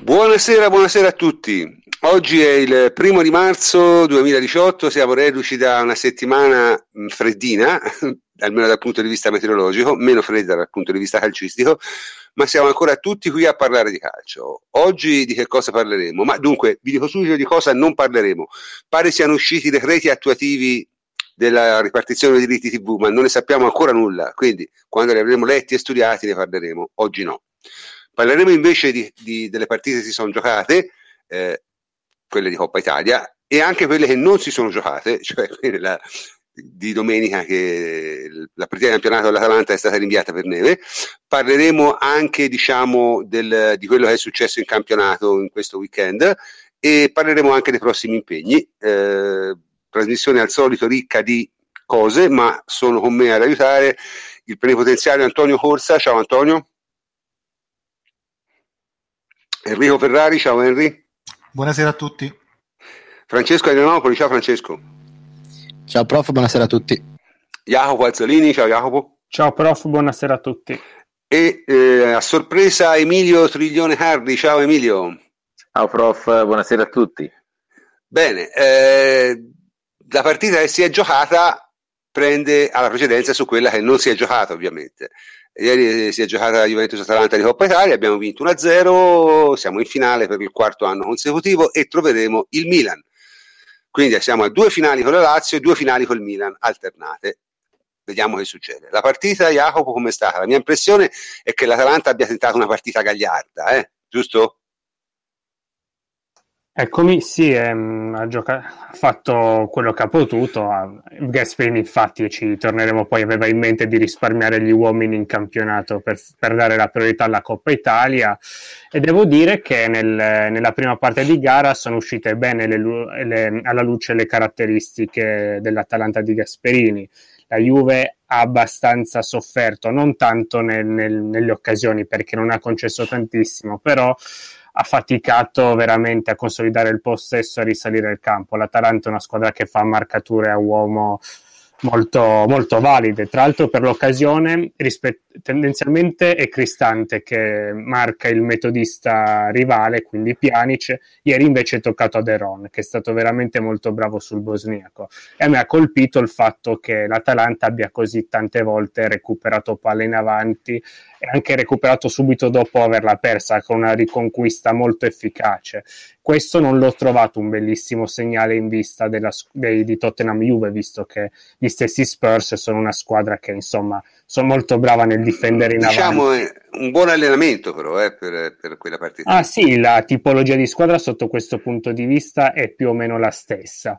Buonasera, buonasera a tutti. Oggi è il primo di marzo 2018, siamo reduci da una settimana freddina, almeno dal punto di vista meteorologico, meno fredda dal punto di vista calcistico, ma siamo ancora tutti qui a parlare di calcio. Oggi di che cosa parleremo? Ma dunque, vi dico subito di cosa non parleremo. Pare siano usciti i decreti attuativi della ripartizione dei diritti TV, ma non ne sappiamo ancora nulla, quindi quando li avremo letti e studiati ne parleremo, oggi no. Parleremo invece di, di, delle partite che si sono giocate, eh, quelle di Coppa Italia, e anche quelle che non si sono giocate, cioè quella di domenica che la partita di campionato dell'Atalanta è stata rinviata per neve. Parleremo anche diciamo, del, di quello che è successo in campionato in questo weekend e parleremo anche dei prossimi impegni. Eh, trasmissione al solito ricca di cose, ma sono con me ad aiutare il plenipotenziario Antonio Corsa. Ciao Antonio. Enrico Ferrari, ciao Henry. Buonasera a tutti. Francesco Adrianopoli, ciao Francesco. Ciao prof, buonasera a tutti. Jacopo Azzolini, ciao Jacopo. Ciao prof, buonasera a tutti. E eh, a sorpresa Emilio Triglione Cardi, ciao Emilio. Ciao prof, buonasera a tutti. Bene, eh, la partita che si è giocata prende alla precedenza su quella che non si è giocata ovviamente. Ieri si è giocata la Juventus Atalanta di Coppa Italia, abbiamo vinto 1-0, siamo in finale per il quarto anno consecutivo e troveremo il Milan. Quindi siamo a due finali con la Lazio e due finali con il Milan alternate. Vediamo che succede. La partita, Jacopo, come è stata? La mia impressione è che l'Atalanta abbia tentato una partita gagliarda, eh? giusto? Eccomi, sì, ehm, ha, gioca- fatto quello che ha potuto. Gasperini, infatti, ci torneremo poi, aveva in mente di risparmiare gli uomini in campionato per, per dare la priorità alla Coppa Italia. E devo dire che nel, nella prima parte di gara sono uscite bene le, le, alla luce le caratteristiche dell'Atalanta di Gasperini. La Juve ha abbastanza sofferto, non tanto nel, nelle occasioni perché non ha concesso tantissimo, però ha faticato veramente a consolidare il possesso e a risalire il campo. L'Atalanta è una squadra che fa marcature a uomo molto, molto valide. Tra l'altro, per l'occasione, rispet- tendenzialmente è Cristante che marca il metodista rivale, quindi Pjanic. Ieri invece è toccato a Deron, che è stato veramente molto bravo sul bosniaco. E a me ha colpito il fatto che l'Atalanta abbia così tante volte recuperato palle in avanti e anche recuperato subito dopo averla persa con una riconquista molto efficace. Questo non l'ho trovato un bellissimo segnale in vista della, dei, di Tottenham Juve, visto che gli stessi Spurs sono una squadra che insomma sono molto brava nel difendere in diciamo avanti. Un buon allenamento però eh, per, per, quella partita. Ah sì, la tipologia di squadra sotto questo punto di vista è più o meno la stessa,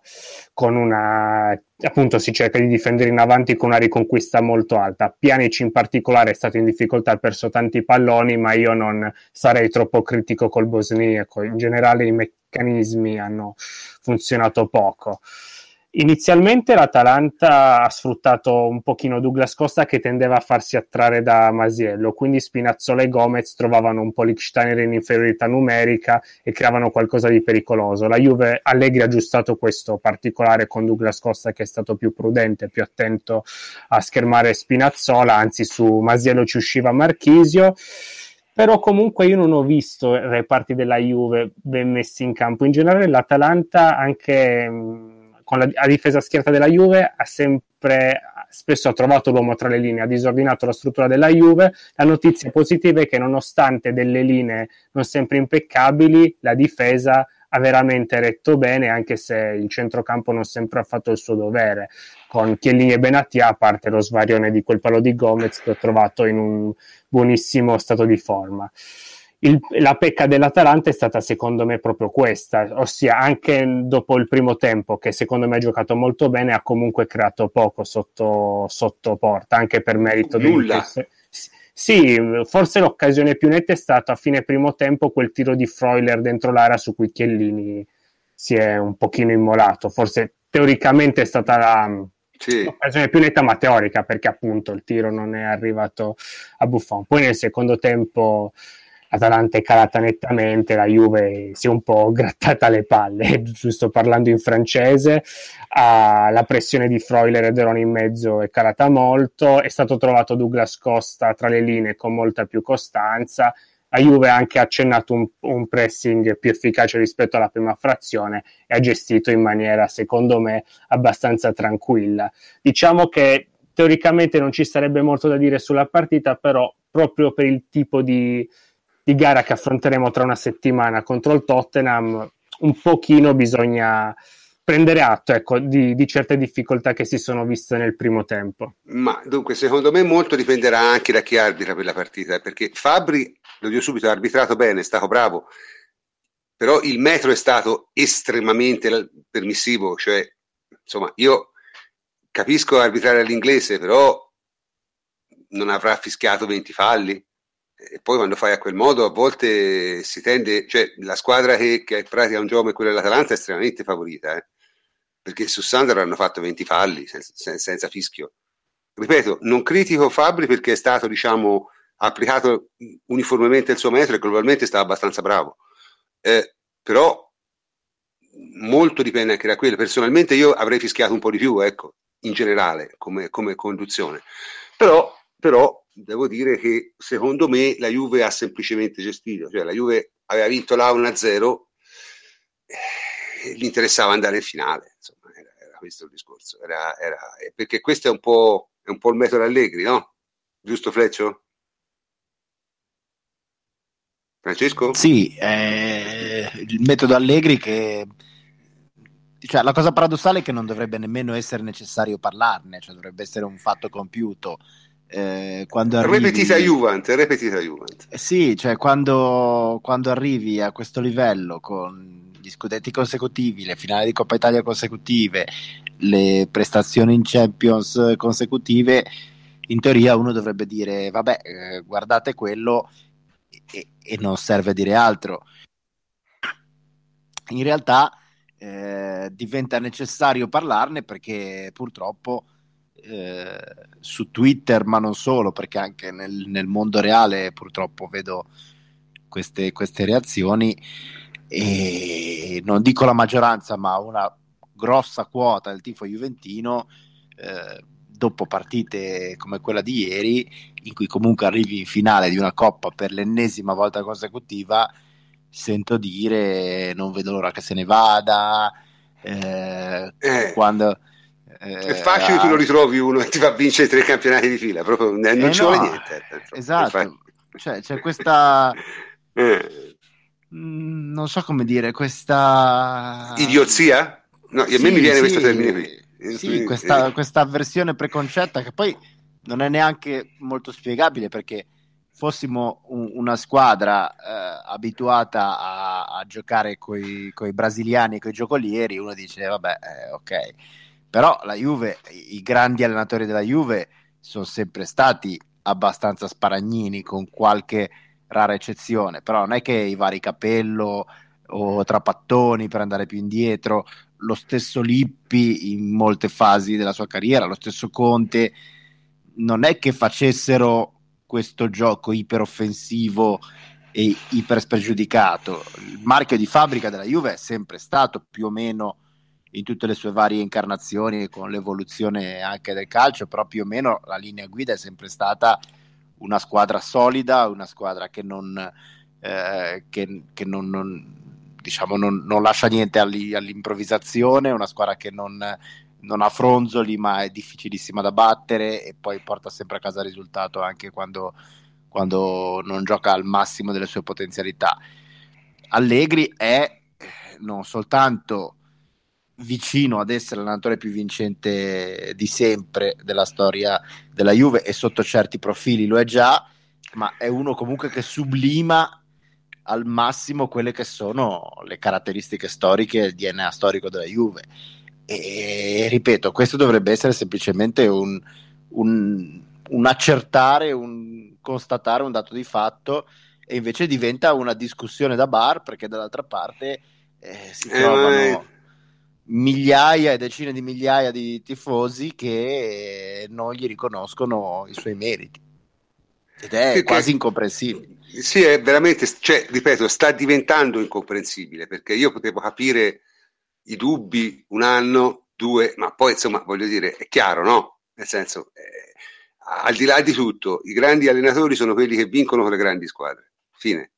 con una appunto si cerca di difendere in avanti con una riconquista molto alta. Pjanic in particolare è stato in difficoltà, ha perso tanti palloni, ma io non sarei troppo critico col bosniaco. In generale i meccanismi hanno funzionato poco. Inizialmente l'Atalanta ha sfruttato un pochino Douglas Costa che tendeva a farsi attrarre da Masiello, quindi Spinazzola e Gomez trovavano un po' Lichsteiner in inferiorità numerica e creavano qualcosa di pericoloso. La Juve Allegri ha aggiustato questo particolare con Douglas Costa che è stato più prudente, più attento a schermare Spinazzola, anzi su Masiello ci usciva Marchisio però comunque io non ho visto reparti della Juve ben messi in campo. In generale l'Atalanta anche con la, la difesa schierata della Juve ha sempre spesso ha trovato l'uomo tra le linee, ha disordinato la struttura della Juve. La notizia positiva è che nonostante delle linee non sempre impeccabili, la difesa ha veramente retto bene, anche se il centrocampo non sempre ha fatto il suo dovere. Con Chiellini e Benatia, a parte lo svarione di quel palo di Gomez che ho trovato in un buonissimo stato di forma il, la pecca dell'Atalanta è stata secondo me proprio questa, ossia anche dopo il primo tempo che secondo me ha giocato molto bene ha comunque creato poco sotto, sotto porta, anche per merito Nulla. Del... Sì, forse l'occasione più netta è stata a fine primo tempo quel tiro di Freuler dentro l'area su cui Chiellini si è un pochino immolato, forse teoricamente è stata la, sì. l'occasione più netta ma teorica perché appunto il tiro non è arrivato a Buffon. Poi nel secondo tempo Atalanta è calata nettamente, la Juve si è un po' grattata le palle, giusto parlando in francese, ah, la pressione di Freuler e Deroni in mezzo è calata molto, è stato trovato Douglas Costa tra le linee con molta più costanza, la Juve ha anche accennato un, un, pressing più efficace rispetto alla prima frazione e ha gestito in maniera, secondo me, abbastanza tranquilla. Diciamo che teoricamente non ci sarebbe molto da dire sulla partita, però proprio per il tipo di, di gara che affronteremo tra una settimana contro il Tottenham, un pochino bisogna prendere atto ecco, di, di, certe difficoltà che si sono viste nel primo tempo. Ma dunque, secondo me molto dipenderà anche da chi arbitra per la partita, perché Fabri, lo dico subito, ha arbitrato bene, è stato bravo, però il metro è stato estremamente permissivo, cioè, insomma, io capisco arbitrare all'inglese, però non avrà fischiato 20 falli. E poi quando fai a quel modo a volte si tende, cioè la squadra che, che pratica un gioco come quello dell'Atalanta è estremamente favorita, eh? perché su Sander hanno fatto 20 falli senza, senza, fischio. Ripeto, non critico Fabri perché è stato, diciamo, applicato uniformemente il suo metro e globalmente stava abbastanza bravo. Eh, però molto dipende anche da quello. Personalmente io avrei fischiato un po' di più, ecco, in generale, come, come conduzione. Però però devo dire che secondo me la Juve ha semplicemente gestito, cioè la Juve aveva vinto là 1-0, eh, gli interessava andare in finale, insomma, era, era questo il discorso, era, era, perché questo è un, po', è un po' il metodo Allegri, no? Giusto Fleccio? Francesco? Sì, eh, il metodo Allegri che... Cioè, la cosa paradossale è che non dovrebbe nemmeno essere necessario parlarne, cioè dovrebbe essere un fatto compiuto eh, arrivi... Repetita Juvent, repetita Juvent. Eh, sì, cioè quando, quando arrivi a questo livello con gli scudetti consecutivi, le finali di Coppa Italia consecutive, le prestazioni in Champions consecutive, in teoria uno dovrebbe dire, vabbè, eh, guardate quello e, e, non serve a dire altro. In realtà eh, diventa necessario parlarne perché purtroppo eh, su Twitter, ma non solo, perché anche nel, nel mondo reale purtroppo vedo queste, queste, reazioni e non dico la maggioranza, ma una grossa quota del tifo juventino eh, dopo partite come quella di ieri, in cui comunque arrivi in finale di una coppa per l'ennesima volta consecutiva, sento dire non vedo l'ora che se ne vada. Eh, eh. Quando, è facile ah, tu lo ritrovi uno e ti fa vincere tre campionati di fila, proprio non eh ci no, vuole niente. Esatto, cioè, c'è questa... Eh. Mm, non so come dire, questa... Idiozia? No, sì, a me mi viene sì, questo termine qui. Sì, questa, eh. questa avversione preconcetta che poi non è neanche molto spiegabile perché fossimo un, una squadra eh, abituata a, a giocare con i brasiliani e con i giocolieri, uno dice vabbè, eh, ok però la Juve, i grandi allenatori della Juve sono sempre stati abbastanza sparagnini con qualche rara eccezione, però non è che i vari Capello o Trapattoni per andare più indietro, lo stesso Lippi in molte fasi della sua carriera, lo stesso Conte, non è che facessero questo gioco iperoffensivo e iper spregiudicato. Il marchio di fabbrica della Juve è sempre stato più o meno in tutte le sue varie incarnazioni con l'evoluzione anche del calcio, però più o meno la linea guida è sempre stata una squadra solida, una squadra che non, eh, che, che non, non, diciamo, non, lascia niente all'improvvisazione, una squadra che non, ha fronzoli ma è difficilissima da battere e poi porta sempre a casa il risultato anche quando, quando non gioca al massimo delle sue potenzialità. Allegri è non soltanto vicino ad essere l'allenatore più vincente di sempre della storia della Juve e sotto certi profili lo è già, ma è uno comunque che sublima al massimo quelle che sono le caratteristiche storiche, il DNA storico della Juve. E ripeto, questo dovrebbe essere semplicemente un, un, un accertare, un constatare un dato di fatto e invece diventa una discussione da bar perché dall'altra parte eh, si eh, trovano migliaia e decine di migliaia di tifosi che non gli riconoscono i suoi meriti. Ed è perché, quasi incomprensibile. Sì, è veramente, cioè, ripeto, sta diventando incomprensibile perché io potevo capire i dubbi un anno, due, ma poi insomma voglio dire, è chiaro, no? Nel senso, eh, al di là di tutto, i grandi allenatori sono quelli che vincono con le grandi squadre. fine.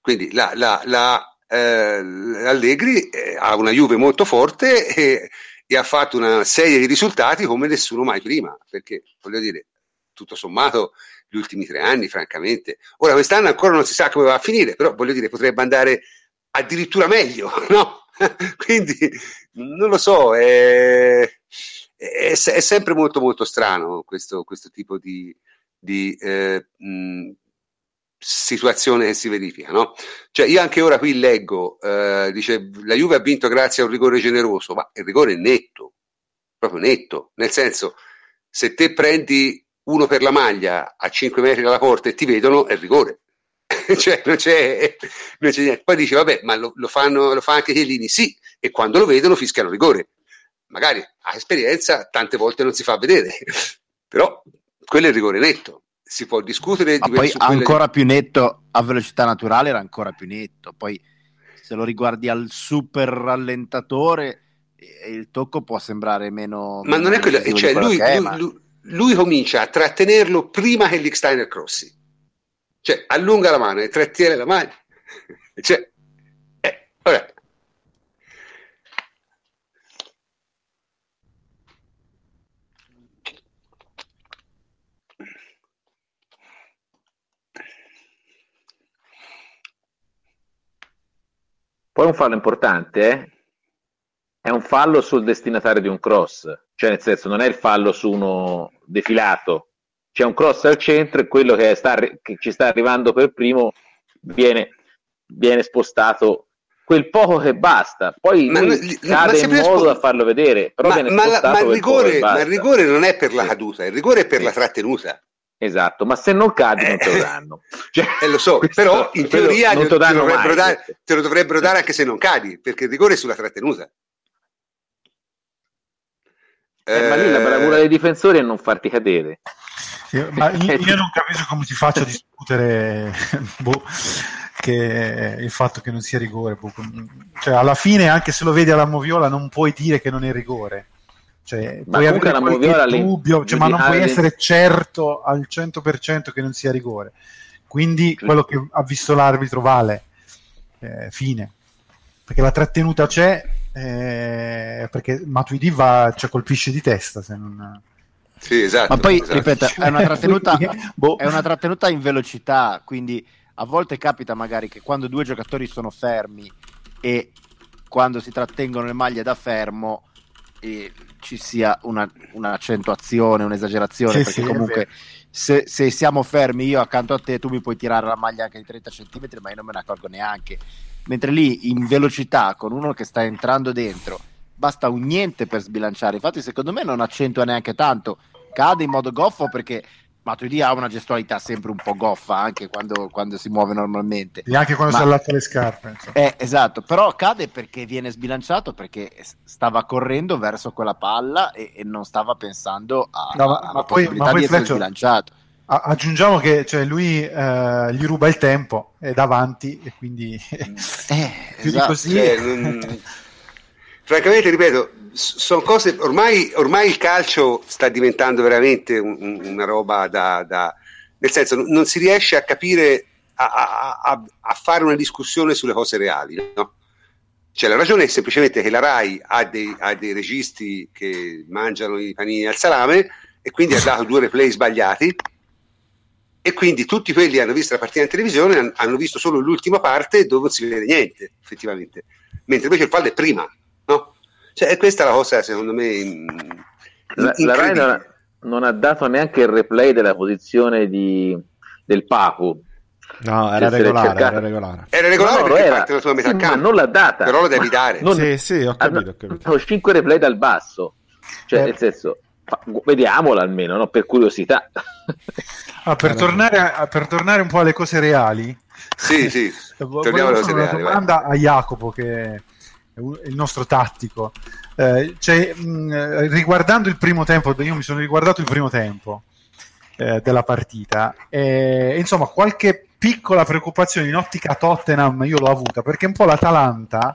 Quindi la, la, la, eh, Allegri eh, ha una Juve molto forte e, e, ha fatto una serie di risultati come nessuno mai prima, perché voglio dire, tutto sommato gli ultimi tre anni, francamente. Ora quest'anno ancora non si sa come va a finire, però voglio dire, potrebbe andare addirittura meglio, no? Quindi non lo so, è, è, è, sempre molto molto strano questo, questo tipo di, di eh, mh, situazione che si verifica. No? Cioè, io anche ora qui leggo, eh, dice la Juve ha vinto grazie a un rigore generoso, ma il rigore è netto, proprio netto, nel senso se te prendi uno per la maglia a 5 metri dalla porta e ti vedono, è rigore. cioè, non c'è, non c'è, niente. Poi dice, vabbè, ma lo, lo, fanno, lo fa anche Chiellini? Sì, e quando lo vedono fischiano rigore. Magari a esperienza tante volte non si fa vedere, però quello è il rigore netto. Si può discutere di poi ancora più netto a velocità naturale era ancora più netto. Poi se lo riguardi al super rallentatore il tocco può sembrare meno ma non è quello, cioè lui, lui, ma... lui, lui, comincia a trattenerlo prima che l'Iksteiner crossi cioè allunga la mano e trattiene la mano cioè, eh, ora, Poi un fallo importante eh? è un fallo sul destinatario di un cross, cioè nel senso non è il fallo su uno defilato, c'è un cross al centro e quello che, sta, che ci sta arrivando per primo viene, viene, spostato quel poco che basta, poi ma, cade in modo da farlo vedere, però ma, ma, la, ma, il rigore, ma, il rigore, non è per la caduta, il rigore è per la trattenuta. Esatto, ma se non cadi eh, non te lo danno. Cioè, eh, lo so, però in teoria te, te, lo dare, te, lo dovrebbero dare anche se non cadi, perché il rigore è sulla trattenuta. Eh, ma lì la bravura dei difensori è non farti cadere. Io, ma io, non capisco come si faccia a discutere boh, che il fatto che non sia rigore. Boh, cioè, alla fine, anche se lo vedi alla moviola, non puoi dire che non è rigore. Cioè, ma puoi avere qualche dubbio, cioè, ma non puoi essere certo al 100% che non sia rigore. Quindi quello che ha visto l'arbitro vale. Eh, fine. Perché la trattenuta c'è, eh, perché Matuidi va, cioè, colpisce di testa se non... Sì, esatto. Ma poi, esatto. ripeto, è una, trattenuta, boh. è una trattenuta in velocità, quindi a volte capita magari che quando due giocatori sono fermi e quando si trattengono le maglie da fermo eh, ci sia una, un'accentuazione, un'esagerazione, sì, perché sì, comunque se, se, siamo fermi io accanto a te tu mi puoi tirare la maglia anche di 30 cm, ma io non me ne accorgo neanche. Mentre lì in velocità con uno che sta entrando dentro basta un niente per sbilanciare. Infatti secondo me non accentua neanche tanto, cade in modo goffo perché Matuidi ha una gestualità sempre un po' goffa anche quando, quando si muove normalmente. E anche quando Ma, si allatta le scarpe. Eh, esatto, però cade perché viene sbilanciato perché stava correndo verso quella palla e, e non stava pensendo a, no, ma, ma poi, ma poi di essere sbilanciato. Aggiungiamo che cioè, lui eh, gli ruba il tempo, è davanti e quindi eh, più esatto. di così. Cioè, non... Francamente, ripeto, sono cose ormai, ormai il calcio sta diventando veramente un, una roba da, da, nel senso non si riesce a capire a, a, a fare una discussione sulle cose reali no? cioè la ragione è semplicemente che la RAI ha dei, ha dei registi che mangiano i panini al salame e quindi ha dato due replay sbagliati e quindi tutti quelli che hanno visto la partita in televisione hanno visto solo l'ultima parte dove non si vede niente effettivamente mentre invece il fallo è prima cioè, questa è la cosa, secondo me. In, la, la Rai non ha, non ha, dato neanche il replay della posizione di, del Papu. No, era regolare, era regolare. Era regolare no, perché era. parte la tua metà sì, campo. non l'ha data. Però lo devi dare. Non, sì, sì, ho capito. Ho capito. 5 replay dal basso. Cioè, eh. nel senso, vediamola almeno, no? per curiosità. Ah, per, tornare a, per, tornare un po' alle cose reali. Sì, sì. Torniamo alle cose reali. Una domanda vai. a Jacopo che il nostro tattico. Eh, cioè, mh, riguardando il primo tempo, io mi sono riguardato il primo tempo eh, della partita e insomma qualche piccola preoccupazione in ottica Tottenham io l'ho avuta perché un po' l'Atalanta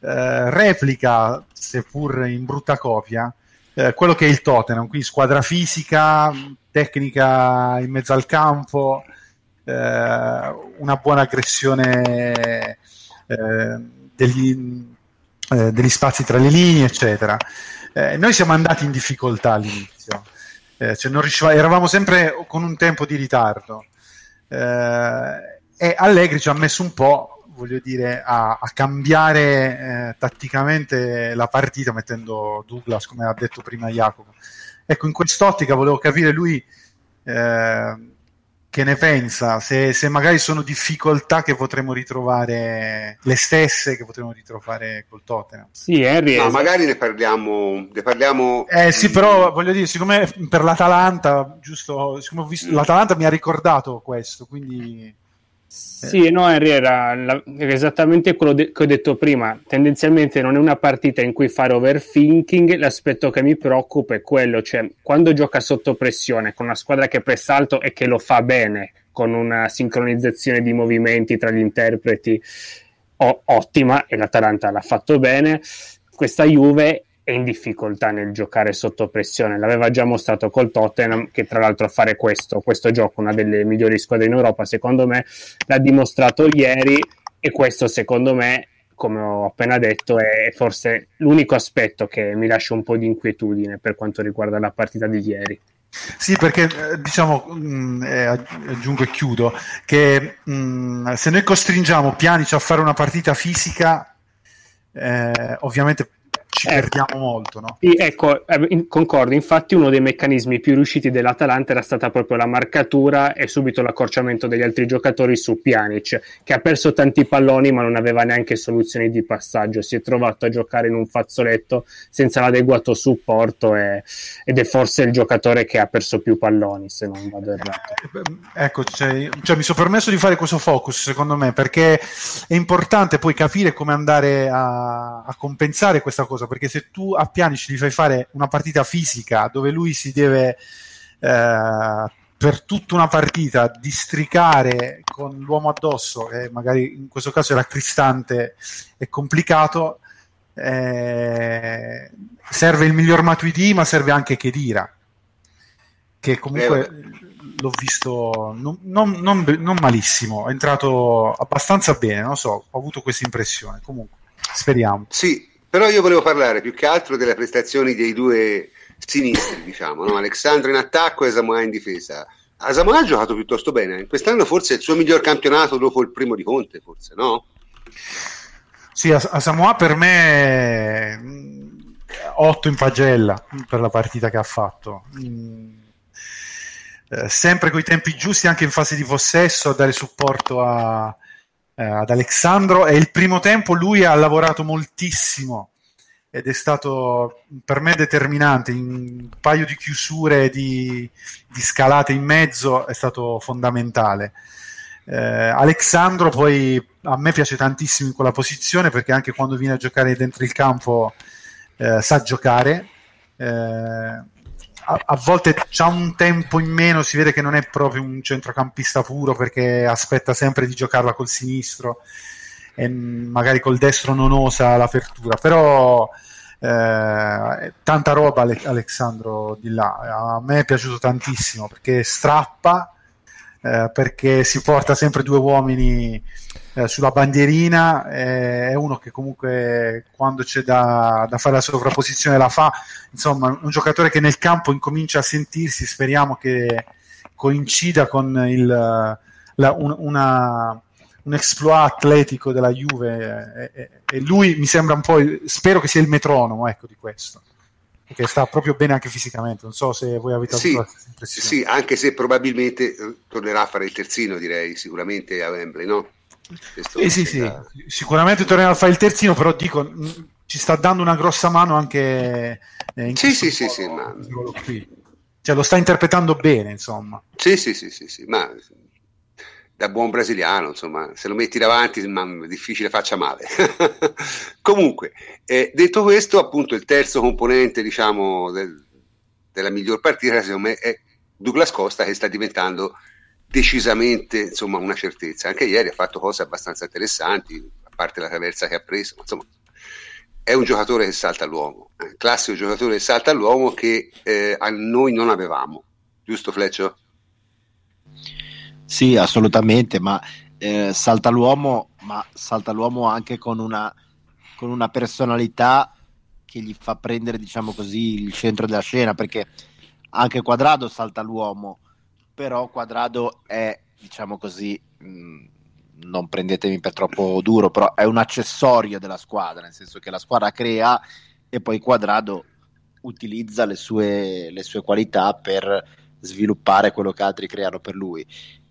eh, replica, seppur in brutta copia, eh, quello che è il Tottenham, quindi squadra fisica, tecnica in mezzo al campo, eh, una buona aggressione eh, degli, eh, degli, spazi tra le linee, eccetera. Eh, noi siamo andati in difficoltà all'inizio, eh, cioè eravamo sempre con un tempo di ritardo e Allegri ci ha messo un po' voglio dire, a, a cambiare eh, tatticamente la partita mettendo Douglas, come ha detto prima Jacopo. Ecco, in quest'ottica volevo capire lui eh, che ne pensa, se, se, magari sono difficoltà che potremo ritrovare le stesse che potremo ritrovare col Tottenham. Sì, Henry. No, magari ne parliamo, ne parliamo. Eh sì, però voglio dire, siccome per l'Atalanta, giusto, siccome ho visto, l'Atalanta mi ha ricordato questo, quindi sì, no, Henry era, la, esattamente quello de- che ho detto prima. Tendenzialmente non è una partita in cui fare overthinking. L'aspetto che mi preoccupa è quello, cioè quando gioca sotto pressione con una squadra che pressa alto e che lo fa bene, con una sincronizzazione di movimenti tra gli interpreti o- ottima, e l'Atalanta l'ha fatto bene. Questa Juve è in difficoltà nel giocare sotto pressione. L'aveva già mostrato col Tottenham, che tra l'altro a fare questo, questo gioco, una delle migliori squadre in Europa, secondo me, l'ha dimostrato ieri e questo secondo me, come ho appena detto, è forse l'unico aspetto che mi lascia un po' di inquietudine per quanto riguarda la partita di ieri. Sì, perché eh, diciamo, mm, eh, aggiungo e chiudo, che mh, mm, se noi costringiamo Pjanic a fare una partita fisica, eh, ovviamente ci ecco. perdiamo molto. No? Sì, ecco, eh, concordo. Infatti, uno dei meccanismi più riusciti dell'Atalanta era stata proprio la marcatura e subito l'accorciamento degli altri giocatori su Pjanic, che ha perso tanti palloni, ma non aveva neanche soluzioni di passaggio. Si è trovato a giocare in un fazzoletto senza l'adeguato supporto e, ed è forse il giocatore che ha perso più palloni, se non vado errato. Eh, ecco, cioè, cioè, mi sono permesso di fare questo focus, secondo me, perché è importante poi capire come andare a, a compensare questa cosa cosa, perché se tu a Pjanic gli fai fare una partita fisica dove lui si deve eh, per tutta una partita districare con l'uomo addosso, che magari in questo caso era Cristante, è complicato, eh, serve il miglior Matuidi, ma serve anche Chedira, che comunque l'ho visto non, non, non, non, malissimo, è entrato abbastanza bene, non so, ho avuto questa impressione, comunque speriamo. Sì, però io volevo parlare più che altro delle prestazioni dei due sinistri, diciamo, no? Alessandro in attacco e Samoa in difesa. Asamoah ha giocato piuttosto bene, quest'anno forse è il suo miglior campionato dopo il primo di Conte, forse, no? Sì, Asamoah per me 8 in pagella per la partita che ha fatto. Mm. Eh, sempre con i tempi giusti, anche in fase di possesso, a dare supporto a, eh, ad Alessandro e il primo tempo lui ha lavorato moltissimo ed è stato per me determinante. In un paio di chiusure di, di scalate in mezzo è stato fondamentale. Eh, Alessandro poi a me piace tantissimo in quella posizione perché anche quando viene a giocare dentro il campo eh, sa giocare. Eh, a, a volte c'ha un tempo in meno, si vede che non è proprio un centrocampista puro perché aspetta sempre di giocarla col sinistro e magari col destro non osa l'apertura, però eh, tanta roba Alessandro di là, a me è piaciuto tantissimo perché strappa, eh, perché si porta sempre due uomini eh, sulla bandierina, eh, è uno che comunque quando c'è da, da, fare la sovrapposizione la fa, insomma un giocatore che nel campo incomincia a sentirsi, speriamo che coincida con il, la, un, una, un exploit atletico della Juve e, e, lui mi sembra un po', spero che sia il metronomo ecco, di questo che sta proprio bene anche fisicamente. Non so se voi avete avuto sì, stessa impressione. Sì, anche se probabilmente eh, tornerà a fare il terzino, direi sicuramente a Wembley, no? Eh sì, sì, sicuramente tornerà a fare il terzino, però dico, mm, ci sta dando una grossa mano anche eh, in sì, sì, sì, sì, ma... Cioè, lo sta interpretando bene, insomma. Sì, sì, sì, sì, sì, ma da buon brasiliano, insomma, se lo metti davanti, ma difficile faccia male. Comunque, eh, detto questo, appunto, il terzo componente, diciamo, del, della miglior partita, secondo me, è Douglas Costa che sta diventando decisamente insomma, una certezza. Anche ieri ha fatto cose abbastanza interessanti, a parte la traversa che ha preso, ma insomma è un giocatore che salta all'uomo, un classico giocatore che salta all'uomo che eh, a noi non avevamo, giusto Fleccio? Sì, assolutamente, ma eh, salta l'uomo, ma salta l'uomo anche con una, con una personalità che gli fa prendere, diciamo così, il centro della scena, perché anche Quadrado salta l'uomo, però Quadrado è, diciamo così, mh, mm, non prendetemi per troppo duro, però è un accessorio della squadra, nel senso che la squadra crea e poi Quadrado utilizza le sue, le sue qualità per sviluppare quello che altri creano per lui.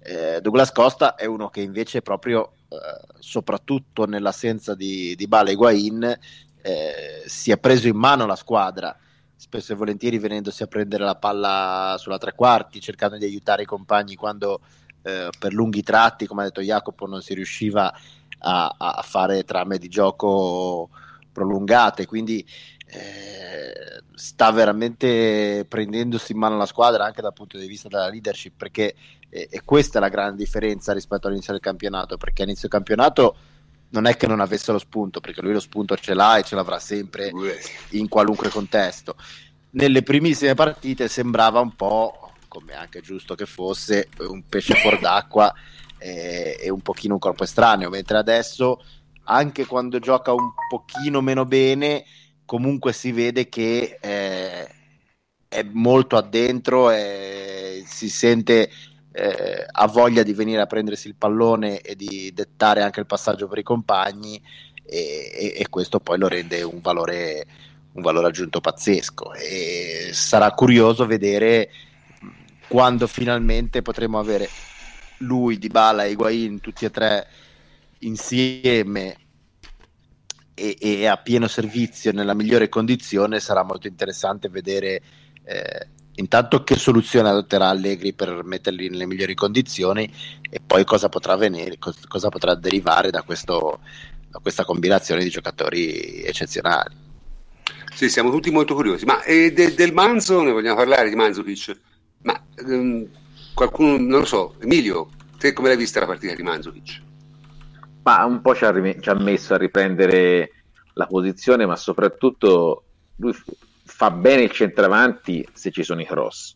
Eh, Douglas Costa è uno che invece proprio, eh, soprattutto nell'assenza di, di Bale Higuain, eh, si è preso in mano la squadra, spesso e volentieri venendosi a prendere la palla sulla tre quarti, cercando di aiutare i compagni quando eh, per lunghi tratti, come ha detto Jacopo, non si riusciva a, a fare trame di gioco prolungate, quindi eh, sta veramente prendendosi in mano la squadra anche dal punto di vista della leadership perché eh, e questa è la grande differenza rispetto all'inizio del campionato perché all'inizio del campionato non è che non avesse lo spunto perché lui lo spunto ce l'ha e ce l'avrà sempre in qualunque contesto. Nelle primissime partite sembrava un po' come anche giusto che fosse un pesce fuor d'acqua e, e un pochino un corpo estraneo mentre adesso anche quando gioca un pochino meno bene comunque si vede che eh, è molto addentro e si sente eh, ha voglia di venire a prendersi il pallone e di dettare anche il passaggio per i compagni e, e, e questo poi lo rende un valore, un valore aggiunto pazzesco. E sarà curioso vedere quando finalmente potremo avere lui, Dybala e Higuain tutti e tre insieme e, e, a pieno servizio nella migliore condizione sarà molto interessante vedere eh, intanto che soluzione adotterà Allegri per metterli nelle migliori condizioni e poi cosa potrà, venire, cosa potrà derivare da, questo, da questa combinazione di giocatori eccezionali. Sì, siamo tutti molto curiosi. Ma eh, de, del Manzo, ne vogliamo parlare di Manzovic? Ma ehm, qualcuno, non lo so, Emilio, te come l'hai vista la partita di Manzovic? Ma un po' ci ha, ci ha, messo a riprendere la posizione, ma soprattutto lui fa bene il centravanti se ci sono i cross.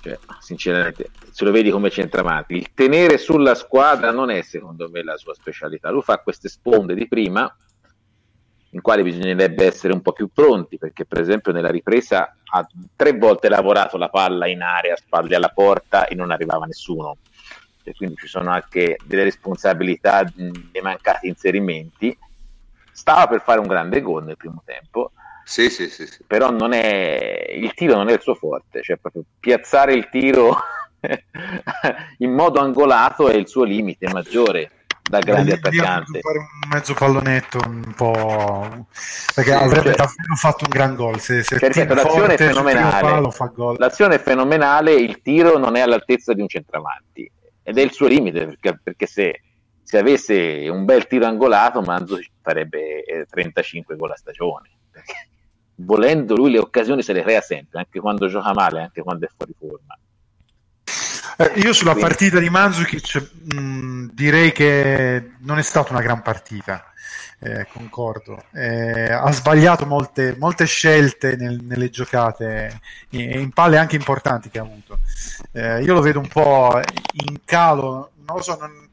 Cioè, sinceramente, se lo vedi come centravanti, il tenere sulla squadra non è secondo me la sua specialità. Lui fa queste sponde di prima, in quali bisognerebbe essere un po' più pronti, perché per esempio nella ripresa ha tre volte lavorato la palla in area, spalle alla porta e non arrivava nessuno e quindi ci sono anche delle responsabilità dei mancati inserimenti. Stava per fare un grande gol nel primo tempo, sì, sì, sì, sì. però non è, il tiro non è il suo forte, cioè proprio piazzare il tiro in modo angolato è il suo limite maggiore da grande attaccante. fare un mezzo pallonetto un po' perché sì, avrebbe cioè, davvero fatto un gran gol. Se, se certo, l'azione è fenomenale. L'azione è fenomenale, il tiro non è all'altezza di un centravanti ed è il suo limite perché, perché se, se, avesse un bel tiro angolato Manzo farebbe 35 gol a stagione perché, volendo lui le occasioni se le crea sempre anche quando gioca male anche quando è fuori forma eh, io sulla Quindi. partita di Mandzukic mh, direi che non è stata una gran partita eh, concordo. Eh, ha sbagliato molte, molte scelte nel, nelle giocate e in palle anche importanti che ha avuto. Eh, io lo vedo un po' in calo, non lo so, non,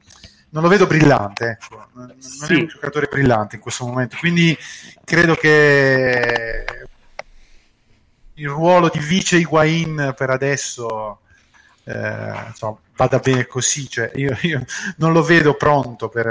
non lo vedo brillante, ecco. non, sì. è un giocatore brillante in questo momento, quindi credo che il ruolo di vice Higuain per adesso eh, insomma, vada bene così, cioè io, io, non lo vedo pronto per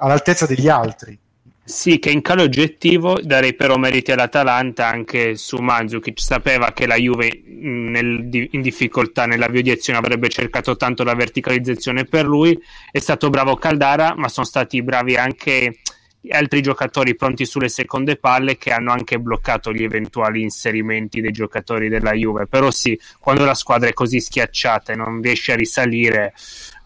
all'altezza degli altri. Sì, che in calo oggettivo darei però meriti all'Atalanta anche su Mandzukic. Sapeva che la Juve nel, in difficoltà nell'avvio di avrebbe cercato tanto la verticalizzazione per lui. È stato bravo Caldara, ma sono stati bravi anche altri giocatori pronti sulle seconde palle che hanno anche bloccato gli eventuali inserimenti dei giocatori della Juve. Però sì, quando la squadra è così schiacciata e non riesce a risalire,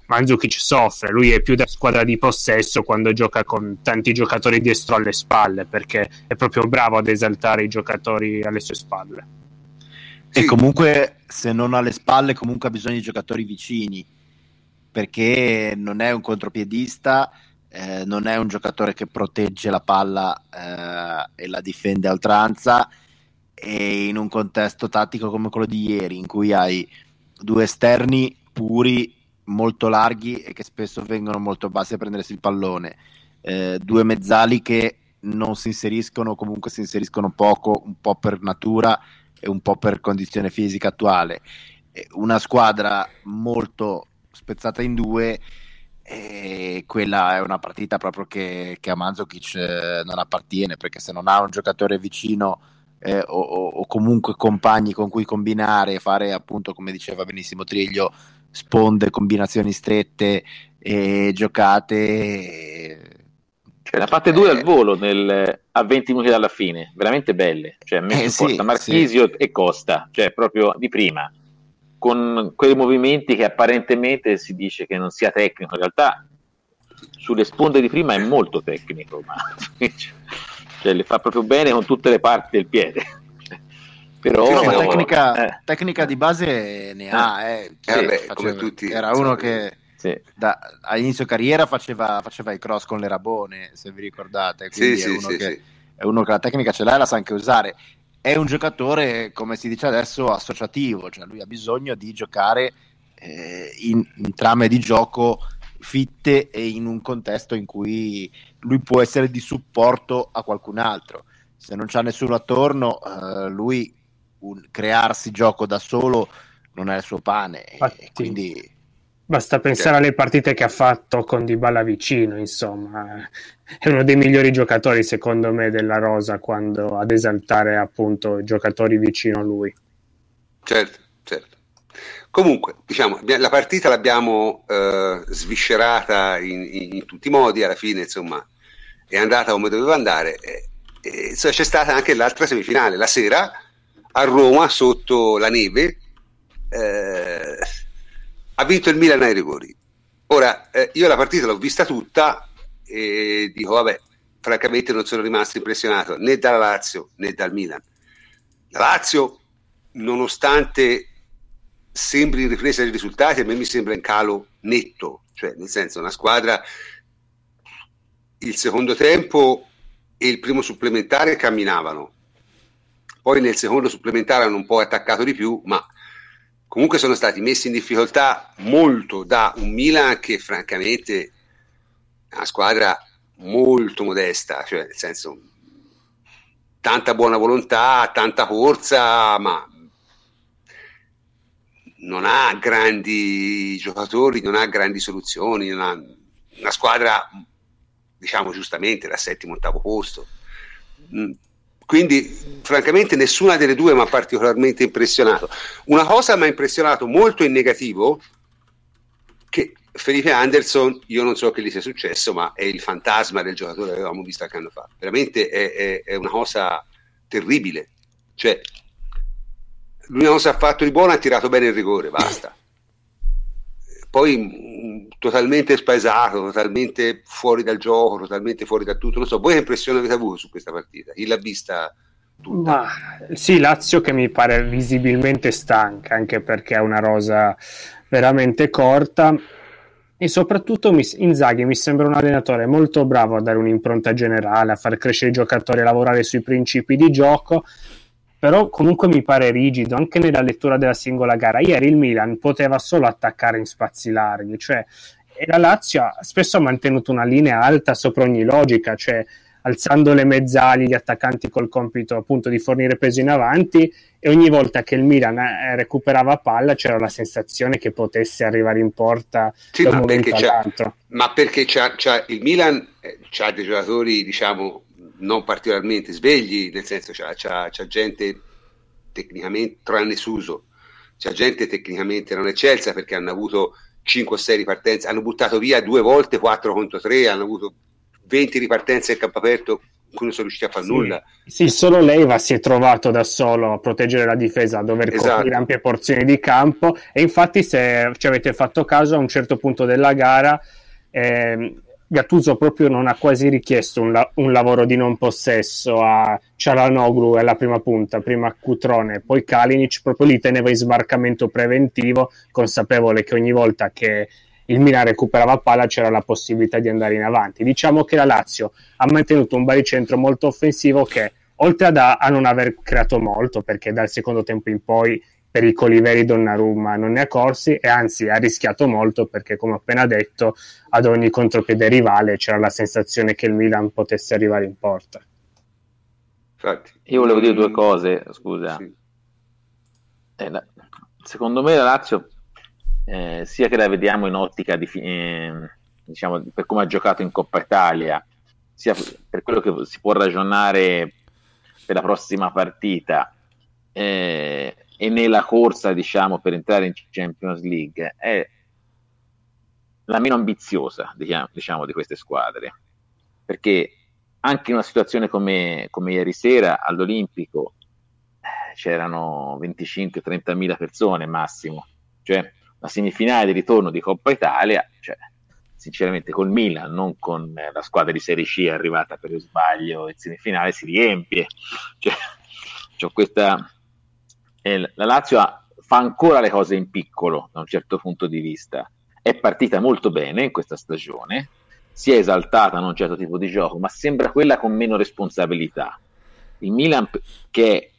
Mandzukic soffre, lui è più da squadra di possesso quando gioca con tanti giocatori dietro alle spalle perché è proprio bravo ad esaltare i giocatori alle sue spalle. Sì. E comunque se non alle spalle comunque ha bisogno di giocatori vicini perché non è un contropiedista, eh, non è un giocatore che protegge la palla eh, e la difende a oltranza e in un contesto tattico come quello di ieri in cui hai due esterni puri molto larghi e che spesso vengono molto bassi a prendersi il pallone. Eh, due mezzali che non si inseriscono, comunque si inseriscono poco, un po' per natura e un po' per condizione fisica attuale. Una squadra molto spezzata in due e quella è una partita proprio che, che a Manzokic eh, non appartiene perché se non ha un giocatore vicino eh, o, o, comunque compagni con cui combinare fare appunto come diceva benissimo Triglio sponde, combinazioni strette e giocate cioè, ne ha fatte due al volo nel, a 20 minuti dalla fine veramente belle cioè eh, sì, Marchisio sì. e Costa cioè proprio di prima con quei movimenti che apparentemente si dice che non sia tecnico, in realtà sulle sponde di prima è molto tecnico, ma cioè, le fa proprio bene con tutte le parti del piede. Però sì, no, tecnica, eh. tecnica, di base ne ha, eh. Sì, eh vabbè, faceva, tutti, era uno che sì. da, all'inizio carriera faceva, faceva, i cross con le rabone, se vi ricordate, quindi è uno, che, è, uno che, la tecnica ce l'ha e la sa anche usare è un giocatore, come si dice adesso, associativo, cioè lui ha bisogno di giocare eh, in, in, trame di gioco fitte e in un contesto in cui lui può essere di supporto a qualcun altro. Se non c'è nessuno attorno, eh, lui un, crearsi gioco da solo non è il suo pane. E quindi Basta pensare alle partite che ha fatto con Dybala vicino, insomma, è uno dei migliori giocatori secondo me della rosa quando ad esaltare appunto i giocatori vicino a lui. Certo, certo. Comunque, diciamo, la partita l'abbiamo eh, sviscerata in, in, in, tutti i modi, alla fine, insomma, è andata come doveva andare. E, e, insomma, c'è stata anche l'altra semifinale, la sera a Roma sotto la neve. Eh, ha vinto il Milan ai rigori. Ora, eh, io la partita l'ho vista tutta e dico, vabbè, francamente non sono rimasto impressionato né dalla Lazio né dal Milan. La Lazio, nonostante sembri in ripresa dei risultati, a me mi sembra in calo netto, cioè nel senso una squadra il secondo tempo e il primo supplementare camminavano, poi nel secondo supplementare hanno un po' attaccato di più, ma comunque sono stati messi in difficoltà molto da un Milan che francamente è una squadra molto modesta, cioè nel senso tanta buona volontà, tanta corsa, ma non ha grandi giocatori, non ha grandi soluzioni, ha una squadra diciamo giustamente da settimo ottavo posto. Mm, quindi, francamente, nessuna delle due mi ha particolarmente impressionato. Una cosa mi ha impressionato molto in negativo, che Felipe Anderson, io non so che gli sia successo, ma è il fantasma del giocatore che avevamo visto qualche anno fa. Veramente è, è, è una cosa terribile. Cioè, l'unica cosa ha fatto di buono ha tirato bene il rigore, basta. Poi mh, totalmente spaesato, totalmente fuori dal gioco, totalmente fuori da tutto. Non so, voi che impressione avete avuto su questa partita? Chi l'ha vista tutta? Ma, sì, Lazio che mi pare visibilmente stanca, anche perché è una rosa veramente corta. E soprattutto Inzaghi mi sembra un allenatore molto bravo a dare un'impronta generale, a far crescere i giocatori, a lavorare sui principi di gioco, però comunque mi pare rigido anche nella lettura della singola gara. Ieri il Milan poteva solo attaccare in spazi larghi, cioè e la Lazio spesso ha mantenuto una linea alta sopra ogni logica, cioè alzando le mezzali, gli attaccanti col compito appunto di fornire peso in avanti e ogni volta che il Milan eh, recuperava palla c'era la sensazione che potesse arrivare in porta sì, da un momento all'altro. Ma perché c'ha, c'ha, il Milan eh, ha dei giocatori diciamo non particolarmente svegli, nel senso c'ha, c'ha, c'ha gente tecnicamente, tranne Suso, c'è gente tecnicamente non eccelsa perché hanno avuto 5 o 6 ripartenze, hanno buttato via due volte 4 contro 3, hanno avuto 20 ripartenze in campo aperto in cui non sono riusciti a fare sì, nulla. Sì, solo Leiva si è trovato da solo a proteggere la difesa, a dover esatto. coprire ampie porzioni di campo e infatti se ci avete fatto caso a un certo punto della gara eh, Gattuso proprio non ha quasi richiesto un, la- un, lavoro di non possesso a Cialanoglu alla prima punta, prima Cutrone, poi Kalinic proprio li teneva in smarcamento preventivo, consapevole che ogni volta che il Milan recuperava palla c'era la possibilità di andare in avanti. Diciamo che la Lazio ha mantenuto un baricentro molto offensivo che oltre ad a non aver creato molto, perché dal secondo tempo in poi pericoli veri Donnarumma non ne ha corsi e anzi ha rischiato molto perché come ho appena detto ad ogni contropiede rivale c'era la sensazione che il Milan potesse arrivare in porta. Infatti, io volevo dire due cose, scusa. Sì. Eh, la, secondo me la Lazio, eh, sia che la vediamo in ottica di, eh, diciamo, per come ha giocato in Coppa Italia, sia per quello che si può ragionare per la prossima partita, eh, e nella corsa diciamo per entrare in Champions League è la meno ambiziosa diciamo, di queste squadre. Perché anche in una situazione come, come ieri sera all'Olimpico eh, c'erano 25-30 mila persone massimo. Cioè la semifinale di ritorno di Coppa Italia cioè, sinceramente col Milan non con la squadra di Serie C arrivata per sbaglio in semifinale si riempie. Cioè, c'ho questa eh, la Lazio ha, fa ancora le cose in piccolo da un certo punto di vista. È partita molto bene in questa stagione, si è esaltata in un certo tipo di gioco, ma sembra quella con meno responsabilità. Il Milan, che è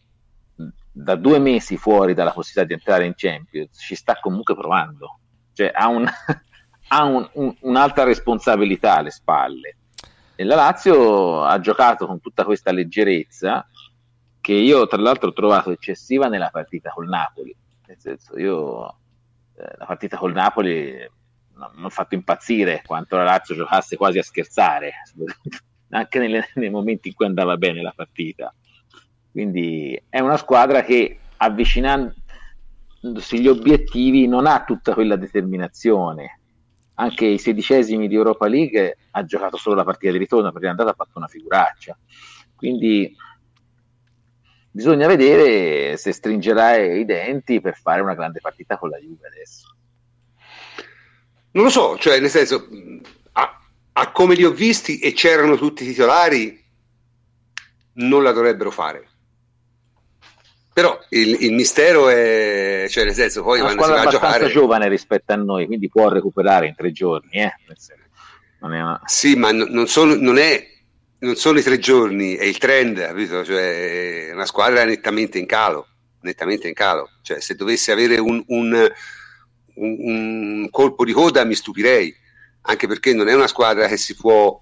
da due mesi fuori dalla possibilità di entrare in Champions, ci sta comunque provando, cioè ha, un, ha un, un, un'altra responsabilità alle spalle. E la Lazio ha giocato con tutta questa leggerezza che io tra l'altro ho trovato eccessiva nella partita col Napoli. Nel senso, io eh, la partita col Napoli non mi ha fatto impazzire quanto la Lazio giocasse quasi a scherzare, anche nelle, nei momenti in cui andava bene la partita. Quindi è una squadra che avvicinandosi agli obiettivi non ha tutta quella determinazione. Anche i sedicesimi di Europa League ha giocato solo la partita di ritorno perché è andata ha fatto una figuraccia. Quindi bisogna vedere se stringerà i denti per fare una grande partita con la Juve adesso. Non lo so, cioè nel senso, a, a come li ho visti e c'erano tutti i titolari, non la dovrebbero fare. Però il, il, mistero è, cioè nel senso, poi quando si va a giocare... giovane rispetto a noi, quindi può recuperare in tre giorni, eh? Una... Sì, ma non, sono, non è non sono i tre giorni, è il trend, capito? Cioè, una squadra nettamente in calo, nettamente in calo. Cioè, se dovesse avere un, un, un, un, colpo di coda mi stupirei, anche perché non è una squadra che si può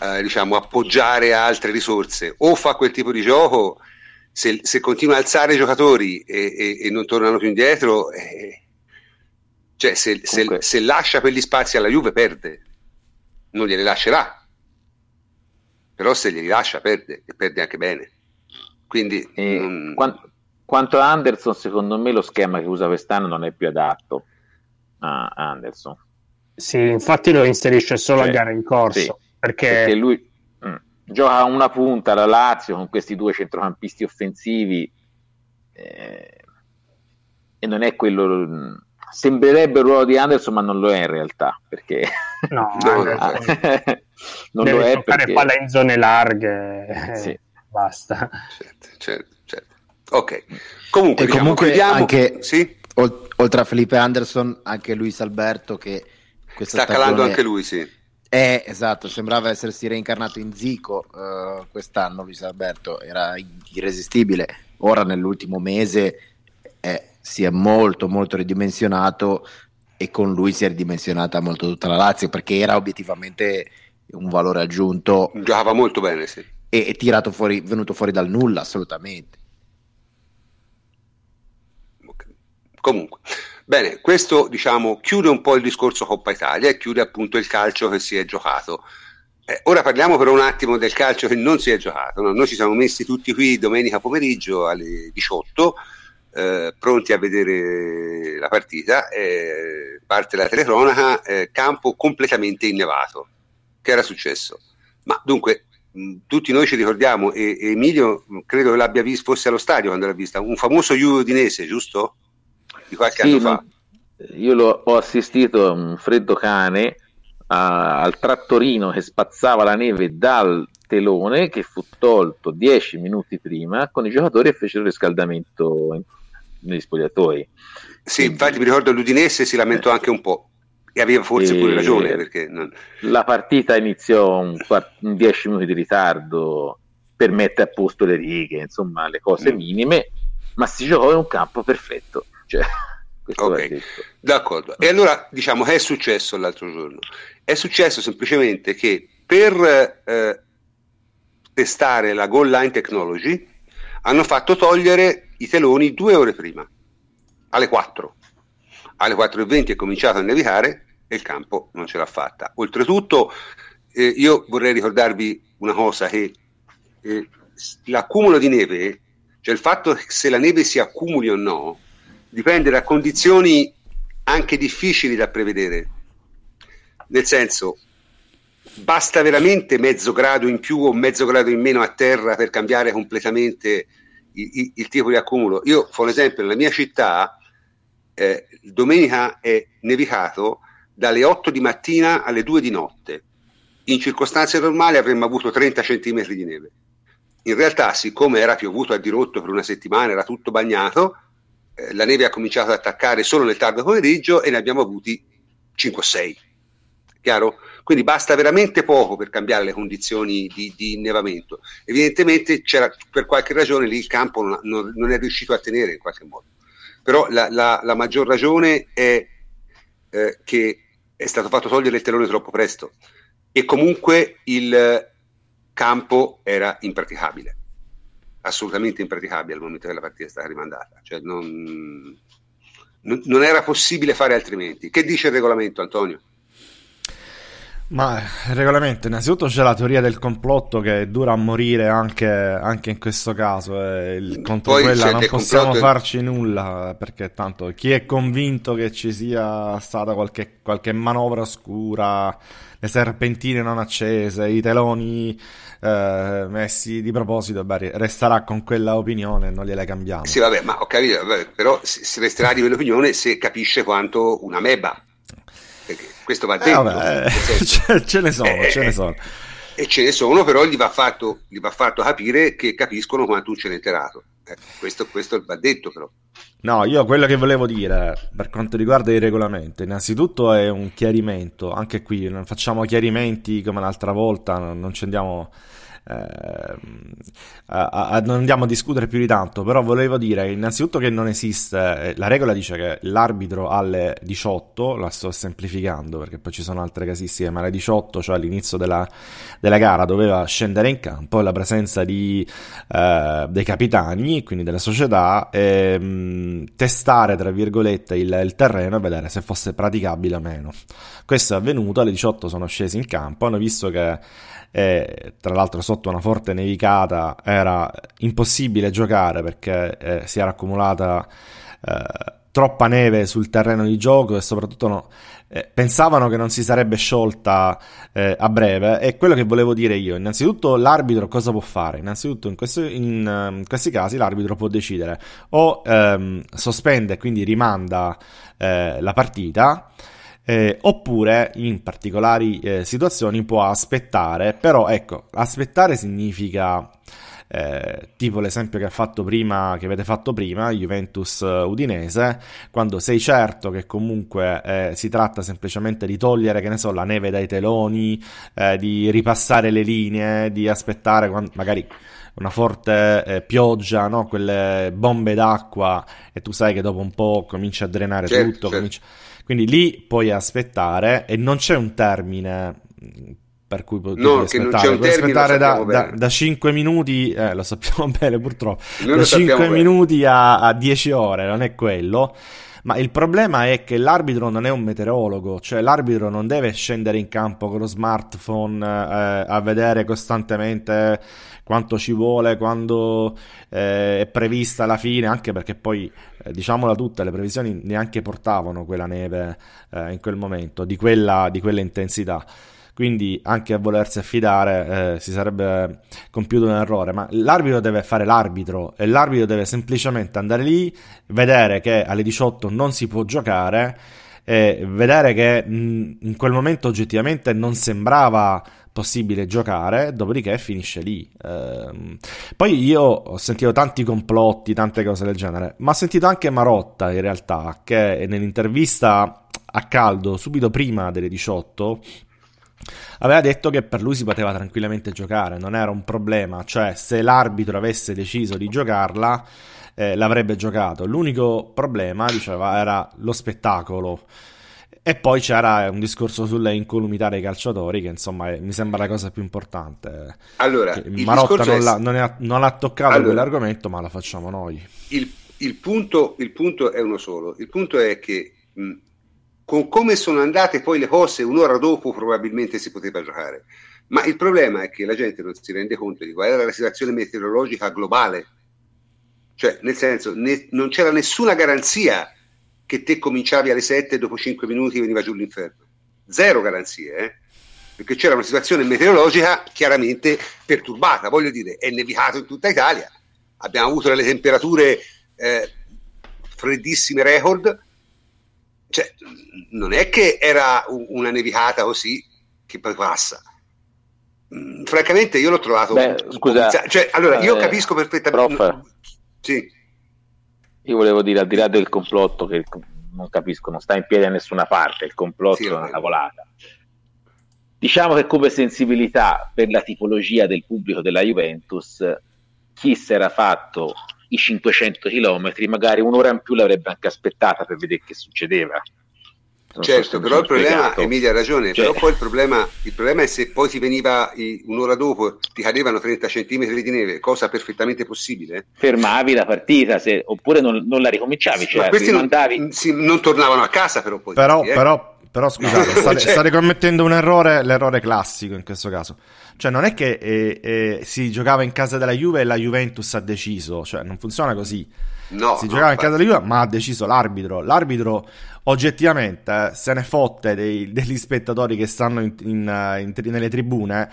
eh, diciamo, appoggiare a altre risorse. O fa quel tipo di gioco, se, se continua a alzare i giocatori e, e, e non tornano più indietro, eh, cioè se, se, se lascia quegli spazi alla Juve perde, non glieli lascerà però se li rilascia perde e perde anche bene. Quindi, non... quanto, quanto a Anderson, secondo me lo schema che usa quest'anno non è più adatto a Anderson. Sì, infatti lo inserisce solo cioè, a gare in corso. Sì, perché... perché, lui mh, mm, gioca una punta la Lazio con questi due centrocampisti offensivi eh, e non è quello mm, sembrerebbe il ruolo di Anderson, ma non lo è in realtà perché no, no, non lo è perché palla in zone larghe. Sì. Basta. Certo, certo, certo. Ok. Comunque, e diciamo, comunque chiudiamo... anche sì? oltre a Felipe Anderson, anche Luis Alberto che sta calando anche lui, sì. Eh, esatto, sembrava essersi reincarnato in Zico uh, quest'anno Luis Alberto, era irresistibile. Ora nell'ultimo mese eh, si è molto molto ridimensionato e con lui si è ridimensionata molto tutta la Lazio perché era obiettivamente un valore aggiunto. Giocava molto bene, sì. E, e tirato fuori, venuto fuori dal nulla, assolutamente. Comunque, bene, questo diciamo chiude un po' il discorso Coppa Italia e chiude appunto il calcio che si è giocato. Eh, ora parliamo per un attimo del calcio che non si è giocato. No? Noi ci siamo messi tutti qui domenica pomeriggio alle 18 eh, pronti a vedere la partita, eh, parte la telecronaca, eh, campo completamente innevato. Che era successo? Ma dunque, mh, tutti noi ci ricordiamo, e, e Emilio mh, credo che l'abbia visto, fosse allo stadio quando l'ha vista, un famoso Juve Udinese, giusto? Di qualche sì, anno fa. Io lo, ho assistito a un freddo cane a, al trattorino che spazzava la neve dal telone che fu tolto dieci minuti prima con i giocatori e fecero il riscaldamento negli spogliatoi. Sì, infatti mi ricordo l'Udinese si lamentò eh. anche un po' e aveva forse e pure ragione. Perché non... La partita iniziò un, un 10 minuti di ritardo per mettere a posto le righe, insomma le cose mm. minime ma si giocò in un campo perfetto. Cioè, ok, d'accordo. E allora diciamo che è successo l'altro giorno? È successo semplicemente che per eh, testare la goal line technology hanno fatto togliere i teloni due ore prima, alle 4. Alle 4.20 è cominciato a nevicare e il campo non ce l'ha fatta. Oltretutto, eh, io vorrei ricordarvi una cosa, che eh, l'accumulo di neve, cioè il fatto che se la neve si accumuli o no, dipende da condizioni anche difficili da prevedere. Nel senso, basta veramente mezzo grado in più o mezzo grado in meno a terra per cambiare completamente il, il, tipo di accumulo. Io, fa un esempio, nella mia città, eh, domenica è nevicato dalle 8 di mattina alle 2 di notte. In circostanze normali avremmo avuto 30 cm di neve. In realtà, siccome era piovuto a dirotto per una settimana, era tutto bagnato, eh, la neve ha cominciato ad attaccare solo nel tardo pomeriggio e ne abbiamo avuti 5-6. Chiaro? Quindi basta veramente poco per cambiare le condizioni di, di innevamento. Evidentemente per qualche ragione lì il campo non, non, non, è riuscito a tenere in qualche modo. Però la, la, la maggior ragione è eh, che è stato fatto togliere il telone troppo presto e comunque il campo era impraticabile assolutamente impraticabile al momento che la partita è stata rimandata. Cioè non, non, era possibile fare altrimenti. Che dice il regolamento, Antonio? Ma il regolamento, innanzitutto c'è la teoria del complotto che dura a morire anche, anche in questo caso. E il, contro Poi quella non possiamo complotto... farci nulla perché tanto chi è convinto che ci sia stata qualche, qualche manovra oscura, le serpentine non accese, i teloni eh, messi di proposito, beh, resterà con quella opinione, non gliela cambiamo. Sì, vabbè, ma ho capito, vabbè, però si resterà di quell'opinione se capisce quanto una meba. Questo va eh, detto. Eh, vabbè, ce, ce, ne sono, eh, ce ne eh, sono. E ce ne sono, però gli va fatto, gli va fatto capire che capiscono quanto un celenterato. Eh, questo, questo va detto però. No, io quello che volevo dire per quanto riguarda il regolamento, innanzitutto è un chiarimento, anche qui non facciamo chiarimenti come l'altra volta, non ci andiamo a, a, non andiamo a discutere più di tanto, però volevo dire innanzitutto che non esiste, eh, la regola dice che l'arbitro alle 18, la sto semplificando perché poi ci sono altre casistiche, ma alle 18, cioè all'inizio della, della gara, doveva scendere in campo la presenza di, eh, dei capitani, quindi della società, e mh, mm, testare, tra virgolette, il, il terreno e vedere se fosse praticabile o meno. Questo è avvenuto, alle 18 sono scesi in campo, hanno visto che e tra l'altro sotto una forte nevicata era impossibile giocare perché eh, si era accumulata eh, troppa neve sul terreno di gioco e soprattutto no, eh, pensavano che non si sarebbe sciolta eh, a breve. E quello che volevo dire io innanzitutto l'arbitro cosa può fare? Innanzitutto in, questo, in, uh, in questi casi l'arbitro può decidere. O ehm, sospende quindi rimanda eh, la partita eh, oppure in particolari eh, situazioni può aspettare, però ecco, aspettare significa eh, tipo l'esempio che, ha fatto prima, che avete fatto prima, Juventus eh, Udinese, quando sei certo che comunque eh, si tratta semplicemente di togliere, che ne so, la neve dai teloni, eh, di ripassare le linee, di aspettare quando, magari una forte eh, pioggia, no? quelle bombe d'acqua e tu sai che dopo un po' comincia a drenare certo, tutto, certo. Comincia quindi lì puoi aspettare e non c'è un termine per cui puoi no, aspettare, puoi aspettare da, da, da, 5 minuti, eh, lo sappiamo bene purtroppo, Noi da 5 minuti a, a 10 ore, non è quello. Ma il problema è che l'arbitro non è un meteorologo, cioè l'arbitro non deve scendere in campo con lo smartphone eh, a vedere costantemente quanto ci vuole, quando eh, è prevista la fine, anche perché poi, eh, diciamola tutta, le previsioni neanche portavano quella neve eh, in quel momento, di quella, di quella intensità quindi anche a volersi affidare eh, si sarebbe compiuto un errore, ma l'arbitro deve fare l'arbitro e l'arbitro deve semplicemente andare lì, vedere che alle 18 non si può giocare e vedere che mh, in quel momento oggettivamente non sembrava possibile giocare, dopodiché finisce lì. Eh, poi io ho sentito tanti complotti, tante cose del genere, ma ho sentito anche Marotta in realtà che nell'intervista a caldo subito prima delle 18 aveva detto che per lui si poteva tranquillamente giocare, non era un problema, cioè se l'arbitro avesse deciso di giocarla eh, l'avrebbe giocato. L'unico problema, diceva, era lo spettacolo. E poi c'era un discorso sulle incolumità dei calciatori, che insomma è, mi sembra la cosa più importante. Allora, Marotta non, è... l'ha, non, è, non, ha toccato allora, quell'argomento, ma la facciamo noi. Il, il, punto, il, punto, è uno solo: il punto è che mh, con come sono andate poi le cose, un'ora dopo probabilmente si poteva giocare. Ma il problema è che la gente non si rende conto di qual era la situazione meteorologica globale. Cioè, nel senso, ne, non c'era nessuna garanzia che te cominciavi alle 7 e dopo 5 minuti veniva giù l'inferno. Zero garanzie, eh? perché c'era una situazione meteorologica chiaramente perturbata. Voglio dire, è nevicato in tutta Italia, abbiamo avuto delle temperature eh, freddissime record. Cioè, non è che era una nevicata così che poi passa. Mm, francamente, io l'ho trovato. Beh, scusa, cioè, allora, io eh, capisco perfettamente. Prof, sì. Io volevo dire, al di là del complotto, che non capisco, non sta in piedi da nessuna parte, il complotto sì, è una cavolata. Diciamo che come sensibilità per la tipologia del pubblico della Juventus, chi si era fatto i 500 km, magari un'ora in più l'avrebbe anche aspettata per vedere che succedeva. Non certo, so però il problema, Emilia ha ragione, cioè... però poi il problema, il problema, è se poi ti veniva un'ora dopo, ti cadevano 30 cm di neve, cosa perfettamente possibile. Fermavi la partita, se, oppure non, non, la ricominciavi, cioè questi non, sì, non, tornavano a casa però poi. Però, eh. però, però scusate, state, cioè... state, commettendo un errore, l'errore classico in questo caso. Cioè non è che eh, eh, si giocava in casa della Juve e la Juventus ha deciso, cioè non funziona così. No, si no, giocava in casa della Juve, ma ha deciso l'arbitro. L'arbitro oggettivamente eh, se ne fotte dei, degli spettatori che stanno in, in, in, nelle tribune.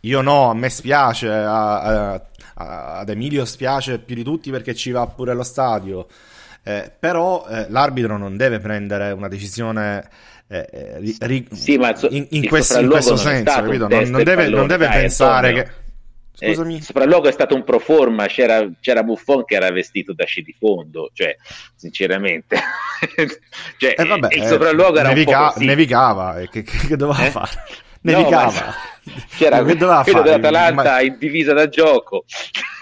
Io no, a me spiace, a, a, a, ad Emilio spiace più di tutti perché ci va pure allo stadio. Eh, però eh, l'arbitro non deve prendere una decisione eh, eh ri, sì, in, in, questo, in questo senso, non, non, deve, non deve pensare che Scusami. Eh, sopralluogo è stato un pro forma, c'era, c'era, Buffon che era vestito da sci di fondo, cioè, sinceramente. cioè, eh, vabbè, il sopralluogo era nevica- un po' nevicava, che, che, che doveva eh? fare? Nevicava. No, c'era quello dell'Atalanta ma... in divisa da gioco.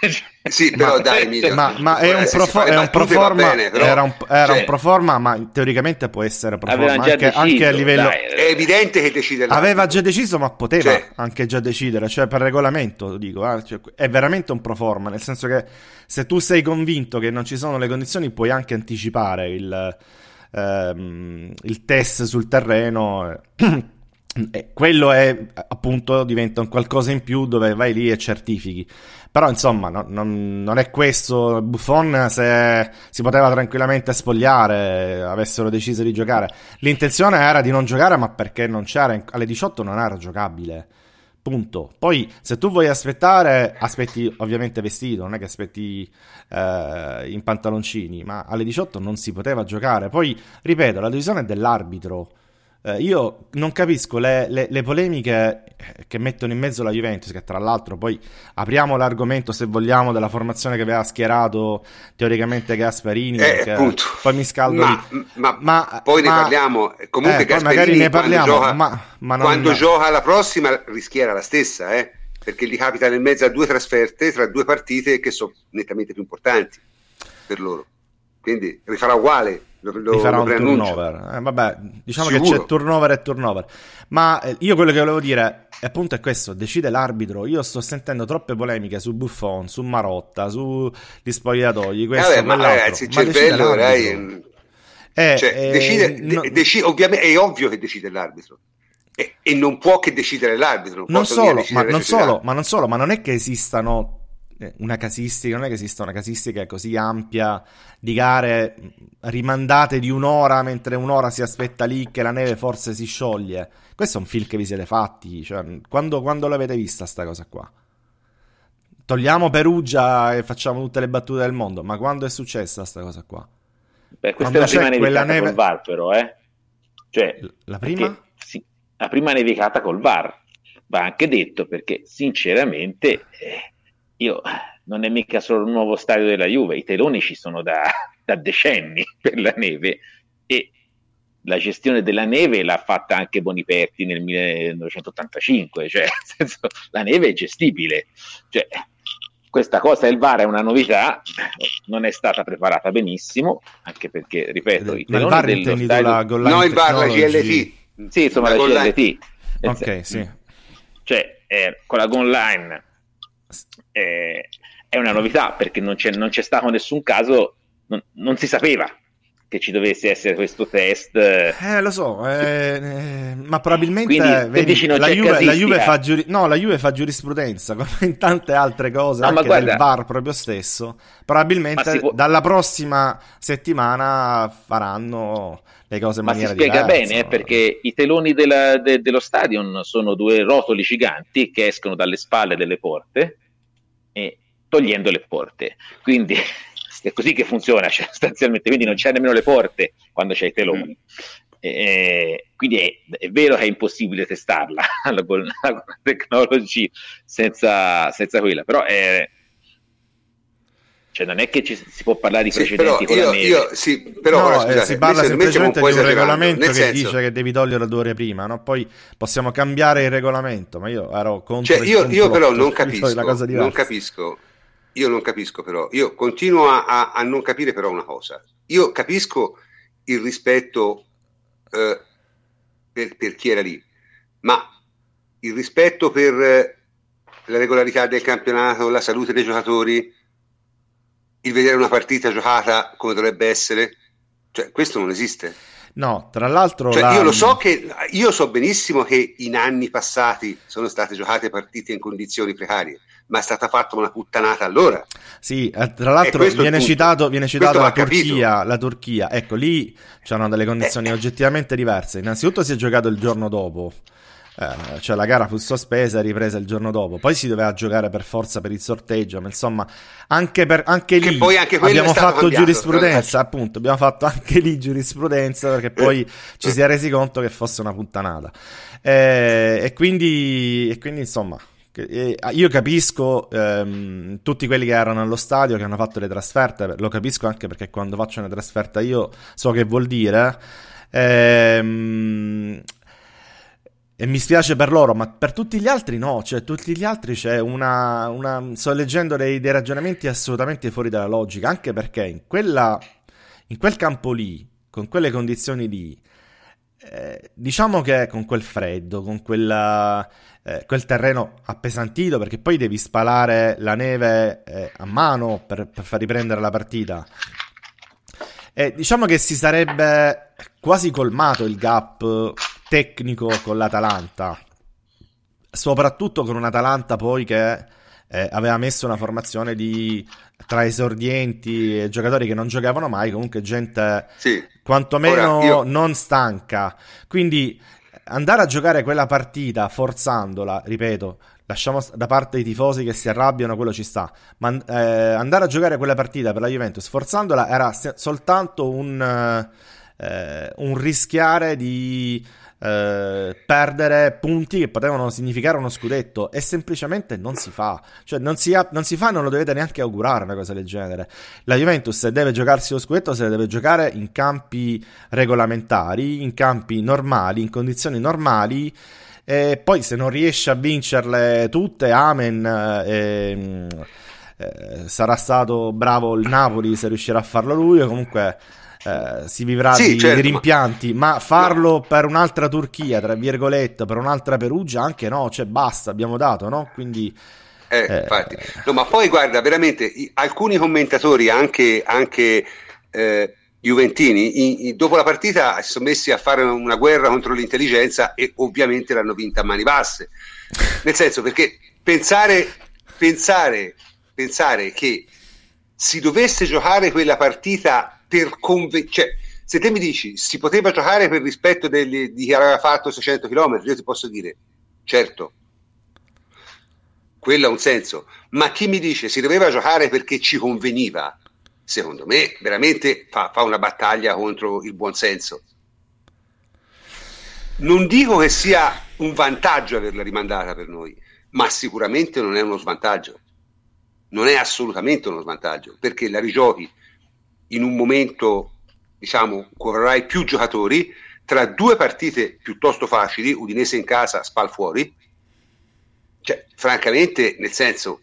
sì, però ma, dai, Emilio, ma, ma è un, profo- è un proforma, bene, però, era, un, era cioè, un proforma, ma teoricamente può essere proforma anche, deciso, anche, a livello... Dai, è evidente che decide l'arbitro. Aveva già deciso, ma poteva cioè. anche già decidere, cioè per regolamento, dico, eh, cioè, è veramente un proforma, nel senso che se tu sei convinto che non ci sono le condizioni, puoi anche anticipare il, ehm, il test sul terreno. Eh. E quello è appunto diventa un qualcosa in più dove vai lì e certifichi. Però insomma, no, non, non, è questo. Buffon se si poteva tranquillamente spogliare, avessero deciso di giocare. L'intenzione era di non giocare, ma perché non c'era alle 18 non era giocabile. Punto. Poi, se tu vuoi aspettare, aspetti ovviamente vestito, non è che aspetti eh, in pantaloncini, ma alle 18 non si poteva giocare. Poi, ripeto, la decisione è dell'arbitro. Eh, io non capisco le, le, le, polemiche che mettono in mezzo la Juventus, che tra l'altro poi apriamo l'argomento se vogliamo della formazione che aveva schierato teoricamente Gasparini, eh, poi mi scaldo ma, ma, ma, poi ma, ne parliamo, comunque eh, Gasparini magari ne parliamo, quando, gioca, non... quando gioca la prossima rischiera la stessa, eh? perché gli capita nel mezzo a due trasferte tra due partite che sono nettamente più importanti per loro. Quindi rifarà uguale lo, lo, farà un turnover. Eh, vabbè, diciamo Sicuro. che c'è turnover e turnover. Ma eh, io quello che volevo dire, appunto, è questo: decide l'arbitro. Io sto sentendo troppe polemiche su Buffon, su Marotta, sugli spogliatoi. Questo, eh, ma ragazzi, il cervello, dai, eh, cioè, eh, decide, no, deci- ovviamente è ovvio che decide l'arbitro. E, e non può che decidere l'arbitro. Non, non solo, ma non solo, ma non solo, ma non è che esistano eh, una casistica, non è che esista una casistica così ampia di gare rimandate di un'ora mentre un'ora si aspetta lì che la neve forse si scioglie. Questo è un film che vi siete fatti, cioè, quando, quando l'avete vista sta cosa qua? Togliamo Perugia e facciamo tutte le battute del mondo, ma quando è successa sta cosa qua? Beh, questa quando è la prima nevicata neve... col VAR però, eh? Cioè, la prima? Perché, sì, la prima nevicata col VAR, va anche detto perché sinceramente... Eh, io non è mica solo un nuovo stadio della Juve, i teloni ci sono da, da decenni per la neve e la gestione della neve l'ha fatta anche Boniperti nel 1985, cioè senso, la neve è gestibile. Cioè, questa cosa del VAR è una novità, non è stata preparata benissimo, anche perché, ripeto, il VAR intendi stadio... la goal line No, il VAR, la? GLT. Sì, insomma, la. GLT. Nel Ok, sì. Cioè, eh, con la goal line eh, è una novità perché non c'è, non c'è stato nessun caso, non, non si sapeva che ci dovesse essere questo test. eh, Eh, lo so, eh, eh, ma probabilmente Quindi, te vedi, dici la, Juve, la? Juve fa giuri- no, la Juve fa giurisprudenza come in tante altre cose, No, ma anche del guarda- VAR proprio stesso. Probabilmente Ma si può- dalla prossima settimana faranno le cose in Ma si maniera spiega diversa. bene eh, perché i teloni della- de- dello stadion sono due rotoli giganti che escono dalle spalle delle porte e togliendo le porte. Quindi è così che funziona cioè, sostanzialmente. Quindi non c'è nemmeno le porte quando c'è i teloni. E- quindi è, è vero che è impossibile testarla la Goal- la Goal technology senza, senza quella, però è, cioè non è che ci, si può parlare di Sì, precedenti però con la io, neve. io- sì, però no, ora, eh, si parla semplicemente di un regolamento che senso- dice che devi togliere due ore prima, no? Poi possiamo cambiare il regolamento, ma io ero contro Cioè, io, io però non capisco, la cosa diversa. non capisco, io non capisco però, io continuo a, a- a non capire però una cosa. Io capisco il rispetto eh, per, per chi era lì, ma il rispetto per eh, la regolarità del campionato, la salute dei giocatori, il vedere una partita giocata come dovrebbe essere, cioè questo non esiste. No, tra l'altro Cioè, la- io lo so che io so benissimo che in anni passati sono state giocate partite in condizioni precarie, ma è stata fatta una puttanata allora. Sì, eh, tra l'altro viene citato, viene citato la. Turchia, la Turchia. Ecco, lì c'erano delle condizioni Eh. oggettivamente diverse. Innanzitutto si è giocato il giorno dopo. Eh, cioè la gara fu sospesa e ripresa il giorno dopo. Poi si doveva giocare per forza per il sorteggio, ma insomma, anche, per, anche Che lì anche abbiamo fatto cambiato, giurisprudenza, tra appunto, abbiamo fatto anche lì giurisprudenza perché poi Eh. ci si è resi conto che fosse una puttanata. Eh, e quindi, e quindi insomma, eh, io capisco ehm, tutti quelli che erano allo stadio, che hanno fatto le trasferte, lo capisco anche perché quando faccio una trasferta io so che vuol dire. Ehm, e mi spiace per loro, ma per tutti gli altri no, cioè tutti gli altri c'è una, una- sto leggendo dei, dei ragionamenti assolutamente fuori dalla logica, anche perché in quella, in quel campo lì, con quelle condizioni lì, eh, diciamo che con quel freddo, con quella, eh, quel terreno appesantito, perché poi devi spalare la neve eh, a mano per, per far riprendere la partita. E diciamo che si sarebbe quasi colmato il gap tecnico con l'Atalanta, soprattutto con un'Atalanta poi che eh, aveva messo una formazione di tra esordienti e giocatori che non giocavano mai, comunque gente Sì. quantomeno io- non stanca. Quindi andare a giocare quella partita forzandola, ripeto, lasciamo da parte i tifosi che si arrabbiano, quello ci sta, ma eh, andare a giocare quella partita per la Juventus forzandola era se- soltanto un, eh, un rischiare di eh, perdere punti che potevano significare uno scudetto e semplicemente non si fa. Cioè non si, non si fa, non lo dovete neanche augurare una cosa del genere. La Juventus se deve giocarsi lo scudetto se deve giocare in campi regolamentari, in campi normali, in condizioni normali. E poi se non riesce a vincerle tutte, amen. eh, ehm, eh, sarà stato bravo il Napoli se riuscirà a farlo lui. O comunque eh, si vivrà Sì, di, certo, di rimpianti. Ma farlo per un'altra Turchia, tra virgolette, per un'altra Perugia, anche no. Cioè, basta, abbiamo dato, no? Quindi. Eh, Eh. infatti. No, ma poi guarda, veramente alcuni commentatori, anche, anche eh, juventini, i- i- dopo la partita si sono messi a fare una guerra contro l'intelligenza e ovviamente l'hanno vinta a mani basse. Nel senso, perché pensare, pensare, pensare che si dovesse giocare quella partita per conve- cioè, se te mi dici si poteva giocare per rispetto degli- di chi aveva fatto 600 km, io ti posso dire certo, quello ha un senso, ma chi mi dice si doveva giocare perché ci conveniva, secondo me veramente fa, fa una battaglia contro il buonsenso. Non dico che sia un vantaggio averla rimandata per noi, ma sicuramente non è uno svantaggio. Non è assolutamente uno svantaggio, perché la rigiochi in un momento, diciamo, con avrai più giocatori, tra due partite piuttosto facili, Udinese in casa, Spal fuori, cioè, francamente, nel senso,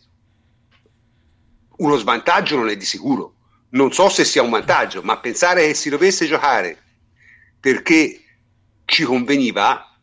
uno svantaggio non è di sicuro. Non so se sia un vantaggio, ma pensare che si dovesse giocare perché ci conveniva,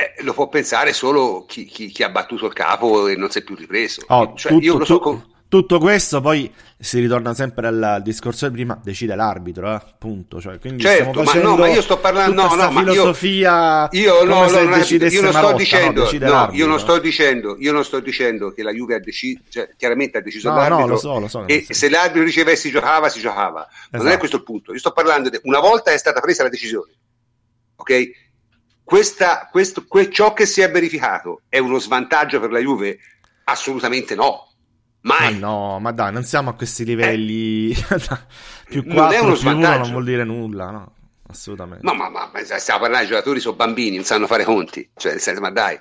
eh, lo può pensare solo chi, chi, chi, ha battuto il capo e non si è più ripreso. Oh, cioè, tutto, io lo so con... Tutto questo poi si ritorna sempre al discorso di prima, decide l'arbitro, eh? punto. Cioè, quindi certo, ma no, ma io sto parlando no, no, filosofia io, io, no, no, non io non sto dicendo, no, io non sto dicendo, io non sto dicendo che la Juve ha deciso, cioè, chiaramente ha deciso no, l'arbitro no, lo so, lo so, e se l'arbitro diceva si giocava, si giocava. Esatto. Non è esatto. questo il punto. Io sto parlando di una volta è stata presa la decisione. Ok? Questa, questo, que, ciò che si è verificato è uno svantaggio per la Juve? Assolutamente no Mai. Ma no, ma dai, non siamo a questi livelli. Eh. più 4 non è uno svantaggio. 1 non vuol dire nulla, no? Assolutamente. No, ma, ma, ma stiamo parlando di giocatori, sono bambini, non sanno fare conti. Cioè, nel senso, ma dai.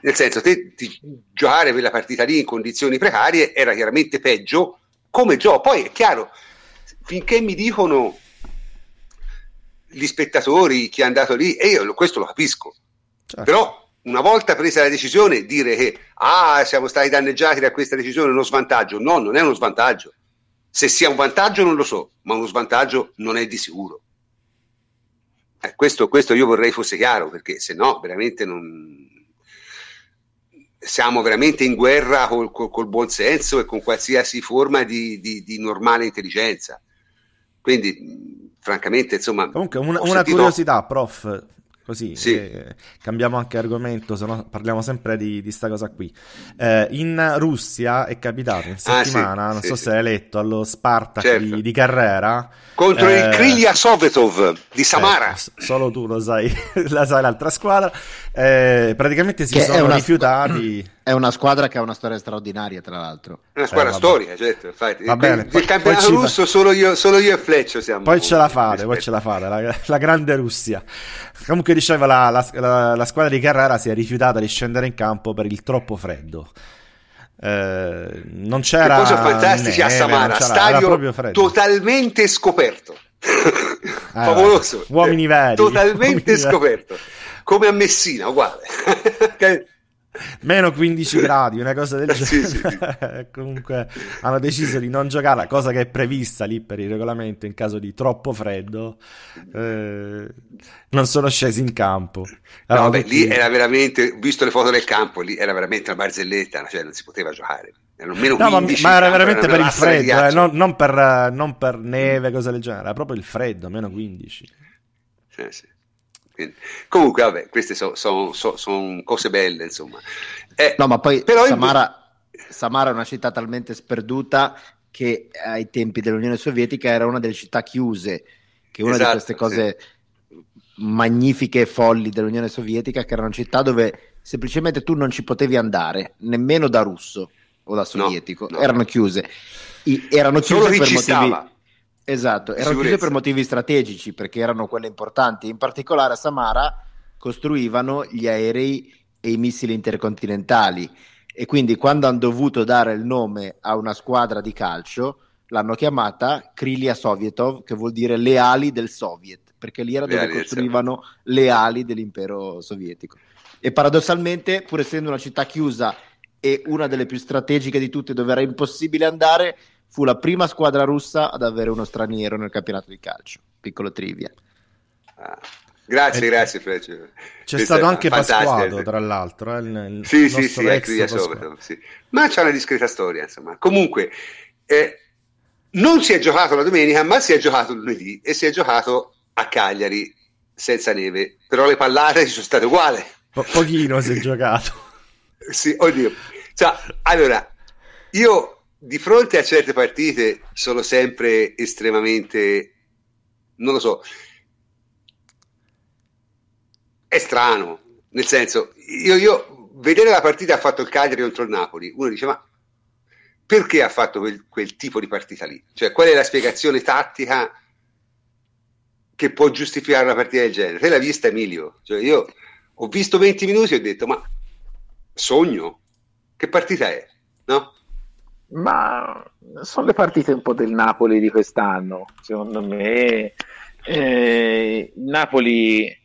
Nel senso, te, ti, giocare quella partita lì in condizioni precarie era chiaramente peggio come gioco. Poi è chiaro, finché mi dicono gli spettatori, chi è andato lì, e io questo lo capisco. Certo. Però una volta presa la decisione, dire che ah, siamo stati danneggiati da questa decisione è uno svantaggio. No, non è uno svantaggio. Se sia un vantaggio non lo so, ma uno svantaggio non è di sicuro. Eh, questo, questo, io vorrei fosse chiaro, perché se no veramente non... Siamo veramente in guerra col, col, col buon senso e con qualsiasi forma di, di, di normale intelligenza. Quindi, francamente, insomma... Comunque, una, una sentito... curiosità, prof Così sì. eh, cambiamo anche argomento, se no parliamo sempre di, di sta cosa qui. Eh, in Russia è capitato in settimana, ah, sì, non sì, so se hai letto, allo Spartak certo. di, di, Carrera. Contro eh, il Krylia Sovetov di Samara. Eh, solo tu lo sai, la sai l'altra squadra. Eh, praticamente si che sono rifiutati. È una squadra che ha una storia straordinaria, tra l'altro. È una squadra eh, storica, certo. Infatti, Va bene, il, poi, campionato russo fa... solo, io, solo io e Fleccio siamo. Poi ce la fate, poi ce la fate, la, la grande Russia. Comunque diceva la, la, la, squadra di Carrara si è rifiutata di scendere in campo per il troppo freddo. Eh, non c'era. Che fantastici neve, a Samara, stadio totalmente scoperto. Eh, Favoloso. Uomini veri. Totalmente uomini scoperto. Veri. Come a Messina, uguale. meno 15 gradi, una cosa del genere. Sì. Comunque hanno deciso di non giocare, cosa che è prevista lì per il regolamento in caso di troppo freddo. Eh, non sono scesi in campo. Allora, no, beh, tutti... lì era veramente, visto le foto del campo, lì era veramente una barzelletta, cioè non si poteva giocare. Meno no, ma, ma era veramente per il freddo, eh, non, non, per, non, per, neve, cose del genere, era proprio il freddo, meno 15. Sì, sì. Comunque, vabbè, queste sono so, so, son cose belle, insomma. Eh, no, ma poi Samara, in... Samara è una città talmente sperduta che ai tempi dell'Unione Sovietica era una delle città chiuse, che una esatto, di queste cose sì. magnifiche e folli dell'Unione Sovietica, che era una città dove semplicemente tu non ci potevi andare, nemmeno da russo o da sovietico, no, no. erano chiuse. I, erano chiuse per motivi... Stava Esatto, erano chiuse per motivi strategici, perché erano quelle importanti. In particolare a Samara costruivano gli aerei e i missili intercontinentali e quindi quando hanno dovuto dare il nome a una squadra di calcio l'hanno chiamata Krylia Sovietov, che vuol dire le ali del Soviet, perché lì era dove costruivano le ali dell'impero sovietico. E paradossalmente, pur essendo una città chiusa e una delle più strategiche di tutte, dove era impossibile andare, fu la prima squadra russa ad avere uno straniero nel campionato di calcio. Piccolo trivia. Ah. Grazie, eh, grazie Freccio. C'è stato anche Pasquato, tra l'altro. Eh, il, sì, sì, sì, ex Soveto, sì. Ma c'è una discreta storia, insomma. Comunque, eh, non si è giocato la domenica, ma si è giocato lunedì e si è giocato a Cagliari senza neve. Però le pallate ci sono state uguali. Po- pochino si è giocato. sì, oddio. Cioè, allora, io di fronte a certe partite sono sempre estremamente, non lo so, è strano, nel senso, io, io vedere la partita ha fatto il Cagliari contro il Napoli, uno dice ma perché ha fatto quel, quel tipo di partita lì? Cioè qual è la spiegazione tattica che può giustificare una partita del genere? Te l'hai vista Emilio? Cioè, io ho visto 20 minuti e ho detto ma sogno? Che partita è? No? Ma sono le partite un po' del Napoli di quest'anno, secondo me. Eh, Napoli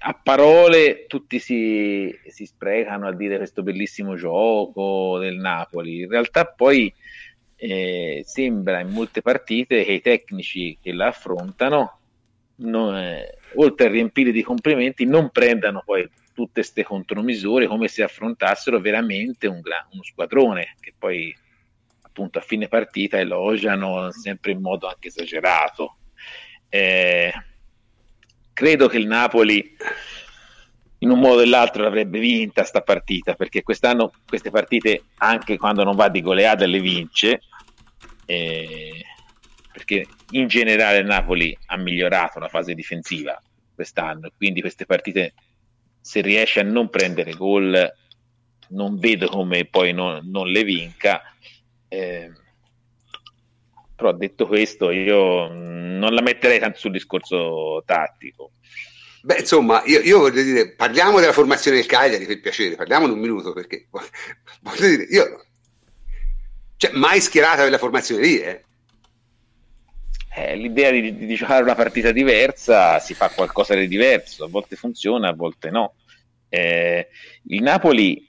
a parole tutti si, si, sprecano a dire questo bellissimo gioco del Napoli, in realtà poi eh, sembra in molte partite che i tecnici che la affrontano, non, eh, oltre a riempire di complimenti, non prendano poi tutte queste contromisure come se affrontassero veramente un uno squadrone che poi appunto a fine partita elogiano sempre in modo anche esagerato. Eh, credo che il Napoli in un modo o nell'altro l'avrebbe vinta sta partita perché quest'anno queste partite anche quando non va di goleada le vince eh, perché in generale il Napoli ha migliorato la fase difensiva quest'anno quindi queste partite se riesce a non prendere gol non vedo come poi non, non le vinca eh, però detto questo, io non la metterei tanto sul discorso tattico. Beh, insomma, io, io, voglio dire, parliamo della formazione del Cagliari per piacere, parliamo in un minuto perché voglio dire, io cioè, mai schierata quella formazione lì, eh. Eh, l'idea di, di, giocare una partita diversa si fa qualcosa di diverso, a volte funziona, a volte no. Eh, il Napoli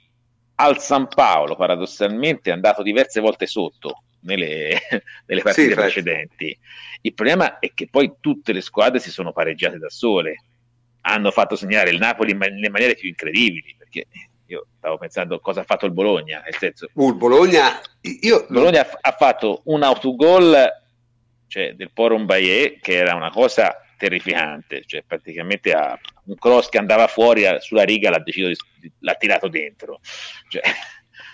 al San Paolo, paradossalmente, è andato diverse volte sotto nelle, nelle partite sì, precedenti. Il problema è che poi tutte le squadre si sono pareggiate da sole, hanno fatto segnare il Napoli nelle maniere più incredibili, perché io stavo pensando cosa ha fatto il Bologna, nel senso... Uh, il Bologna... Io... Bologna ha, ha fatto un autogol cioè, del Porum Baie, che era una cosa terrificante, cioè praticamente ha un cross che andava fuori sulla riga l'ha deciso di, l'ha tirato dentro. Cioè,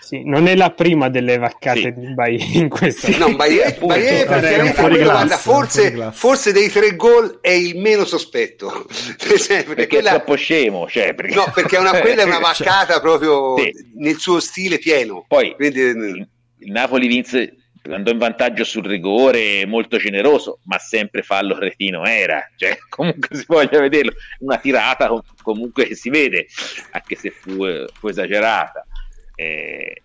sì, non è la prima delle vaccate sì. di Baie in questo sì, no, Baie, Baie praticamente guarda, forse, forse, dei tre gol è il meno sospetto perché, perché quella... è troppo scemo cioè, perché... no perché una, quella è una cioè, vaccata proprio sì. nel suo stile pieno poi Quindi... il, il Napoli vinse andò in vantaggio sul rigore molto generoso, ma sempre fallo cretino era, cioè, comunque si voglia vederlo, una tirata comunque si vede, anche se fu, fu esagerata. Eh,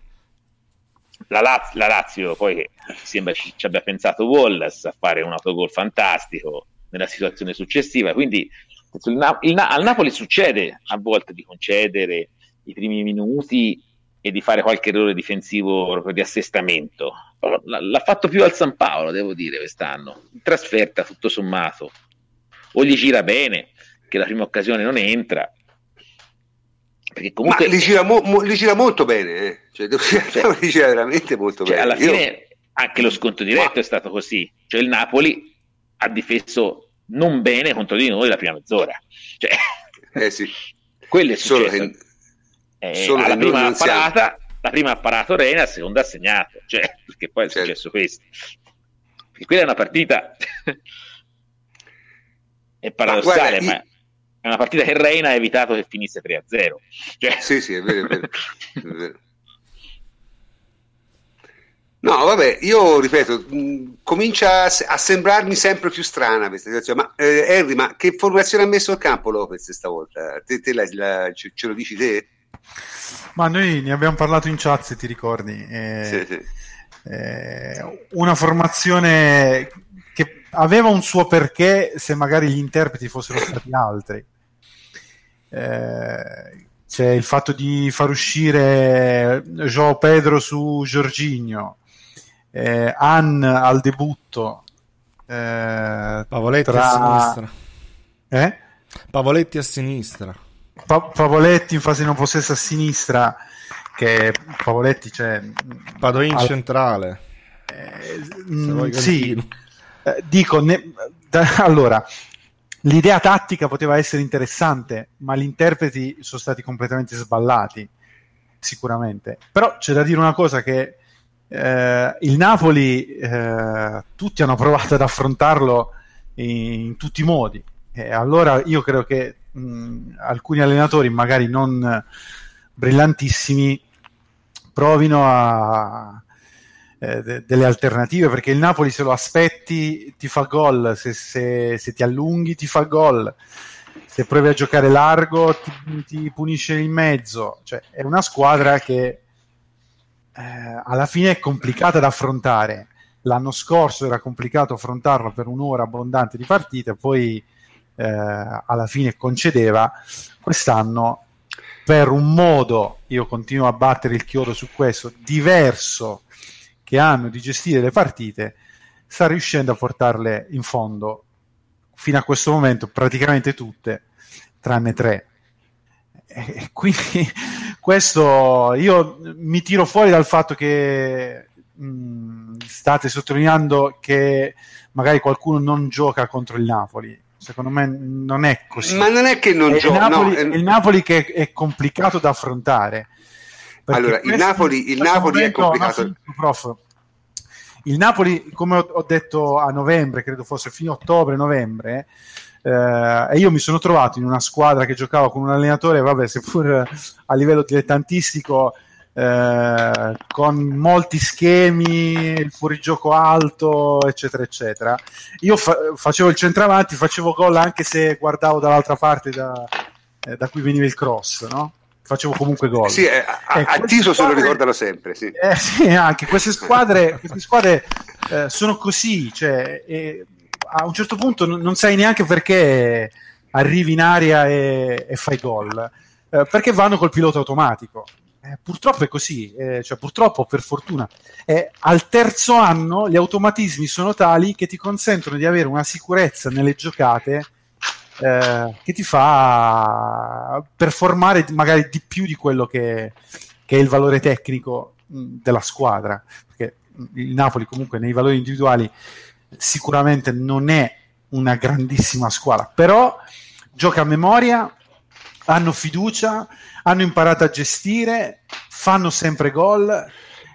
la, Lazio, la, Lazio, poi sembra ci, ci, abbia pensato Wallace a fare un autogol fantastico nella situazione successiva, quindi il, il, al Napoli succede a volte di concedere i primi minuti e di fare qualche errore difensivo proprio di assestamento. L'ha fatto più al San Paolo, devo dire, quest'anno. In trasferta, tutto sommato. O gli gira bene, che la prima occasione non entra. Perché comunque... Ma li gira, mo- mo- li gira molto bene, eh. cioè, cioè, li gira veramente molto cioè, bene. Alla fine Io... anche lo sconto diretto Ma... è stato così. Cioè il Napoli ha difeso non bene contro di noi la prima mezz'ora. Cioè... Eh sì. Quello è successo. Solo che eh, alla prima parata, la prima ha parato Reina, la seconda ha segnato, cioè, perché poi è certo. successo questo. Perché quella è una partita è paradossale, ma, guarda, ma è una partita che Reina ha evitato che finisse 3-0. Cioè... Sì, sì, è vero, è vero. è vero. No, vabbè, io ripeto, mh, comincia a, a, sembrarmi sempre più strana questa situazione. Ma eh, Henry, ma che formazione ha messo il campo Lopez stavolta? Te, te la, la, ce, ce, lo dici te? Ma noi ne abbiamo parlato in chat, se ti ricordi. Eh, sì, sì. Eh, una formazione che aveva un suo perché se magari gli interpreti fossero stati altri. Eh, c'è il fatto di far uscire Joao Pedro su Giorginio, eh, Ann al debutto. Eh, Pavoletti tra... a sinistra. Eh? Pavoletti a sinistra. Pa- Pavoletti in fase non possessa a sinistra, che Pavoletti c'è... Cioè, Padoin al... centrale. Eh, mh, sì, eh, dico, ne... da, allora, l'idea tattica poteva essere interessante, ma gli interpreti sono stati completamente sballati, sicuramente. Però c'è da dire una cosa che eh, il Napoli, eh, tutti hanno provato ad affrontarlo in, in tutti i modi. E allora io credo che mh, alcuni allenatori, magari non brillantissimi, provino a eh, de- delle alternative perché il Napoli se lo aspetti ti fa gol, se, se, se ti allunghi ti fa gol, se provi a giocare largo ti, ti punisce in mezzo, cioè è una squadra che eh, alla fine è complicata da affrontare. L'anno scorso era complicato affrontarlo per un'ora abbondante di partite, poi eh, alla fine concedeva, quest'anno per un modo, io continuo a battere il chiodo su questo, diverso che hanno di gestire le partite, sta riuscendo a portarle in fondo fino a questo momento praticamente tutte, tranne tre. E quindi questo io mi tiro fuori dal fatto che mh, state sottolineando che magari qualcuno non gioca contro il Napoli. Secondo me non è così. Ma non è che non gioca. È, no, è il Napoli che è complicato da affrontare. Allora, il Napoli, il Napoli momento, è complicato. No, prof, il Napoli, come ho detto a novembre, credo fosse fine ottobre-novembre, eh, e io mi sono trovato in una squadra che giocava con un allenatore, vabbè, seppur a livello dilettantistico, eh, con molti schemi, il fuorigioco alto, eccetera, eccetera. Io fa- facevo il centravanti, facevo gol anche se guardavo dall'altra parte da, eh, da cui veniva il cross, no? facevo comunque gol. Sì, eh, a, eh, a Tiso se lo ricordano sempre. Sì, eh, sì anche queste squadre, queste squadre eh, sono così, cioè, a un certo punto n- non sai neanche perché arrivi in aria e, e fai gol, eh, perché vanno col pilota automatico. Eh, purtroppo è così, eh, cioè purtroppo per fortuna. al terzo anno gli automatismi sono tali che ti consentono di avere una sicurezza nelle giocate eh, che ti fa performare magari di più di quello che, che è il valore tecnico della squadra. Perché il Napoli comunque nei valori individuali sicuramente non è una grandissima squadra, però gioca a memoria, hanno fiducia, hanno imparato a gestire, fanno sempre gol.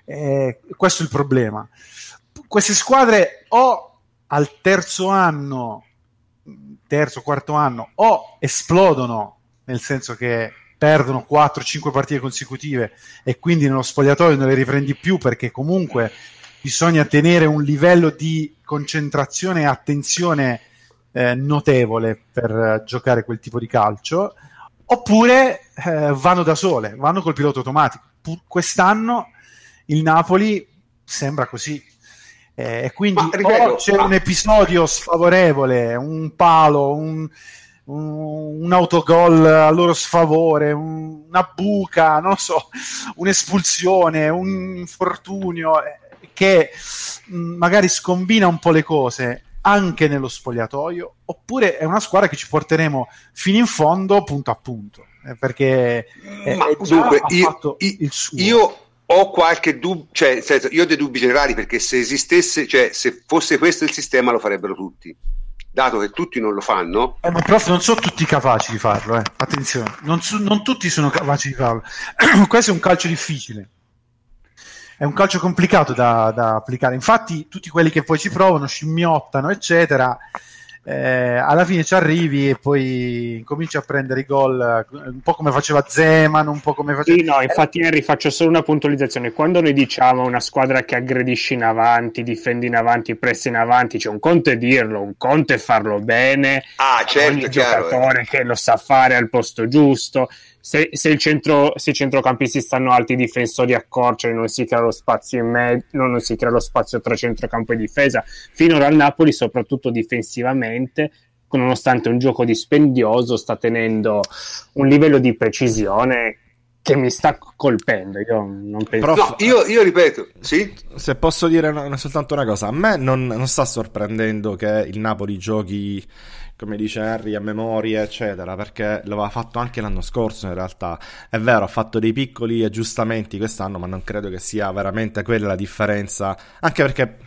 Eh, questo è il problema. Queste squadre o al terzo anno terzo, quarto anno o esplodono, nel senso che perdono 4-5 partite consecutive e quindi nello spogliatoio non le riprendi più perché comunque bisogna tenere un livello di concentrazione e attenzione eh, notevole per giocare quel tipo di calcio oppure eh, vanno da sole, vanno col pilota automatico. Pur quest'anno il Napoli sembra così, eh, e quindi ma, ripeto, c'è ma... un episodio sfavorevole, un palo, un, un, un autogol a loro sfavore, un, una buca, non so, un'espulsione, un infortunio eh, che mh, mm, magari scombina un po' le cose anche nello spogliatoio, oppure è una squadra che ci porteremo fino in fondo punto a punto. Eh, perché è, è dunque, io, io, io ho qualche dubbio, cioè, senso, io ho dei dubbi generali perché se esistesse, cioè se fosse questo il sistema lo farebbero tutti. Dato che tutti non lo fanno, eh, ma prof, non sono tutti capaci di farlo. Eh. Attenzione, non, so, non tutti sono capaci di farlo. questo è un calcio difficile è un calcio complicato da, da, applicare. Infatti, tutti quelli che poi ci provano scimmiottano, eccetera eh, alla fine ci arrivi e poi cominci a prendere i gol eh, un po' come faceva Zeman, un po' come faceva... Sì, no, infatti Henry faccio solo una puntualizzazione. Quando noi diciamo una squadra che aggredisce in avanti, difende in avanti, pressa in avanti, c'è un conto è dirlo, un conto è farlo bene. Ah, certo, ogni chiaro, giocatore eh. che lo sa fare al posto giusto se, se, centro, se, i centrocampisti stanno alti, i difensori accorciano, non si crea lo spazio in mezzo, non si crea lo spazio tra centrocampo e difesa. Finora al Napoli, soprattutto difensivamente, nonostante un gioco dispendioso, sta tenendo un livello di precisione che mi sta colpendo. Io non penso. Prof, no, io, io, ripeto, sì. Se posso dire una, soltanto una cosa, a me non, non sta sorprendendo che il Napoli giochi come dice Harry, a memoria, eccetera, perché lo aveva fatto anche l'anno scorso in realtà. È vero, ha fatto dei piccoli aggiustamenti quest'anno, ma non credo che sia veramente quella la differenza, anche perché,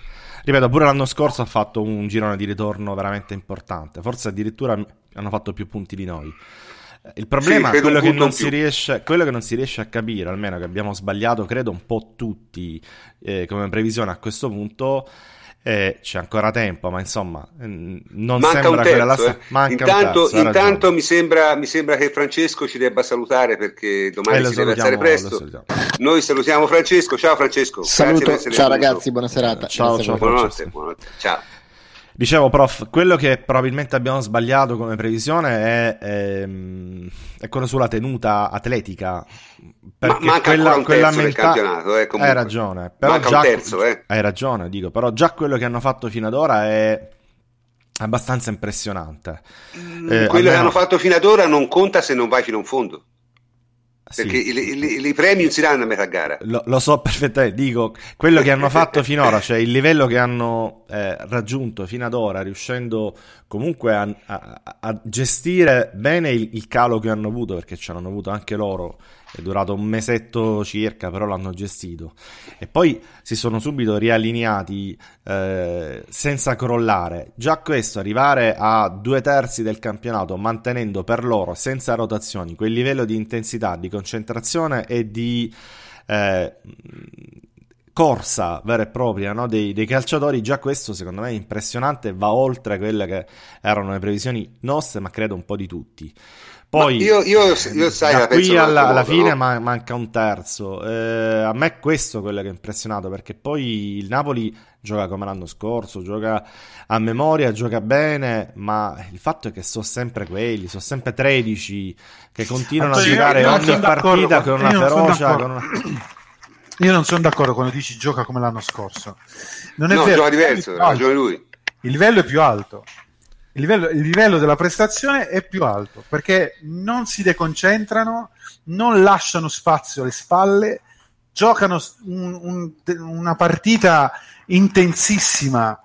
ripeto, pure l'anno scorso ha fatto un girone di ritorno veramente importante, forse addirittura hanno fatto più punti di noi. Il problema sì, è quello che, riesce, quello che, non si riesce, a capire, almeno che abbiamo sbagliato, credo un po' tutti eh, come previsione a questo punto, eh, c'è ancora tempo, ma insomma, non Manca sembra terzo, la... eh. Manca intanto, terzo, intanto mi, sembra, mi, sembra, che Francesco ci debba salutare perché domani eh, si deve alzare presto. Noi salutiamo Francesco. Ciao Francesco. Saluto. Ciao ragazzi, buona serata. Ciao, ciao, buonanotte, buonanotte. Ciao. Dicevo, prof, quello che probabilmente abbiamo sbagliato come previsione è, è, ehm, è quello sulla tenuta atletica. Perché Ma manca quella, un quella campionato, eh, Hai ragione. Però manca già, un terzo, eh. Hai ragione, dico. Però già quello che hanno fatto fino ad ora è abbastanza impressionante. Mm, eh, quello almeno... che hanno fatto fino ad ora non conta se non vai fino in fondo. Perché sì. i, i, i, premi non si danno a metà gara. Lo, lo, so perfettamente, dico, quello che hanno fatto finora, cioè il livello che hanno eh, raggiunto fino ad ora, riuscendo comunque a, a, a gestire bene il, il, calo che hanno avuto, perché ce l'hanno avuto anche loro, è durato un mesetto circa, però l'hanno gestito. E poi si sono subito riallineati eh, senza crollare. Già questo, arrivare a due terzi del campionato, mantenendo per loro, senza rotazioni, quel livello di intensità, di concentrazione e di... Eh, corsa vera e propria no? dei, dei, calciatori, già questo secondo me è impressionante, va oltre quelle che erano le previsioni nostre, ma credo un po' di tutti. Poi, io, io, io sai, da qui alla, alla modo, fine no? manca un terzo. Eh, a me è questo quello che è impressionato perché poi il Napoli gioca come l'anno scorso, gioca a memoria, gioca bene, ma il fatto è che sono sempre quelli, sono sempre 13 che continuano a giocare ogni partita con una ferocia. Con una... Io non sono d'accordo quando dici gioca come l'anno scorso. Non è no, vero. gioca diverso, ragione lui. Il livello è più alto il livello, il livello, della prestazione è più alto perché non si deconcentrano, non lasciano spazio alle spalle, giocano un, un, una partita intensissima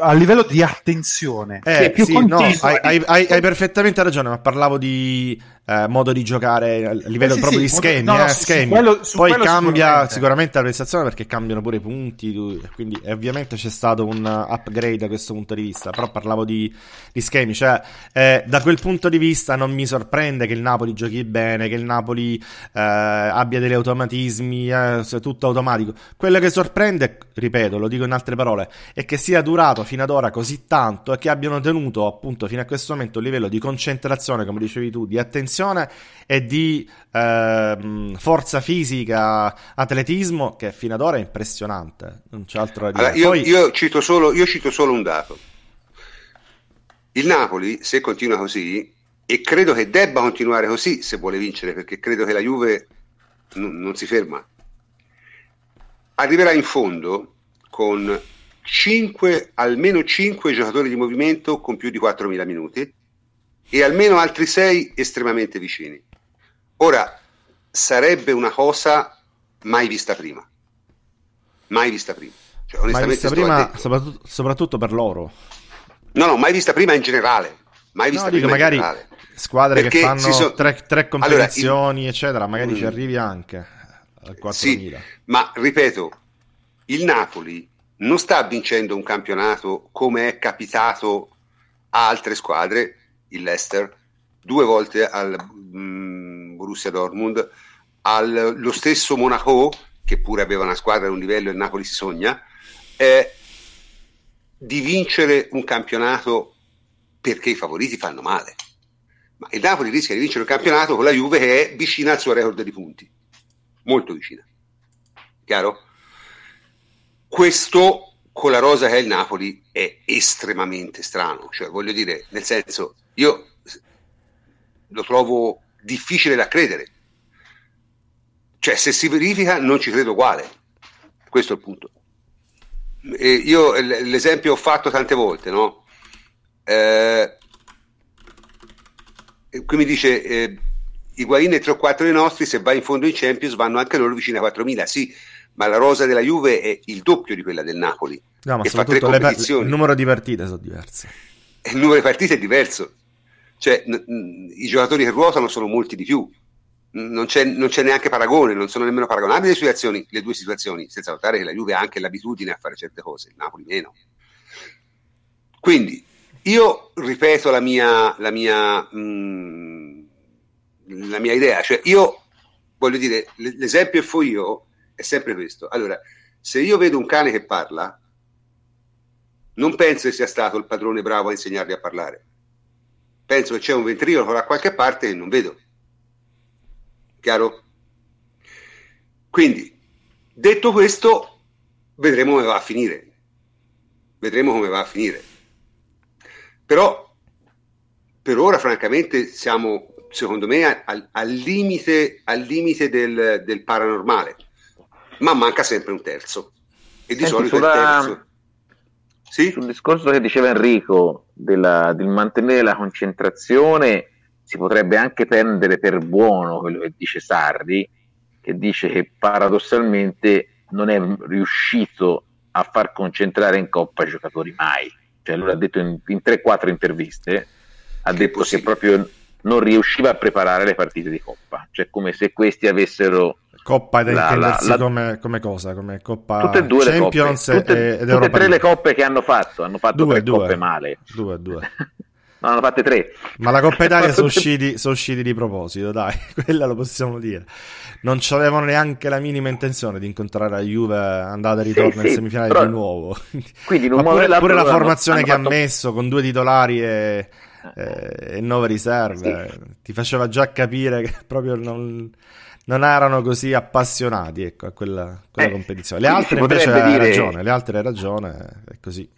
a livello di attenzione. Eh, sì, no, hai, hai, hai, perfettamente ragione, ma parlavo di eh, modo di giocare a livello eh sì, proprio sì, di schemi. No, no, eh, schemi. Su quello, su Poi cambia sicuramente. sicuramente la prestazione perché cambiano pure i punti, quindi ovviamente c'è stato un upgrade da questo punto di vista, però parlavo di, di schemi, cioè eh, da quel punto di vista non mi sorprende che il Napoli giochi bene, che il Napoli eh, abbia degli automatismi, eh, tutto automatico. Quello che sorprende, ripeto, lo dico in altre parole, è che sia durato fino ad ora così tanto e che abbiano tenuto appunto fino a questo momento un livello di concentrazione, come dicevi tu, di attenzione attenzione e di eh, forza fisica, atletismo che fino ad ora è impressionante. Non c'è altro da dire. Allora, io, Poi... io, cito solo, io cito solo un dato. Il Napoli, se continua così, e credo che debba continuare così se vuole vincere, perché credo che la Juve n- non si ferma, arriverà in fondo con 5, almeno 5 giocatori di movimento con più di 4.000 minuti e almeno altri sei estremamente vicini. Ora, sarebbe una cosa mai vista prima. Mai vista prima. Cioè, mai vista prima, soprattutto, soprattutto, per loro. No, no, mai vista prima in generale. Mai vista no, prima dico, magari generale. squadre Perché che fanno so... tre, tre, competizioni, allora, eccetera, magari mm. ci arrivi anche al 4.000. Sì, ma ripeto, il Napoli non sta vincendo un campionato come è capitato a altre squadre il Leicester, due volte al mm, Borussia Dortmund, allo stesso Monaco, che pure aveva una squadra di un livello e Napoli si sogna, eh, di vincere un campionato perché i favoriti fanno male. Ma il Napoli rischia di vincere un campionato con la Juve che è vicina al suo record di punti, molto vicina. Chiaro? Questo con la rosa che è il Napoli è estremamente strano, cioè voglio dire, nel senso, io lo trovo difficile da credere. Cioè, se si verifica, non ci credo uguale. Questo è il punto. E io l'esempio ho fatto tante volte, no? Eh, qui mi dice eh, i Guain e 3 o 4 dei nostri, se vai in fondo in Champions, vanno anche loro vicino a 4.000. Sì, ma la rosa della Juve è il doppio di quella del Napoli. No, ma soprattutto le, il numero di partite sono diverse. Il numero di partite è diverso. Cioè, n- n- i giocatori che ruotano sono molti di più. Non c'è, non c'è, neanche paragone, non sono nemmeno paragonabili le, situazioni, le due situazioni, senza notare che la Juve ha anche l'abitudine a fare certe cose, il Napoli meno. Quindi, io ripeto la mia, la mia, mh, mm, la mia idea, cioè io voglio dire, l'esempio che fo io è sempre questo. Allora, se io vedo un cane che parla, non penso che sia stato il padrone bravo a insegnargli a parlare penso che c'è un ventriolo da qualche parte che non vedo. Chiaro? Quindi, detto questo, vedremo come va a finire. Vedremo come va a finire. Però per ora, francamente, siamo, secondo me, al, al limite, al limite del, del, paranormale. Ma manca sempre un terzo. E di Senti, solito sulla... il terzo. Sì? Sul discorso che diceva Enrico della, del mantenere la concentrazione, si potrebbe anche prendere per buono quello che dice Sarri, che dice che paradossalmente non è riuscito a far concentrare in coppa i giocatori mai. Cioè, lui ha detto in, in 3-4 interviste ha detto che proprio non riusciva a preparare le partite di Coppa, cioè come se questi avessero Coppa da intendersi la, come, come, cosa? Come Coppa tutte e due Champions le coppe, tutte, ed tutte e tre le coppe che hanno fatto, hanno fatto due, due. coppe male. Due, due. no, hanno fatte tre. Ma la Coppa Italia sono usciti, sono usciti di proposito, dai, quella lo possiamo dire. Non avevano neanche la minima intenzione di incontrare la Juve andata e ritorno sì, in sì, semifinale però... di nuovo. Quindi non pure, pure la formazione hanno, che hanno ha messo con due titolari e eh, e nove riserve, sì. ti faceva già capire che proprio non, non erano così appassionati ecco, a quella, quella eh, competizione. Le altre invece hai dire... ragione, le altre hai ragione, è così.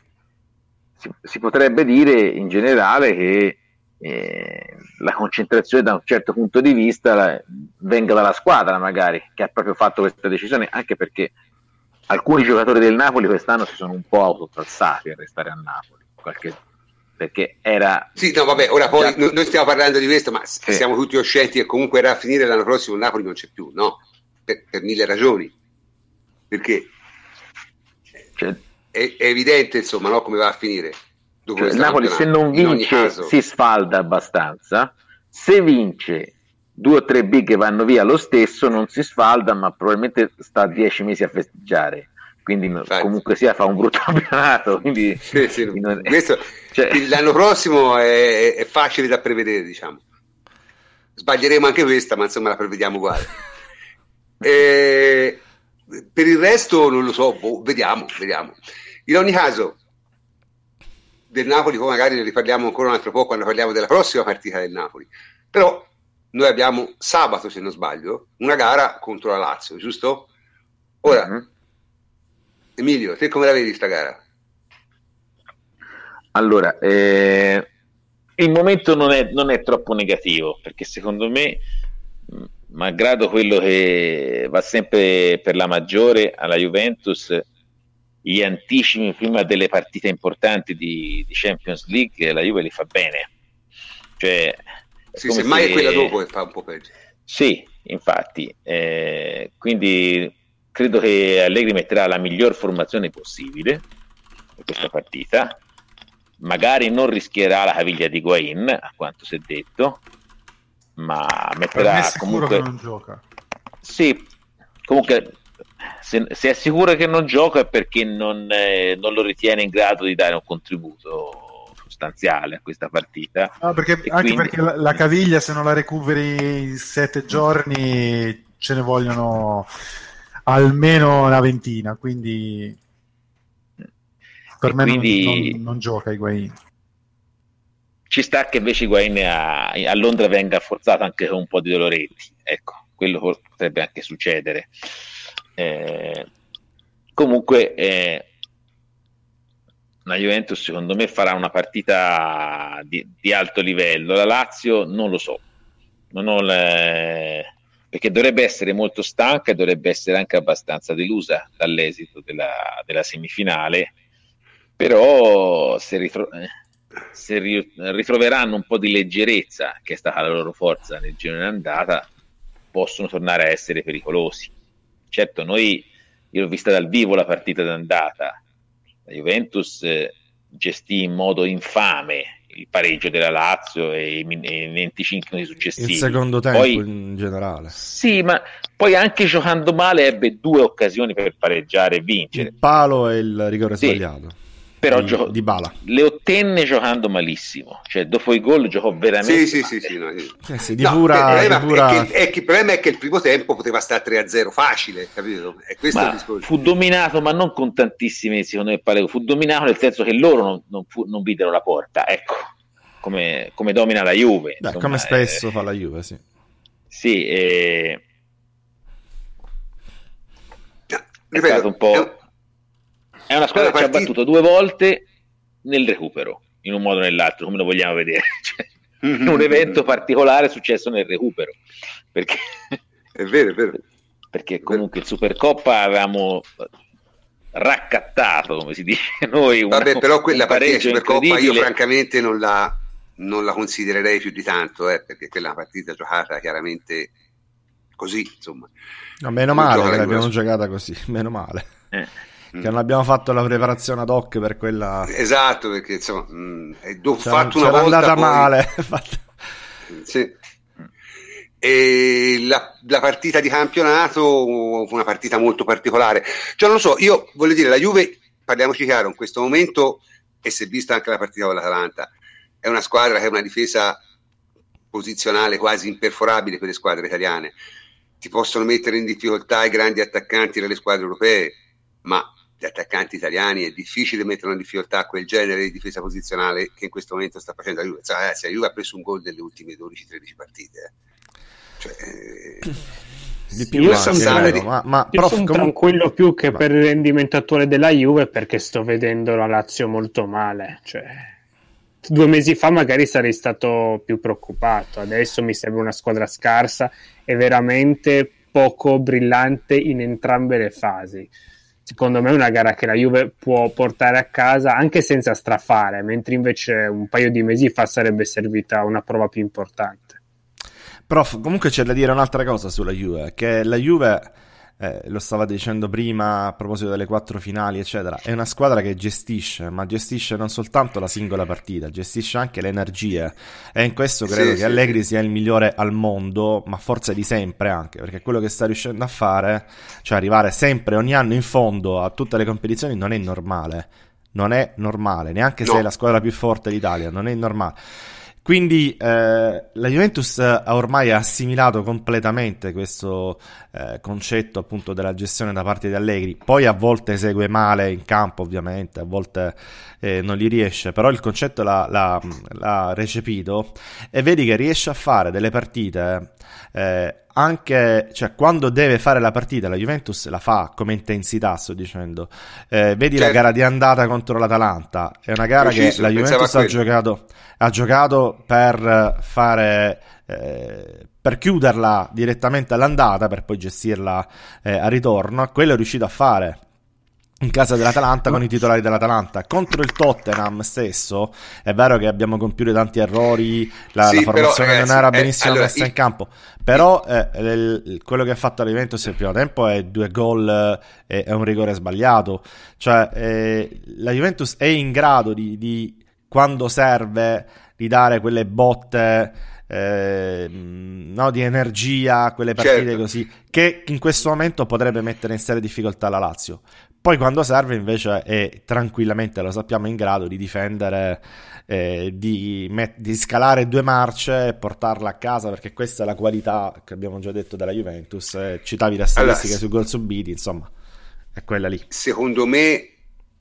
Si, si potrebbe dire in generale che eh, la concentrazione da un certo punto di vista la, venga dalla squadra magari, che ha proprio fatto questa decisione, anche perché alcuni giocatori del Napoli quest'anno si sono un po' autotrassati a restare a Napoli. Qualche perché era... Sì, no, vabbè, ora poi già... noi stiamo parlando di questo, ma sì. siamo tutti oscenti e comunque era a finire l'anno prossimo il Napoli non c'è più, no? Per, per mille ragioni. Perché cioè, è, è, evidente, insomma, no, come va a finire. Cioè, il Napoli se non vince si sfalda abbastanza, se vince due o tre big vanno via lo stesso, non si sfalda, ma probabilmente sta dieci mesi a festeggiare quindi Infatti. comunque sia fa un brutto campionato quindi sì, sì, non... Questo, cioè... l'anno prossimo è, è, facile da prevedere diciamo. Sbaglieremo anche questa ma insomma la prevediamo uguale. E, per il resto non lo so boh, vediamo vediamo. In ogni caso del Napoli poi magari ne riparliamo ancora un altro po' quando parliamo della prossima partita del Napoli. Però noi abbiamo sabato se non sbaglio una gara contro la Lazio giusto? ora mm-hmm Emilio, te come la vedi sta gara? Allora, eh, il momento non è, non è, troppo negativo perché secondo me, malgrado quello che va sempre per la maggiore alla Juventus, gli anticipi prima delle partite importanti di, di Champions League, la Juve li fa bene. Cioè, sì, semmai se... è quella dopo che fa un po' peggio. Sì, infatti. Eh, quindi credo che Allegri metterà la miglior formazione possibile per questa partita. Magari non rischierà la caviglia di Guain, a quanto si è detto, ma metterà comunque. non gioca. Sì, comunque, se, se, è sicuro che non gioca è perché non, eh, non, lo ritiene in grado di dare un contributo sostanziale a questa partita. Ah, perché, anche quindi... perché la, la, caviglia, se non la recuperi in sette giorni, ce ne vogliono almeno una ventina, quindi per e me quindi... non, non, gioca Higuain. Ci sta che invece Higuain a, a, Londra venga forzato anche con un po' di doloretti, ecco, quello potrebbe anche succedere. Eh, comunque eh, la Juventus secondo me farà una partita di, di alto livello, la Lazio non lo so, non ho le perché dovrebbe essere molto stanca e dovrebbe essere anche abbastanza delusa dall'esito della, della semifinale, però se, ritro- se ri- ritroveranno un po' di leggerezza, che è stata la loro forza nel giro in andata, possono tornare a essere pericolosi. Certo, noi, io ho vista dal vivo la partita d'andata, la Juventus eh, gestì in modo infame il pareggio della Lazio e i, 25 minuti successivi. Il secondo tempo poi, in generale. Sì, ma poi anche giocando male ebbe due occasioni per pareggiare e vincere. Il palo e il rigore sì. sbagliato però di, gioco, di Bala. le ottenne giocando malissimo. Cioè dopo i gol giocò veramente sì sì sì, sì, no, eh sì, di no, pura, il, problema pura... È che, è che, il problema è che il primo tempo poteva stare 3-0 facile capito? E questo ma fu dominato ma non con tantissimi secondo me pareggi fu dominato nel senso che loro non, non, fu, non videro la porta ecco. Come, come domina la Juve Beh, insomma, come spesso eh, fa la Juve sì. Sì eh, è stato un po' è una squadra che ci ha battuto due volte nel recupero. in un modo o nell'altro, come lo vogliamo vedere. Cioè, mm-hmm. un evento particolare è successo nel recupero. Perché... È vero, è vero. Perché comunque il Supercoppa avevamo raccattato, come si dice noi. Una, Vabbè, però quella partita di Supercoppa io francamente non la, non la considererei più di tanto, eh, perché quella partita giocata chiaramente così, insomma. No, meno male che l'abbiamo giocata così, meno male. Eh che non abbiamo fatto la preparazione ad hoc per quella esatto perché insomma mh, è do- c'era, fatto una volta andata poi... male sì. e la, la, partita di campionato fu una partita molto particolare. Cioè non lo so io voglio dire la Juve parliamoci chiaro in questo momento e si è vista anche la partita con l'Atalanta è una squadra che ha una difesa posizionale quasi imperforabile per le squadre italiane. Ti possono mettere in difficoltà i grandi attaccanti delle squadre europee ma gli attaccanti italiani è difficile mettere una difficoltà quel genere di difesa posizionale che in questo momento sta facendo la Juve. Cioè, ragazzi, la Juve ha preso un gol nelle ultime 12-13 partite. Eh. Cioè, di più io sono, tranquillo, ma, ma io sono comunque... tranquillo più che per il rendimentatore della Juve perché sto vedendo la Lazio molto male. Cioè, due mesi fa magari sarei stato più preoccupato, adesso mi sembra una squadra scarsa e veramente poco brillante in entrambe le fasi secondo me è una gara che la Juve può portare a casa anche senza strafare, mentre invece un paio di mesi fa sarebbe servita una prova più importante. Prof, comunque c'è da dire un'altra cosa sulla Juve, che la Juve eh, lo stava dicendo prima a proposito delle quattro finali, eccetera, è una squadra che gestisce, ma gestisce non soltanto la singola partita, gestisce anche le energie. E in questo credo sì, che sì. Allegri sia il migliore al mondo, ma forse di sempre anche, perché quello che sta riuscendo a fare, cioè arrivare sempre ogni anno in fondo a tutte le competizioni, non è normale. Non è normale, neanche no. se è la squadra più forte d'Italia, non è normale. Quindi eh, la Juventus ha ormai assimilato completamente questo eh, concetto appunto della gestione da parte di Allegri. Poi a volte esegue male in campo, ovviamente, a volte eh, non gli riesce, però il concetto l'ha, l'ha, l'ha, recepito e vedi che riesce a fare delle partite eh, anche cioè, quando deve fare la partita, la Juventus la fa come intensità, sto dicendo. Eh, vedi certo. la gara di andata contro l'Atalanta, è una gara Preciso, che la Juventus ha giocato, ha giocato, per fare. Eh, per chiuderla direttamente all'andata per poi gestirla eh, a ritorno, quello è riuscito a fare in casa dell'Atalanta con i titolari dell'Atalanta contro il Tottenham stesso è vero che abbiamo compiuto tanti errori la, sì, la formazione però, ragazzi, non era benissimo eh, allora, messa in campo però eh, il, quello che ha fatto la Juventus nel primo tempo è due gol e eh, un rigore sbagliato cioè eh, la Juventus è in grado di, di, quando serve di dare quelle botte eh, no, di energia, quelle partite certo. così, che in questo momento potrebbe mettere in seria difficoltà la Lazio. Poi quando serve invece è tranquillamente, lo sappiamo, in grado di difendere, eh, di, met- di, scalare due marce e portarla a casa, perché questa è la qualità che abbiamo già detto della Juventus. Eh, citavi le statistiche allora, su gol subiti, insomma, è quella lì. Secondo me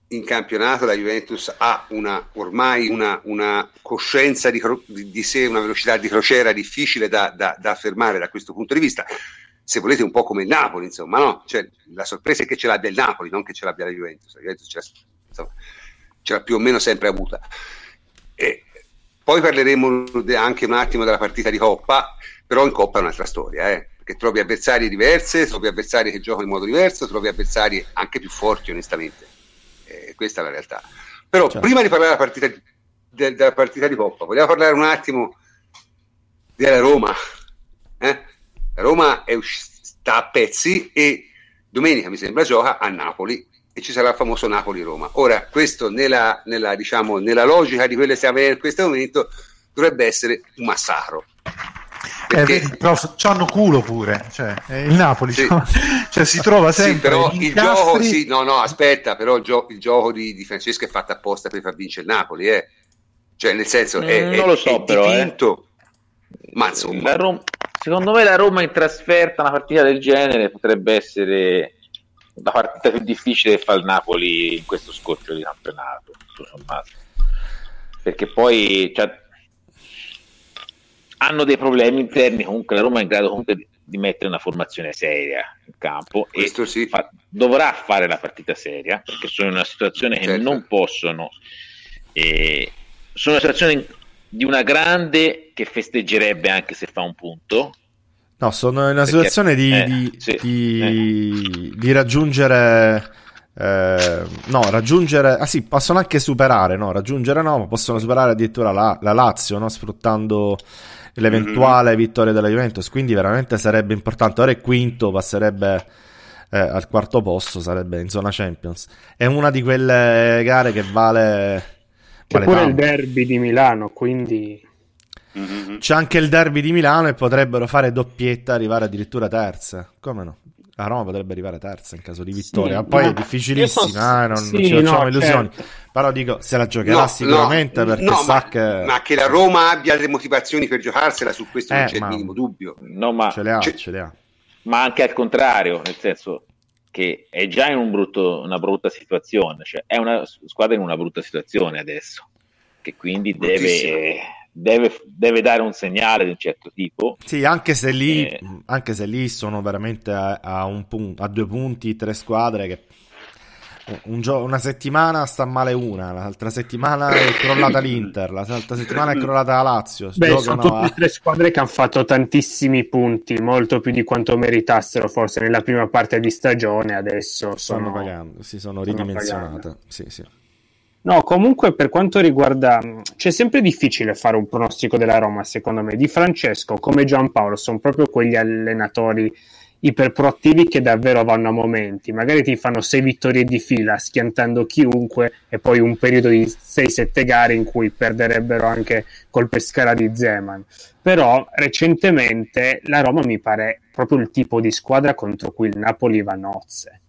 in campionato la Juventus ha una, ormai una, una coscienza di, di, sé, una velocità di crociera difficile da, da, da affermare da questo punto di vista se volete un po' come il Napoli, insomma, no? Cioè, la sorpresa è che ce l'abbia il Napoli, non che ce l'abbia la Juventus. La Juventus ce l'ha, insomma, ce l'ha più o meno sempre avuta. E poi parleremo anche un attimo della partita di Coppa, però in Coppa è un'altra storia, eh? perché trovi avversari diverse, trovi avversari che giocano in modo diverso, trovi avversari anche più forti, onestamente. Eh, questa è la realtà. Però certo. prima di parlare della partita, de, della partita di Coppa, vogliamo parlare un attimo della Roma. Eh? Roma è uscita a pezzi e domenica mi sembra gioca a Napoli e ci sarà il famoso Napoli-Roma. Ora, questo nella, nella, diciamo, nella logica di quello che stiamo vedendo in questo momento dovrebbe essere un massacro. Eh, perché... Eh, però c'hanno culo pure, cioè, il Napoli sì. cioè, si trova sempre. Sì, però il gioco, sì, no, no, aspetta, però il, gio- il gioco di, di, Francesco è fatto apposta per far vincere il Napoli, eh. Cioè, nel senso, è, mm, non lo so, è però, dipinto, eh. ma insomma. La, Rom- Secondo me la Roma in trasferta, una partita del genere potrebbe essere la partita più difficile che fa il Napoli in questo scorcio di campionato, Perché poi cioè, hanno dei problemi interni, comunque la Roma è in grado comunque di, di mettere una formazione seria in campo questo e sì. fa, dovrà fare la partita seria perché sono in una situazione che certo. non possono eh, sono una situazione di una grande che festeggerebbe anche se fa un punto. No, sono in una Perché, situazione di, eh, di, sì, di, eh. di raggiungere eh, no, raggiungere, ah sì, possono anche superare, no, raggiungere no, ma possono superare addirittura la, la Lazio, no, sfruttando l'eventuale mm-hmm. vittoria della Juventus, quindi veramente sarebbe importante, ora è quinto, passerebbe eh, al quarto posto, sarebbe in zona Champions, è una di quelle gare che vale... C'è vale pure tanto. il derby di Milano, quindi... Mm-hmm. C'è anche il derby di Milano e potrebbero fare doppietta, arrivare addirittura terza, come no? la Roma potrebbe arrivare terza in caso di vittoria. Sì, Poi è difficilissima, eh, non, sì, non, ci facciamo no, illusioni. Certo. Però dico, se la giocherà no, sicuramente no, perché sa ma, che... Ma che la Roma abbia le motivazioni per giocarsela, su questo eh, non c'è ma... il minimo dubbio. No, ma... Ce le ha, ce le ha. Ma anche al contrario, nel senso che è già in un brutto, una brutta situazione, cioè è una squadra in una brutta situazione adesso, che quindi deve deve, deve, dare un segnale di un certo tipo. Sì, anche se lì, eh, anche se lì sono veramente a, a, un pun- a due punti, tre squadre che un gio- una settimana sta male una, l'altra settimana è crollata l'Inter, l'altra settimana è crollata la Lazio. Beh, sono tutte a... tre squadre che hanno fatto tantissimi punti, molto più di quanto meritassero forse nella prima parte di stagione, adesso sono, sono pagando, si sono ridimensionate. Sì, sì. No, comunque per quanto riguarda... c'è sempre difficile fare un pronostico della Roma, secondo me. Di Francesco, come Giampaolo, sono proprio quegli allenatori iperproattivi che davvero vanno a momenti. Magari ti fanno sei vittorie di fila schiantando chiunque e poi un periodo di 6-7 gare in cui perderebbero anche col Pescara di Zeman. Però recentemente la Roma mi pare proprio il tipo di squadra contro cui il Napoli va nozze.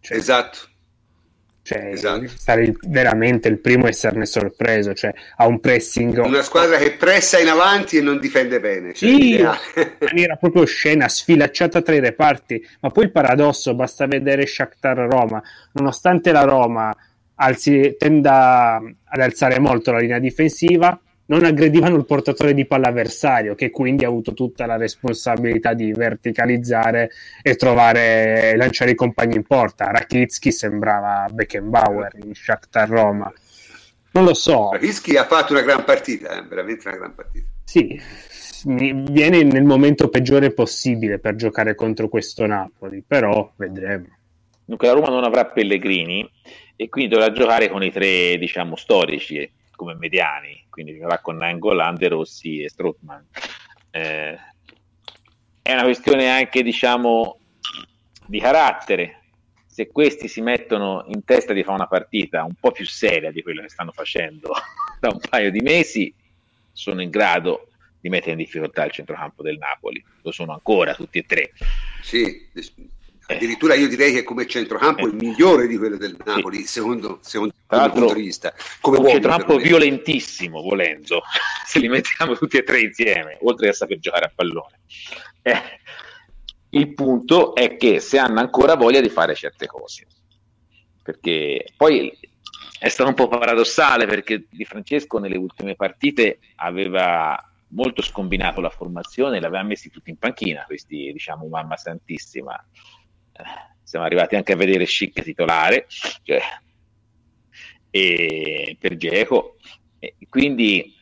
Cioè, esatto cioè, esatto. sarei veramente il primo a esserne sorpreso, cioè ha un pressing. Una squadra che pressa in avanti e non difende bene. Cioè sì, in maniera proprio scena, sfilacciata tra i reparti. Ma poi il paradosso, basta vedere Shakhtar Roma, nonostante la Roma alzi, tenda ad alzare molto la linea difensiva, non aggredivano il portatore di palla avversario, che quindi ha avuto tutta la responsabilità di verticalizzare e trovare e lanciare i compagni in porta. Rakitsky sembrava Beckenbauer in Shakhtar Roma. Non lo so. Rakitsky ha fatto una gran partita, eh? veramente una gran partita. Sì, viene nel momento peggiore possibile per giocare contro questo Napoli, però vedremo. Dunque la Roma non avrà Pellegrini e quindi dovrà giocare con i tre, diciamo, storici come mediani, quindi giocherà con Nangolan, De Rossi e Strootman. Eh, è una questione anche, diciamo, di carattere. Se questi si mettono in testa di fare una partita un po' più seria di quello che stanno facendo da un paio di mesi, sono in grado di mettere in difficoltà il centrocampo del Napoli. Lo sono ancora tutti e tre. Sì, addirittura io direi che come centrocampo è il migliore di quello del Napoli, secondo, secondo il punto di vista. Come un centrocampo violentissimo, volendo, se li mettiamo tutti e tre insieme, oltre a saper giocare a pallone. Eh, il punto è che se hanno ancora voglia di fare certe cose, perché poi è stato un po' paradossale perché Di Francesco nelle ultime partite aveva molto scombinato la formazione, l'aveva messi tutti in panchina, questi diciamo mamma santissima siamo arrivati anche a vedere Schick titolare cioè, e per Geco quindi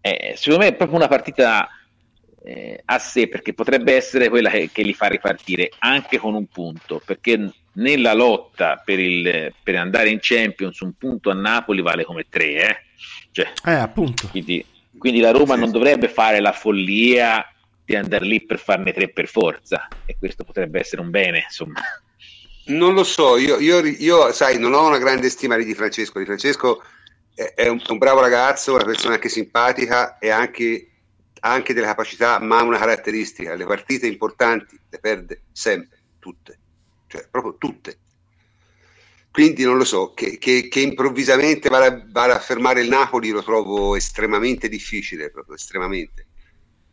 eh, secondo me è proprio una partita eh, a sé perché potrebbe essere quella che, che, li fa ripartire anche con un punto perché nella lotta per, il, per andare in Champions un punto a Napoli vale come tre eh? Cioè, eh, appunto. Quindi, quindi la Roma sì. non dovrebbe fare la follia di andare lì per farne tre per forza e questo potrebbe essere un bene insomma. Non lo so io, io, io sai non ho una grande stima di Francesco. Di Francesco è, è un, un, bravo ragazzo una persona anche simpatica e anche, anche delle capacità ma una caratteristica. Le partite importanti le perde sempre tutte. Cioè proprio tutte. Quindi non lo so, che, che, che improvvisamente vada, vada, a fermare il Napoli lo trovo estremamente difficile, proprio estremamente.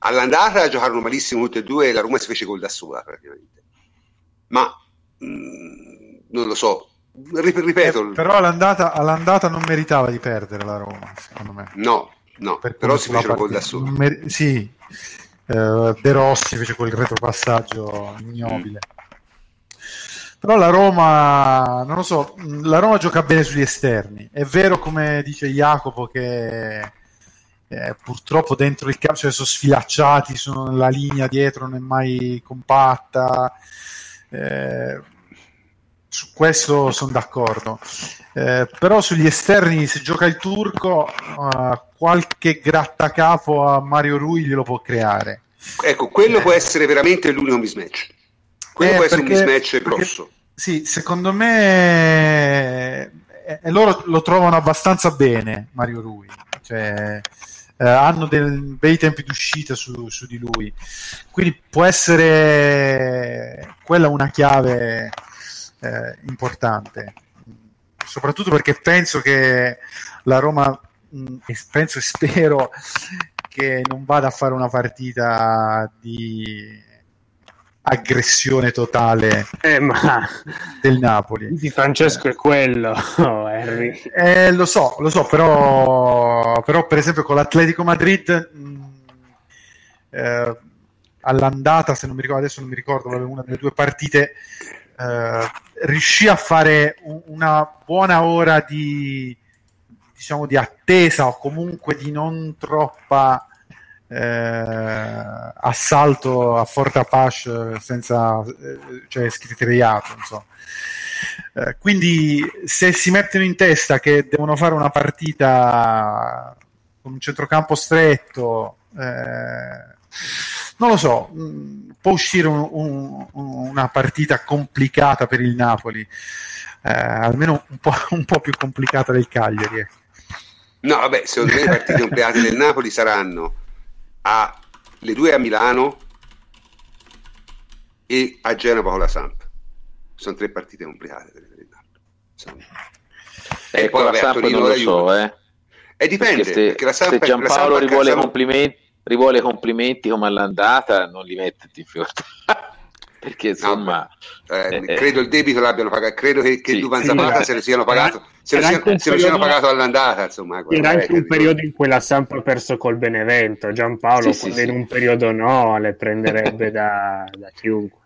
All'andata giocarono malissimo tutti e due e la Roma si fece gol da sola praticamente. Ma mh, mm, non lo so, ripeto. Eh, però all'andata, all'andata, non meritava di perdere la Roma, secondo me. No, no, per però si fecero gol da sola. Mer- sì, eh, De Rossi fece quel retropassaggio ignobile. Mm. Però la Roma, non lo so, la Roma gioca bene sugli esterni. È vero, come dice Jacopo, che eh, purtroppo dentro il campo cioè, sono sfilacciati, sono, la linea dietro non è mai compatta. Eh, su questo sono d'accordo. Eh, però sugli esterni, se gioca il turco, uh, qualche grattacapo a Mario Rui glielo può creare. Ecco, quello eh. può essere veramente l'unico mismatch. Quello eh, può essere perché, un mismatch grosso. Perché, sì, secondo me eh, loro lo trovano abbastanza bene, Mario Rui. Cioè, eh, hanno dei bei tempi d'uscita su, su, di lui. Quindi può essere quella una chiave eh, importante, soprattutto perché penso che la Roma, mh, penso e spero che non vada a fare una partita di aggressione totale eh, ma... del Napoli. Di Francesco è quello, oh, eh, lo so, lo so, però, però per esempio con l'Atletico Madrid mh, eh, all'andata, se non mi ricordo, adesso non mi ricordo, una delle due partite eh, riuscì a fare un, una buona ora di diciamo di attesa o comunque di non troppa eh, assalto a Fort Apache senza eh, cioè scriteriato insomma. Eh, quindi se si mettono in testa che devono fare una partita con un centrocampo stretto eh, non lo so mm, può uscire un, un, una partita complicata per il Napoli eh, almeno un po', un po', più complicata del Cagliari ecco. no vabbè secondo me le partite complicate del Napoli saranno a le due a Milano e a Genova con la Samp. Sono tre partite complicate per il Napoli. E, poi la Samp non lo so, eh. E dipende, perché, se, perché la Samp, se Giampaolo rivuole, complimenti, rivuole complimenti come all'andata, non li mette in difficoltà. Perché insomma no, eh, eh, credo il debito l'abbiano pagato credo che, che sì, Duvan Zapata sì, se lo siano pagato se lo siano, se lo siano pagato all'andata insomma era anche un periodo in cui la Samp ha perso col Benevento. Giampaolo sì, in un periodo no le prenderebbe da, da chiunque.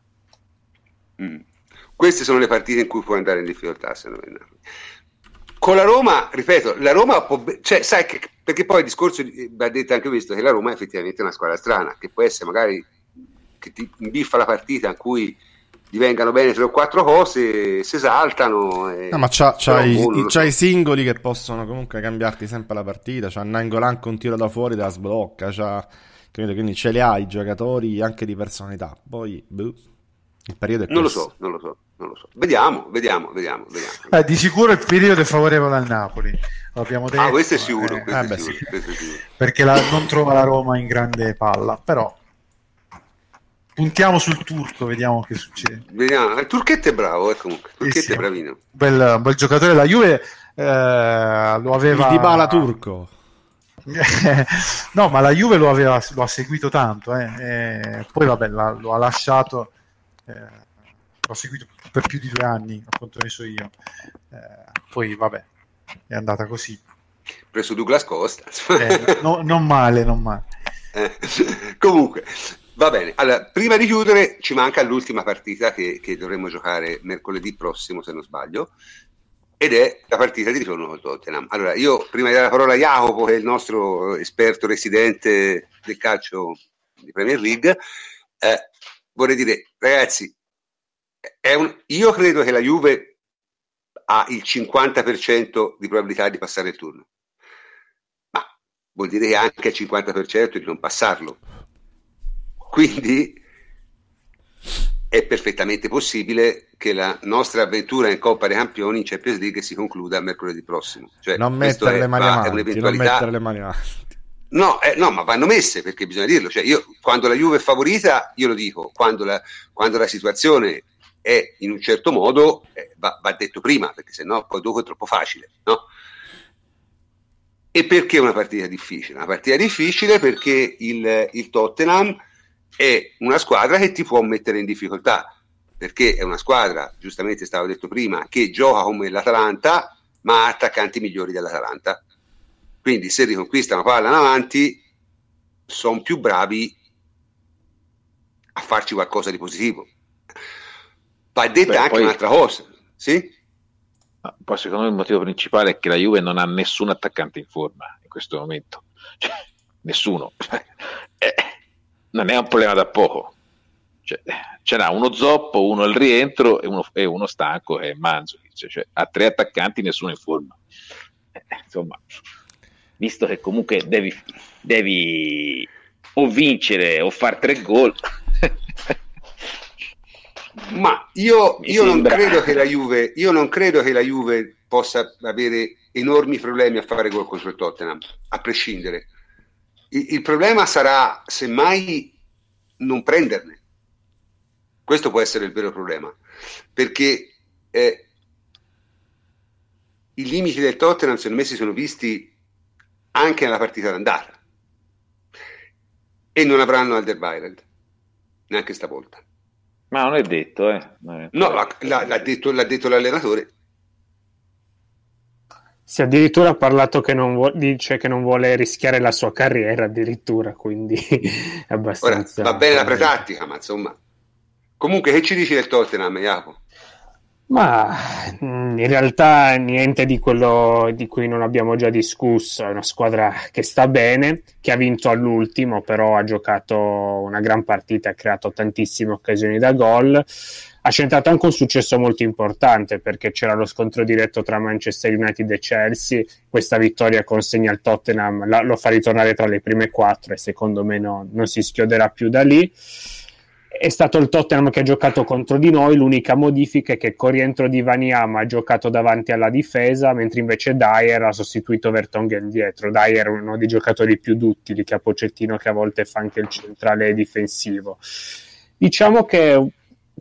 Mm. queste sono le partite in cui può andare in difficoltà se non con la Roma, ripeto, la Roma può, cioè, sai che, perché poi il discorso va detto anche questo che la Roma è effettivamente una squadra strana, che può essere magari che ti imbiffa la partita in cui gli vengano bene tre o quattro cose, si esaltano. E... No, ma c'ha, c'ha, i, i, c'ha, i, singoli che possono comunque cambiarti sempre la partita. C'ha Nangolan con tiro da fuori, da sblocca. C'ha, quindi ce li ha i giocatori anche di personalità. Poi, boh, il periodo è non questo. lo so, non lo so. Non lo so. Vediamo, vediamo, vediamo. vediamo. Eh, di sicuro il periodo è favorevole al Napoli, l'abbiamo detto. Ah, questo è sicuro. Eh, questo eh, è sicuro, sì. questo è sicuro. Perché la, non trova la Roma in grande palla, però puntiamo sul turco, vediamo che succede. Vediamo. Il turchetto è bravo, eh, comunque. Il turchetto sì, è bravino. Bel, bel giocatore della Juve, eh, lo aveva... Il Dybala turco. no, ma la Juve lo, aveva, lo ha seguito tanto, eh. eh poi vabbè, la, lo ha lasciato, eh, l'ho seguito per più di due anni, a quanto ne so io. Eh, poi vabbè, è andata così. Preso Douglas Costa. Eh, no, non male, non male. comunque, Va bene, allora, prima di chiudere ci manca l'ultima partita che, che, dovremmo giocare mercoledì prossimo, se non sbaglio, ed è la partita di ritorno col Tottenham. Allora, io prima di dare la parola a Jacopo, che è il nostro esperto residente del calcio di Premier League, eh, vorrei dire, ragazzi, un, io credo che la Juve ha il 50% di probabilità di passare il turno, ma vuol dire che anche il 50% di non passarlo quindi è perfettamente possibile che la nostra avventura in Coppa dei Campioni in Champions League si concluda mercoledì prossimo. Cioè, non mettere, è, le mani avanti, non mettere le mani avanti. No, eh, no, ma vanno messe perché bisogna dirlo. Cioè, io, quando la Juve è favorita, io lo dico, quando la, quando la situazione è in un certo modo, eh, va, va, detto prima, perché sennò poi dopo è troppo facile. No? E perché una partita difficile? Una partita difficile perché il, il Tottenham è una squadra che ti può mettere in difficoltà perché è una squadra, giustamente stavo detto prima, che gioca come l'Atalanta ma ha attaccanti migliori dell'Atalanta. Quindi se riconquistano palla in avanti sono più bravi a farci qualcosa di positivo. Va detta Beh, anche poi- un'altra cosa, sì? Ma Poi secondo me il motivo principale è che la Juve non ha nessun attaccante in forma in questo momento. Cioè, nessuno. Eh, non è un problema da poco. Cioè, ce n'ha uno zoppo, uno al rientro e uno, e uno stanco che è Manzukic. Cioè, ha tre attaccanti, nessuno in forma. Eh, insomma, visto che comunque devi, devi o vincere o far tre gol. Ma io, io non credo che la Juve, io non credo che la Juve possa avere enormi problemi a fare gol contro il Tottenham, a prescindere. Il, il problema sarà semmai non prenderne. Questo può essere il vero problema, perché eh, i limiti del Tottenham secondo me si sono visti anche nella partita d'andata e non avranno Alderweireld neanche stavolta. Ma non è detto, eh. Non è- No, l'ha, l'ha- l'ha detto, l'ha detto l'allenatore. Si è addirittura parlato che non, vuo- dice che non vuole rischiare la sua carriera, addirittura, quindi è Ora, abbastanza... va bene la pretattica, ma insomma. Comunque, che ci dici del Tottenham, Jacopo? Ma mh, in realtà niente di quello di cui non abbiamo già discusso. È una squadra che sta bene, che ha vinto all'ultimo, però ha giocato una gran partita, ha creato tantissime occasioni da gol. Ha centrato anche un successo molto importante perché c'era lo scontro diretto tra Manchester United e Chelsea. Questa vittoria consegna al Tottenham, la- lo fa ritornare tra le prime quattro e secondo me no- non si schioderà più da lì è stato il Tottenham che ha giocato contro di noi. L'unica modifica è che con rientro di Vaniama ha giocato davanti alla difesa, mentre invece Dyer ha sostituito Vertonghen dietro. Dyer è uno dei giocatori più duttili che ha Pocettino, che a volte fa anche il centrale difensivo. Diciamo che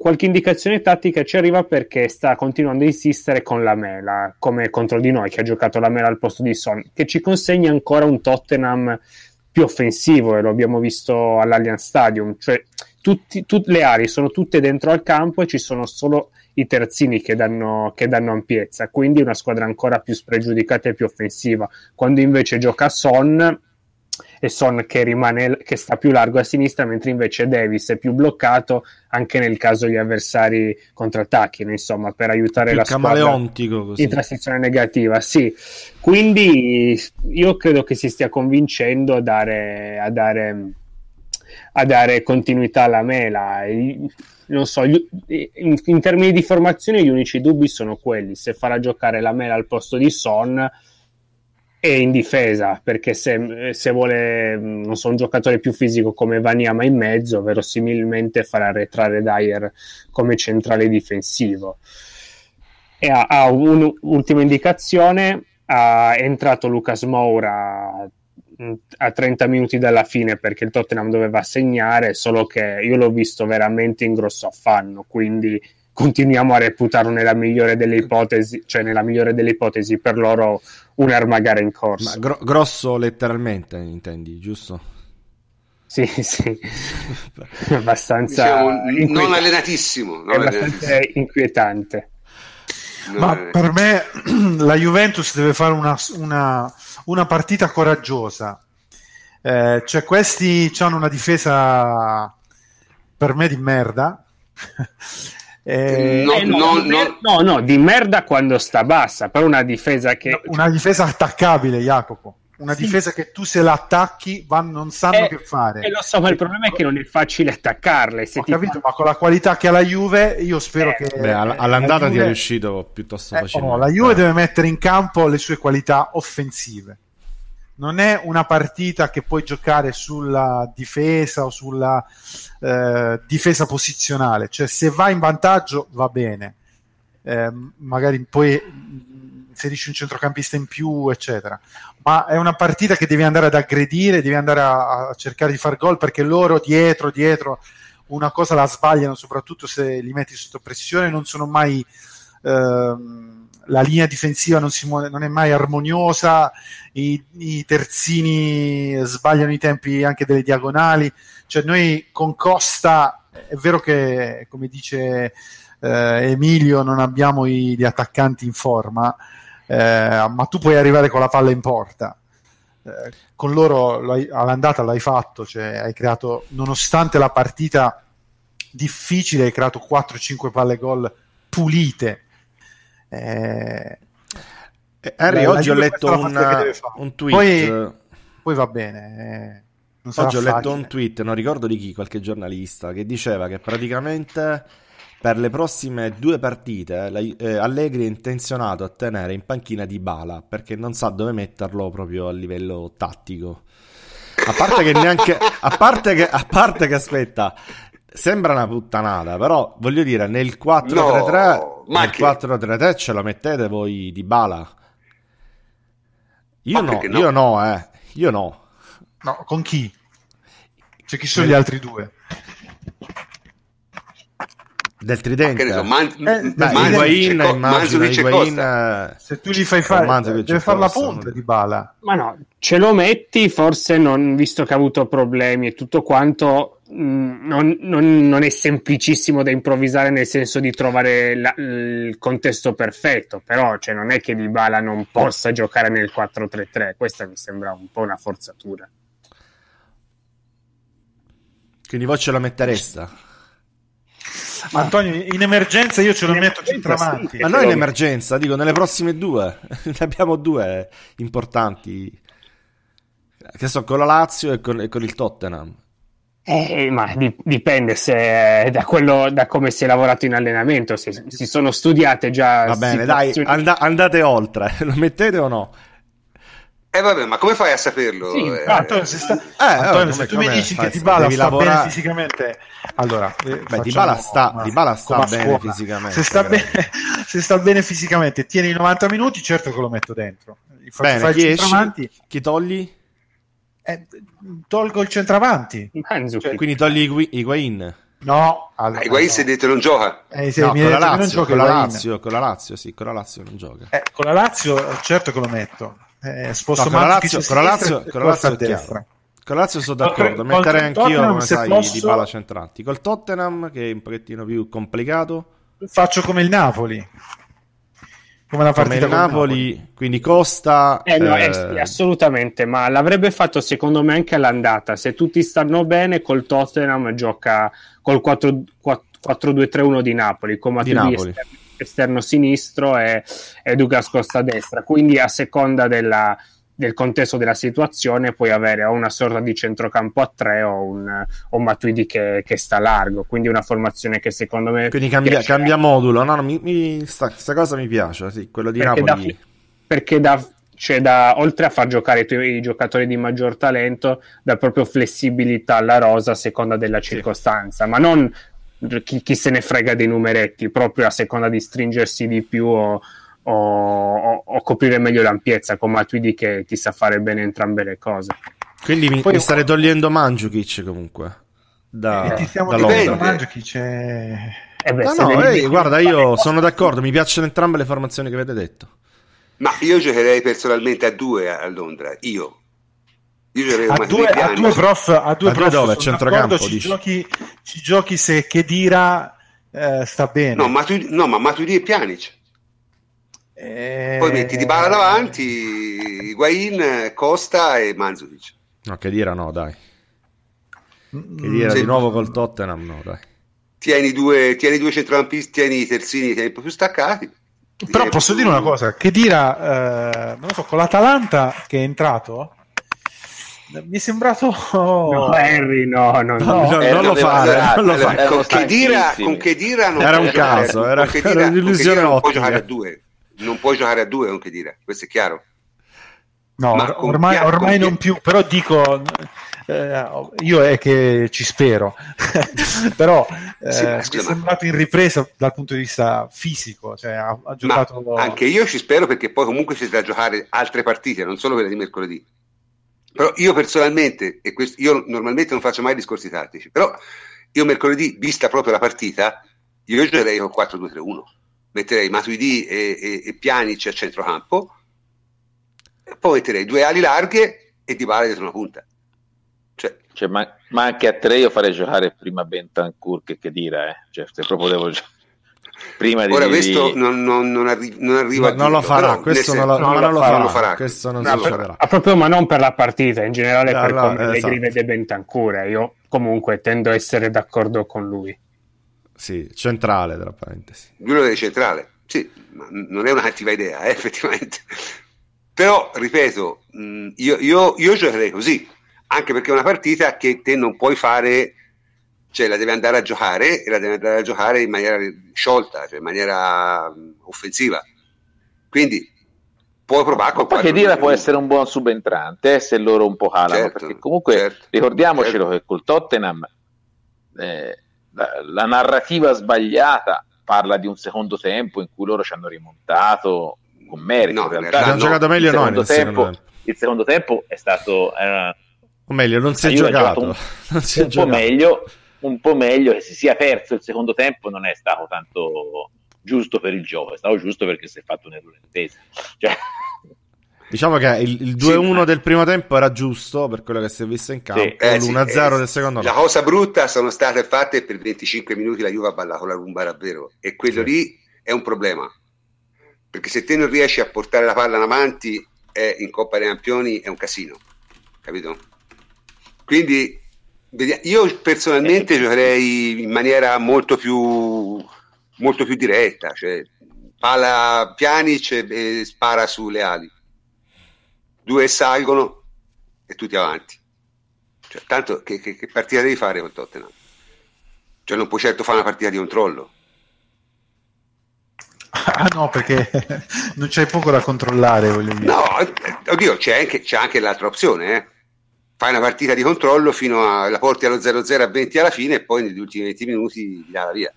qualche indicazione tattica ci arriva perché sta continuando a insistere con la Mela, come contro di noi, che ha giocato la Mela al posto di Son, che ci consegna ancora un Tottenham più offensivo e lo abbiamo visto all'Allianz Stadium, cioè tutti, tutte le aree sono tutte dentro al campo e ci sono solo i terzini che danno, che danno ampiezza, quindi una squadra ancora più spregiudicata e più offensiva. Quando invece gioca Son e Son che rimane che sta più largo a sinistra, mentre invece Davis è più bloccato anche nel caso gli avversari contrattacchino, insomma, per aiutare Più la squadra così. in transizione negativa, sì. Quindi io credo che si stia convincendo a dare, a dare, a dare continuità alla mela. Non so, in, in termini di formazione gli unici dubbi sono quelli, se farà giocare la mela al posto di Son e in difesa, perché se, se vuole, non so, un giocatore più fisico come Vaniama in mezzo, verosimilmente farà arretrare Dyer come centrale difensivo. E ha, ha un'ultima indicazione, ha entrato Lucas Moura a 30 minuti dalla fine perché il Tottenham doveva segnare, solo che io l'ho visto veramente in grosso affanno, quindi continuiamo a reputarlo nella migliore delle ipotesi, cioè nella migliore delle ipotesi per loro un'arma gara in Ma corso. gro- grosso letteralmente, intendi, giusto? Sì, sì, abbastanza, Diciamo, non allenatissimo. è Non abbastanza allenatissimo. inquietante. Ma allenatissimo. per me la Juventus deve fare una, una- una partita coraggiosa. Eh, cioè, questi hanno una difesa per me di merda. Eh, No, Eh, no, no, di no. mer- no, no, di merda quando sta bassa, però una difesa che... una difesa attaccabile, Jacopo. Una Sì. difesa che tu se la attacchi van- non sanno Eh, che fare. Eh, lo so, ma il problema è che non è facile attaccarle. Se Ho ti capito, fa- ma con la qualità che ha la Juve, io spero Eh, che Beh, all- la all'andata ti è Juve- riuscito piuttosto Eh, facilmente. oh, la Juve deve mettere in campo le sue qualità offensive. Non è una partita che puoi giocare sulla difesa o sulla eh, difesa posizionale, cioè se va in vantaggio va bene, Eh, magari poi inserisci un centrocampista in più, eccetera. Ma è una partita che devi andare ad aggredire, devi andare a, a cercare di far gol perché loro dietro, dietro, una cosa la sbagliano, soprattutto se li metti sotto pressione, non sono mai ehm, la linea difensiva non, muove, non è mai armoniosa, i, i terzini sbagliano i tempi anche delle diagonali, cioè noi con Costa è vero che come dice eh, Emilio non abbiamo i- gli attaccanti in forma, eh, ma tu puoi arrivare con la palla in porta. Eh, con loro all'andata l'hai fatto, cioè hai creato, nonostante la partita difficile, hai creato 4-5 palle gol pulite. Eh, eh, Harry, oggi ho letto un, un, tweet. Poi, poi va bene. Eh, oggi ho letto un tweet, non ricordo di chi, qualche giornalista, che diceva che praticamente per le prossime due partite eh, Allegri è intenzionato a tenere in panchina di Bala perché non sa dove metterlo proprio a livello tattico. A parte che neanche. A parte che, a parte che aspetta, sembra una puttanata, però voglio dire, nel 4-3-3, no, nel 4-3-3 ce la mettete voi di Bala. Io no, no, io no, eh. Io no. No, con chi? Cioè, chi sono gli altri due? del tridente so, Man- eh, Higuain, immagino Higuain, se tu gli fai fare deve fare la punta di bala ma no ce lo metti forse non, visto che ha avuto problemi e tutto quanto non, non, non, è semplicissimo da improvvisare nel senso di trovare la, il contesto perfetto però cioè, non è che Di Bala non possa giocare nel 4-3-3 questa mi sembra un po' una forzatura quindi voi ce la metteresta ma Antonio, in emergenza io ce lo metto centravanti. Sì, ma non in emergenza, dico nelle prossime due. ne abbiamo due importanti. Che so, con la Lazio e con, e con il Tottenham. Eh, ma dipende se, da, quello, da come si è lavorato in allenamento, se si sono studiate già. Va bene, situazioni... dai, and- andate oltre, lo mettete o no? Eh vabbè, ma come fai a saperlo? Sì, eh, Antonio, se, sta... eh, Antonio, come, se tu mi dici che Dybala sta lavorare... bene fisicamente, allora, eh, Beh, Dybala sta, una, Dybala sta bene scuola. fisicamente. Se sta bene, se sta bene fisicamente, tieni i 90 minuti, certo che lo metto dentro. Bene, fai chi, esci, chi togli? Eh, tolgo il centravanti. Cioè, quindi togli Higuain. No, allora, ah, Higuain no. è detto non gioca. Eh, sì, no, con, la Lazio, con, la Lazio, con la Lazio, sì, con la Lazio non gioca. Eh, con la Lazio certo che lo metto eh, sposto no, con la Lazio, con la Lazio, con la Lazio. Con la Lazio sono d'accordo, no, metterei anch'io Tottenham, come sai posso... di bala centranti. Col Tottenham che è un pochettino più complicato. Faccio come il Napoli. Come la partita come il Napoli, Napoli, quindi Costa eh, no, eh... assolutamente, ma l'avrebbe fatto secondo me anche all'andata. Se tutti stanno bene, col Tottenham gioca col 4-2-3-1 di Napoli, come di Napoli. Esterno esterno sinistro e, e Dugas Costa a destra. Quindi a seconda della, del contesto della situazione puoi avere o una sorta di centrocampo a tre o un, o Matuidi che, che, sta largo. Quindi una formazione che secondo me quindi cambia, cambia modulo. No, no mi, mi, sta, questa cosa mi piace sì, quello di perché Napoli da, perché da, cioè da, oltre a far giocare i, tuoi, i, giocatori di maggior talento dà proprio flessibilità alla rosa a seconda della circostanza. Sì. ma non chi, chi, se ne frega dei numeretti, proprio a seconda di stringersi di più o, o, o coprire meglio l'ampiezza, con Matuidi che ti sa fare bene entrambe le cose. Quindi mi, Poi, mi starei togliendo Mandzukic comunque. Da, e ti stiamo da togliendo Mandzukic e... Eh beh, no, no, ehi, guarda, io sono d'accordo, mi piacciono entrambe le formazioni che avete detto. Ma io giocherei personalmente a due a Londra, io, a due, a due prof, a due, a prof dove? Centrocampo, ci giochi, ci giochi se Chedira eh, sta bene. No, Matuidi, no ma Matuidi e Pjanic. Eh... Poi metti Di Bala davanti, Higuain, Costa e Manzukic. No, Chedira no, dai. Chedira mm, di nuovo col Tottenham, no, dai. Tieni due, tieni due centrocampisti, tieni i terzini, tieni un po' più staccati. Però posso dire una cosa, Chedira, eh, non so, con l'Atalanta che è entrato mi è sembrato no Harry no, no, no. no, no non lo fare non lo fare con che dira, con che dira non era un caso era, era un'illusione non puoi giocare a due non puoi giocare a due con che dire questo è chiaro. No Ma ormai, con, ormai non più però dico eh, io è che ci spero. Però eh, sì, mi è sembrato in ripresa dal punto di vista fisico cioè ha, ha giocato Ma anche io ci spero perché poi comunque c'è da giocare altre partite non solo quelle di mercoledì. Però io personalmente, e questo, io normalmente non faccio mai discorsi tattici, però io mercoledì, vista proprio la partita, io giocherei con 4-2-3-1. Metterei Matuidi e, e, e Pjanic a centrocampo, e poi metterei due ali larghe e Di Bale dietro una punta. Cioè, cioè, ma, ma, anche a tre io farei giocare prima Bentancur che, che dire, eh. cioè, se proprio devo giocare prima di... Ora questo non, non, non, arri- non arriva no, non lo farà, questo non, lo, non, lo, farà, lo farà. Questo non no, per, proprio, ma non per la partita, in generale no, per no, come esatto. Allegri vede Bentancur. Io comunque tendo a essere d'accordo con lui. Sì, centrale, tra parentesi. Giulio centrale, sì, ma non è una cattiva idea, eh, effettivamente. Però, ripeto, io, io, io giocherei così, anche perché è una partita che te non puoi fare cioè la deve andare a giocare e la deve andare a giocare in maniera sciolta, cioè in maniera offensiva. Quindi puoi provare con qualche Chedira può essere un buon subentrante eh, se loro un po' calano, certo, perché comunque certo, ricordiamocelo certo. che col Tottenham eh, la, la, narrativa sbagliata parla di un secondo tempo in cui loro ci hanno rimontato con merito. No, in realtà hanno no, giocato meglio il secondo, tempo, il secondo tempo è stato... Eh, o meglio, non si è giocato. Un, non si è un giocato. po' meglio un po' meglio che si sia perso il secondo tempo non è stato tanto giusto per il gioco, è stato giusto perché si è fatto un errore in tesa. Cioè... Diciamo che il, il 2-1 sì, del primo tempo era giusto per quello che si è visto in campo, sì, eh, l'1-0 sì, eh, del secondo La cosa brutta sono state fatte per 25 minuti la Juve ha ballato la rumba davvero e quello lì è un problema. Perché se te non riesci a portare la palla in avanti eh, in Coppa dei Campioni è un casino, capito? Quindi io personalmente giocherei in maniera molto più, molto più diretta, cioè pala Pjanic e, e spara sulle ali. Due salgono e tutti avanti. Cioè, tanto che, che, che, partita devi fare con Tottenham? Cioè non puoi certo fare una partita di controllo. Ah no, perché non c'è poco da controllare, voglio dire. No, oddio, c'è anche, c'è anche l'altra opzione, eh fai una partita di controllo fino a la porti allo 0-0 a 20 alla fine e poi negli ultimi 20 minuti dà la via.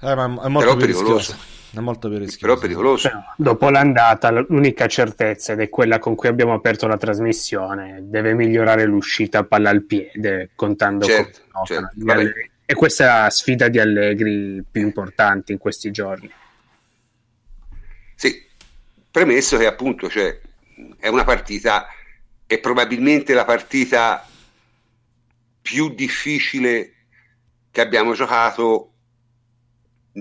Eh, ma è molto Però pericoloso. È molto più rischioso. Però pericoloso. Però, dopo l'andata, l'unica certezza, ed è quella con cui abbiamo aperto la trasmissione, deve migliorare l'uscita palla al piede, contando certo, con certo. E questa è la sfida di Allegri più importante in questi giorni. Sì, premesso che appunto cioè, è una partita è probabilmente la partita più difficile che abbiamo giocato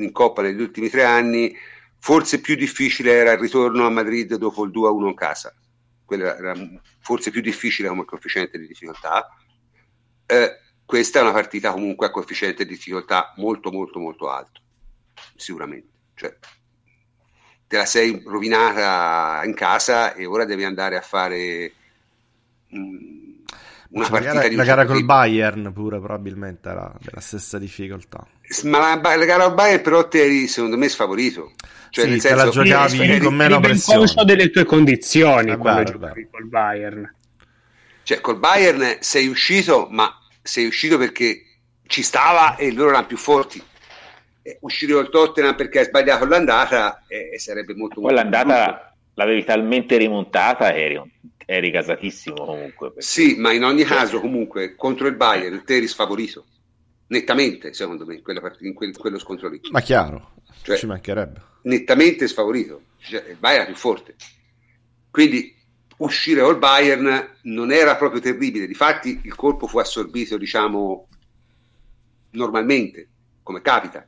in Coppa negli ultimi tre anni. Forse più difficile era il ritorno a Madrid dopo il 2-1 in casa. Quella era forse più difficile come coefficiente di difficoltà. Eh, questa è una partita comunque a coefficiente di difficoltà molto molto molto alto, sicuramente. Cioè, te la sei rovinata in casa e ora devi andare a fare una partita la gara, di la gara col Bayern pure probabilmente era della stessa difficoltà. Ma la, la gara al Bayern però te eri secondo me sfavorito. Cioè sì, nel senso, la giocavi eri, con meno pressione. ben delle tue condizioni è quando giocavi col Bayern. Cioè col Bayern sei uscito ma sei uscito perché ci stava e loro erano più forti. Uscire col Tottenham perché hai sbagliato l'andata eh, sarebbe molto poi l'andata l'avevi talmente rimontata eri un eri casatissimo comunque. Perché... Sì, ma in ogni caso comunque contro il Bayern te eri sfavorito, nettamente secondo me in, quella part- in quel, quello scontro lì. Ma chiaro, cioè, ci mancherebbe. Nettamente sfavorito, cioè, il Bayern era più forte. Quindi uscire col Bayern non era proprio terribile, difatti il colpo fu assorbito diciamo normalmente, come capita.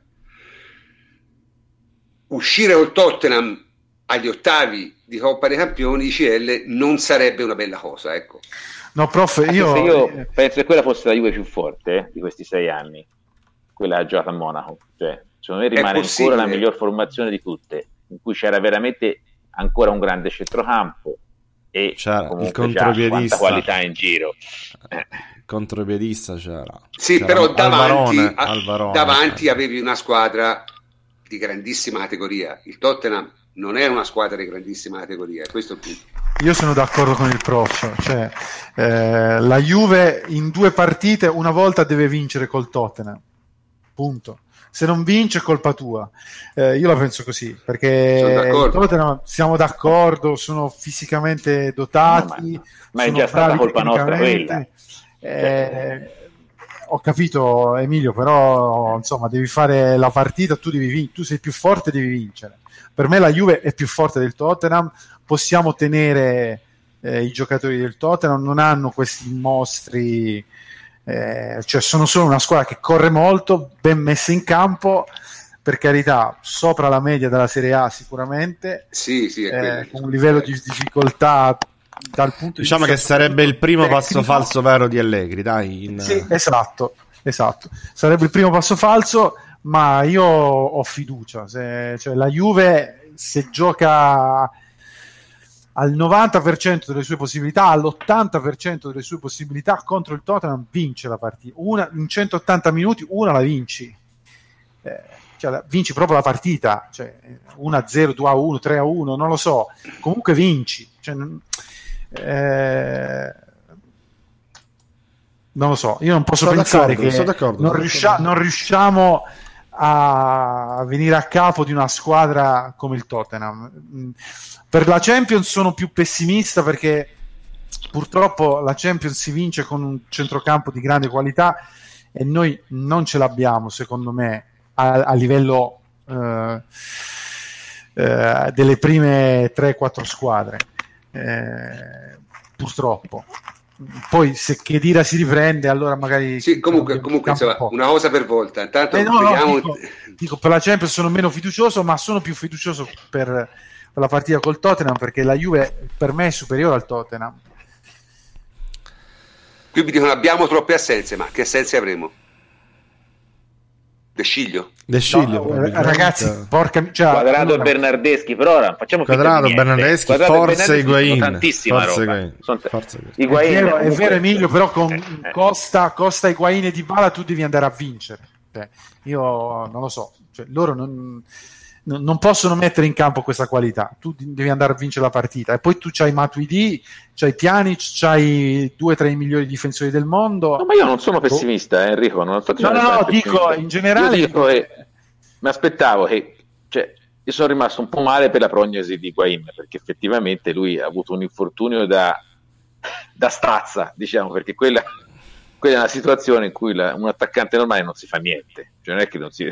Uscire col Tottenham agli ottavi di Coppa dei Campioni ICL non sarebbe una bella cosa, ecco. No, prof, io... io penso che quella fosse la Juve più forte eh, di questi sei anni, quella giocata a Monaco. Cioè, secondo me rimane ancora la miglior formazione di tutte, in cui c'era veramente ancora un grande centrocampo e c'era il contropiedista qualità in giro. Eh. Il contropiedista c'era. Sì, c'era però davanti, Alvarone, Alvarone, davanti avevi una squadra di grandissima categoria. Il Tottenham non è una squadra di grandissima categoria, questo è il punto. Io sono d'accordo con il prof, cioè, eh, la Juve in due partite una volta deve vincere col Tottenham, punto. Se non vince è colpa tua. Eh, io la penso così, perché Tottenham siamo d'accordo, sono fisicamente dotati. No, ma, ma è già stata colpa nostra quella. Eh, ho capito Emilio, però insomma devi fare la partita, tu, devi vin- tu sei più forte, devi vincere per me la Juve è più forte del Tottenham, possiamo tenere eh, i giocatori del Tottenham, non hanno questi mostri, eh, cioè sono solo una squadra che corre molto, ben messa in campo, per carità, sopra la media della Serie A sicuramente, sì, sì, eh, con un livello di difficoltà dal punto diciamo di vista che sarebbe il primo tecnico. passo falso vero di Allegri dai in... sì, esatto esatto. Sarebbe il primo passo falso, ma io ho fiducia. Se, cioè, la Juve, se gioca al 90% delle sue possibilità, all'80% delle sue possibilità contro il Tottenham, vince la partita. Una, in 180 minuti, una la vinci. Eh, cioè, vinci proprio la partita, cioè 1-0, 2-1, 3-1, non lo so. Comunque vinci. Cioè, eh, non lo so, io non posso sono pensare che non, riuscia- non, riusciamo a venire a capo di una squadra come il Tottenham. Per la Champions sono più pessimista perché purtroppo la Champions si vince con un centrocampo di grande qualità e noi non ce l'abbiamo, secondo me, a, a livello eh, eh, delle prime 3-4 squadre. Eh, purtroppo poi se Chedira si riprende allora magari sì, comunque, comunque insomma, un una cosa per volta. Intanto eh no, vediamo... no, dico, dico, per la Champions sono meno fiducioso ma sono più fiducioso per, per, la partita col Tottenham perché la Juve per me è superiore al Tottenham. Qui mi dicono abbiamo troppe assenze ma che assenze avremo? De Sciglio. De Sciglio no, ragazzi, porca cioè, Quadrato allora... e Bernardeschi, però ora facciamo Quadrato, Bernardeschi, Quadrato forza Higuain. Tantissima forza roba. Sono Higuain, è, vero, è vero Emilio, però con eh. Costa, Costa Higuain e Di Bala tu devi andare a vincere. Cioè, io non lo so, cioè, loro non non possono mettere in campo questa qualità. Tu devi andare a vincere la partita. E poi tu c'hai Matuidi, c'hai Pjanic, c'hai due tra i migliori difensori del mondo. No, ma io non sono pessimista, eh, Enrico. Non no, no, no, dico in generale. Dico che, mi aspettavo che. Cioè, io sono rimasto un po' male per la prognosi di Guain, perché effettivamente lui ha avuto un infortunio da, da stazza, diciamo, perché quella, quella, è una situazione in cui la, un attaccante normale non si fa niente. Cioè, non è che non si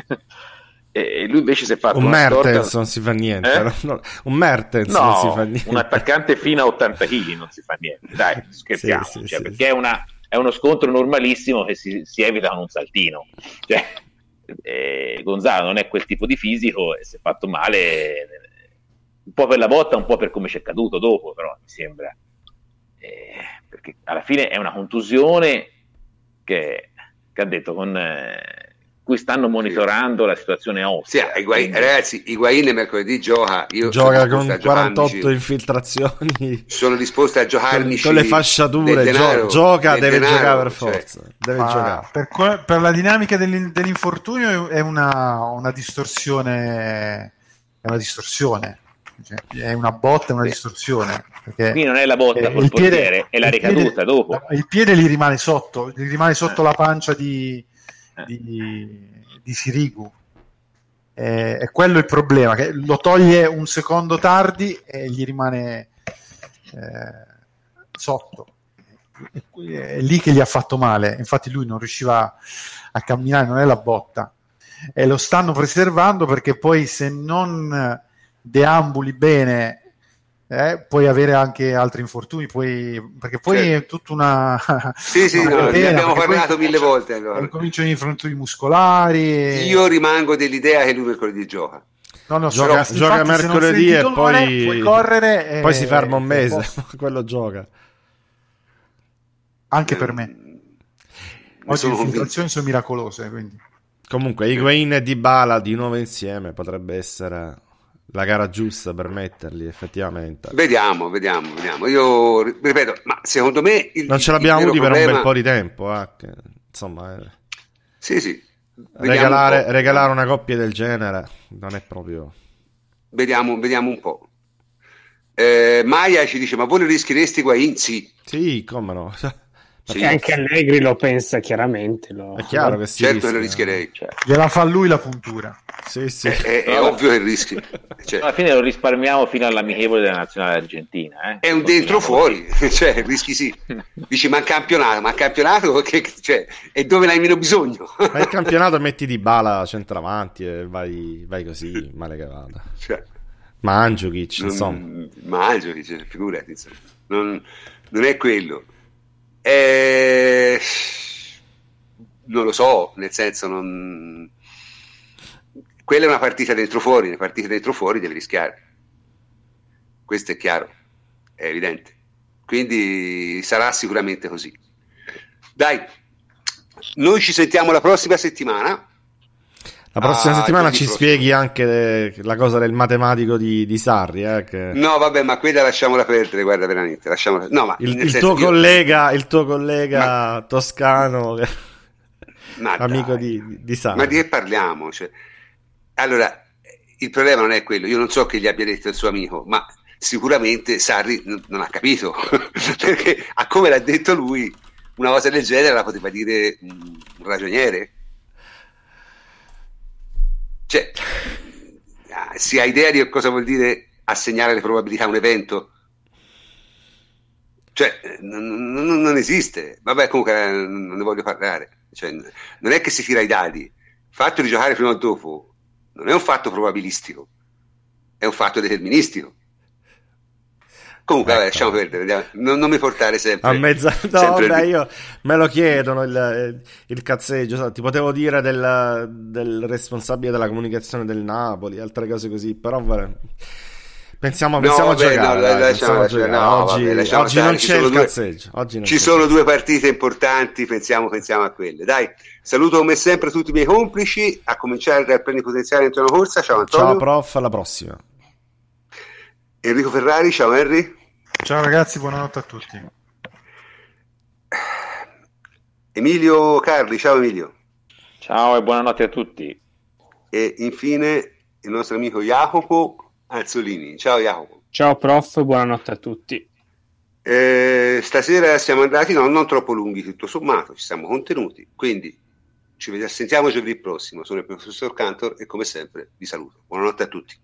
e lui invece si è fatto un Mertens non si fa niente eh? no, un Mertens no, non si fa niente un attaccante fino a 80 kg non si fa niente dai scherziamo sì, sì, cioè, sì, perché è, una, è, uno scontro normalissimo che si, si evita con un saltino. Cioè, eh, Gonzalo non è quel tipo di fisico e si è fatto male un po' per la botta un po' per come ci è caduto dopo però mi sembra eh, perché alla fine è una contusione che, che ha detto con eh, cui stanno monitorando sì. la situazione ossia. Sì, Higuain. Ragazzi, Higuain mercoledì gioca. Io gioca con 48 infiltrazioni. Sono disposto a giocarmi con, le fasciature. Denaro, gio- gioca, deve denaro, giocare per cioè. forza. Cioè, deve ah, giocare. Per, per, la dinamica dell'in- dell'infortunio è una, una distorsione. È una distorsione. Cioè, è una botta, è una distorsione. Qui non è la botta il piede, è la ricaduta piede, dopo. Il piede gli rimane sotto, gli rimane sotto la pancia di, di, di Sirigu. Eh, è quello il problema, che lo toglie un secondo tardi e gli rimane eh, sotto. È, lì che gli ha fatto male, infatti lui non riusciva a camminare, non è la botta. E lo stanno preservando perché poi se non deambuli bene eh, puoi avere anche altri infortuni, puoi, perché poi certo. è tutta una. Sì, sì, una no, ne abbiamo parlato mille volte. Allora. Cominciano gli infortuni muscolari. Io rimango dell'idea che lui mercoledì gioca. No, no, gioca, però, gioca mercoledì e poi, puoi correre poi si ferma un mese. quello gioca anche per me. Oggi le infiltrazioni sono miracolose. Quindi. Comunque, Higuain e Dybala di nuovo insieme potrebbe essere la gara giusta per metterli effettivamente. Vediamo, vediamo, vediamo. Io ripeto, ma secondo me il, non ce l'abbiamo avuti problema... per un bel po' di tempo. Eh, che, insomma, eh. sì, sì. Regalare, un regalare, una coppia del genere non è proprio. Vediamo, vediamo un po'. Eh, Maia ci dice: Ma voi lo rischieresti qua in? Sì, sì, come no. Sì. Anche Allegri lo pensa chiaramente. Lo... È chiaro che sì. Certo lo rischierei. Cioè. Gliela fa lui la puntura. Sì, sì. È, è, è ovvio che rischi. Cioè. Alla fine lo risparmiamo fino all'amichevole della nazionale argentina. Eh? È un dentro fuori, cioè rischi sì. Dici ma campionato, ma campionato che, cioè, è dove l'hai meno bisogno. ma il campionato metti di bala centravanti e vai, vai così, male che vada. Cioè. Mandzukic, insomma. Mandzukic, figurati, insomma. Non, non è quello eh, non lo so, nel senso, non... quella è una partita dentro fuori, una partita dentro fuori devi rischiare. Questo è chiaro, è evidente. Quindi sarà sicuramente così. Dai, noi ci sentiamo la prossima settimana. La prossima Ah, settimana ci spieghi anche la cosa del matematico di, di Sarri. eh, che- No, vabbè, ma quella lasciamola perdere, guarda, veramente. Lasciamola... No, ma Il, il tuo io- collega, il tuo collega toscano, Ma amico dai. di, di Sarri. Ma di che parliamo? Cioè, allora, il problema non è quello, io non so che gli abbia detto il suo amico, ma sicuramente Sarri n- non ha capito, perché a come l'ha detto lui, una cosa del genere la poteva dire un ragioniere. Cioè, ah, si ha idea di cosa vuol dire assegnare le probabilità a un evento? Cioè, non, non- non esiste. Vabbè, comunque eh, non ne voglio parlare. Cioè, non è che si tira i dadi. Il fatto di giocare prima o dopo non è un fatto probabilistico, è un fatto deterministico. Comunque, vabbè, Ecco. lasciamo perdere. Non, non mi portare sempre. A mezza... No, sempre vabbè, io me lo chiedono il, il cazzeggio. Ti potevo dire del, del responsabile della comunicazione del Napoli, altre cose così, però vabbè. Pensiamo, No, pensiamo vabbè, a giocare. no, dai, lasciamo- a giocare. no, oggi vabbè, oggi non c'è il due- cazzeggio. Oggi non Ci c'è. sono due partite importanti, pensiamo, pensiamo a quelle. Dai, saluto come sempre tutti i miei complici, a cominciare dal plenipotenziario Antonio Corsa. Ciao Antonio. Ciao prof, alla prossima. Enrico Ferrari, ciao Henry. Ciao ragazzi, buonanotte a tutti. Emilio Carli, ciao Emilio. Ciao e buonanotte a tutti. E infine il nostro amico Jacopo Azzolini. Ciao Jacopo. Ciao prof, buonanotte a tutti. Eh, stasera siamo andati no, non troppo lunghi tutto sommato, ci siamo contenuti, quindi ci vediamo, sentiamo giovedì prossimo. Sono il professor Cantor e come sempre vi saluto. Buonanotte a tutti.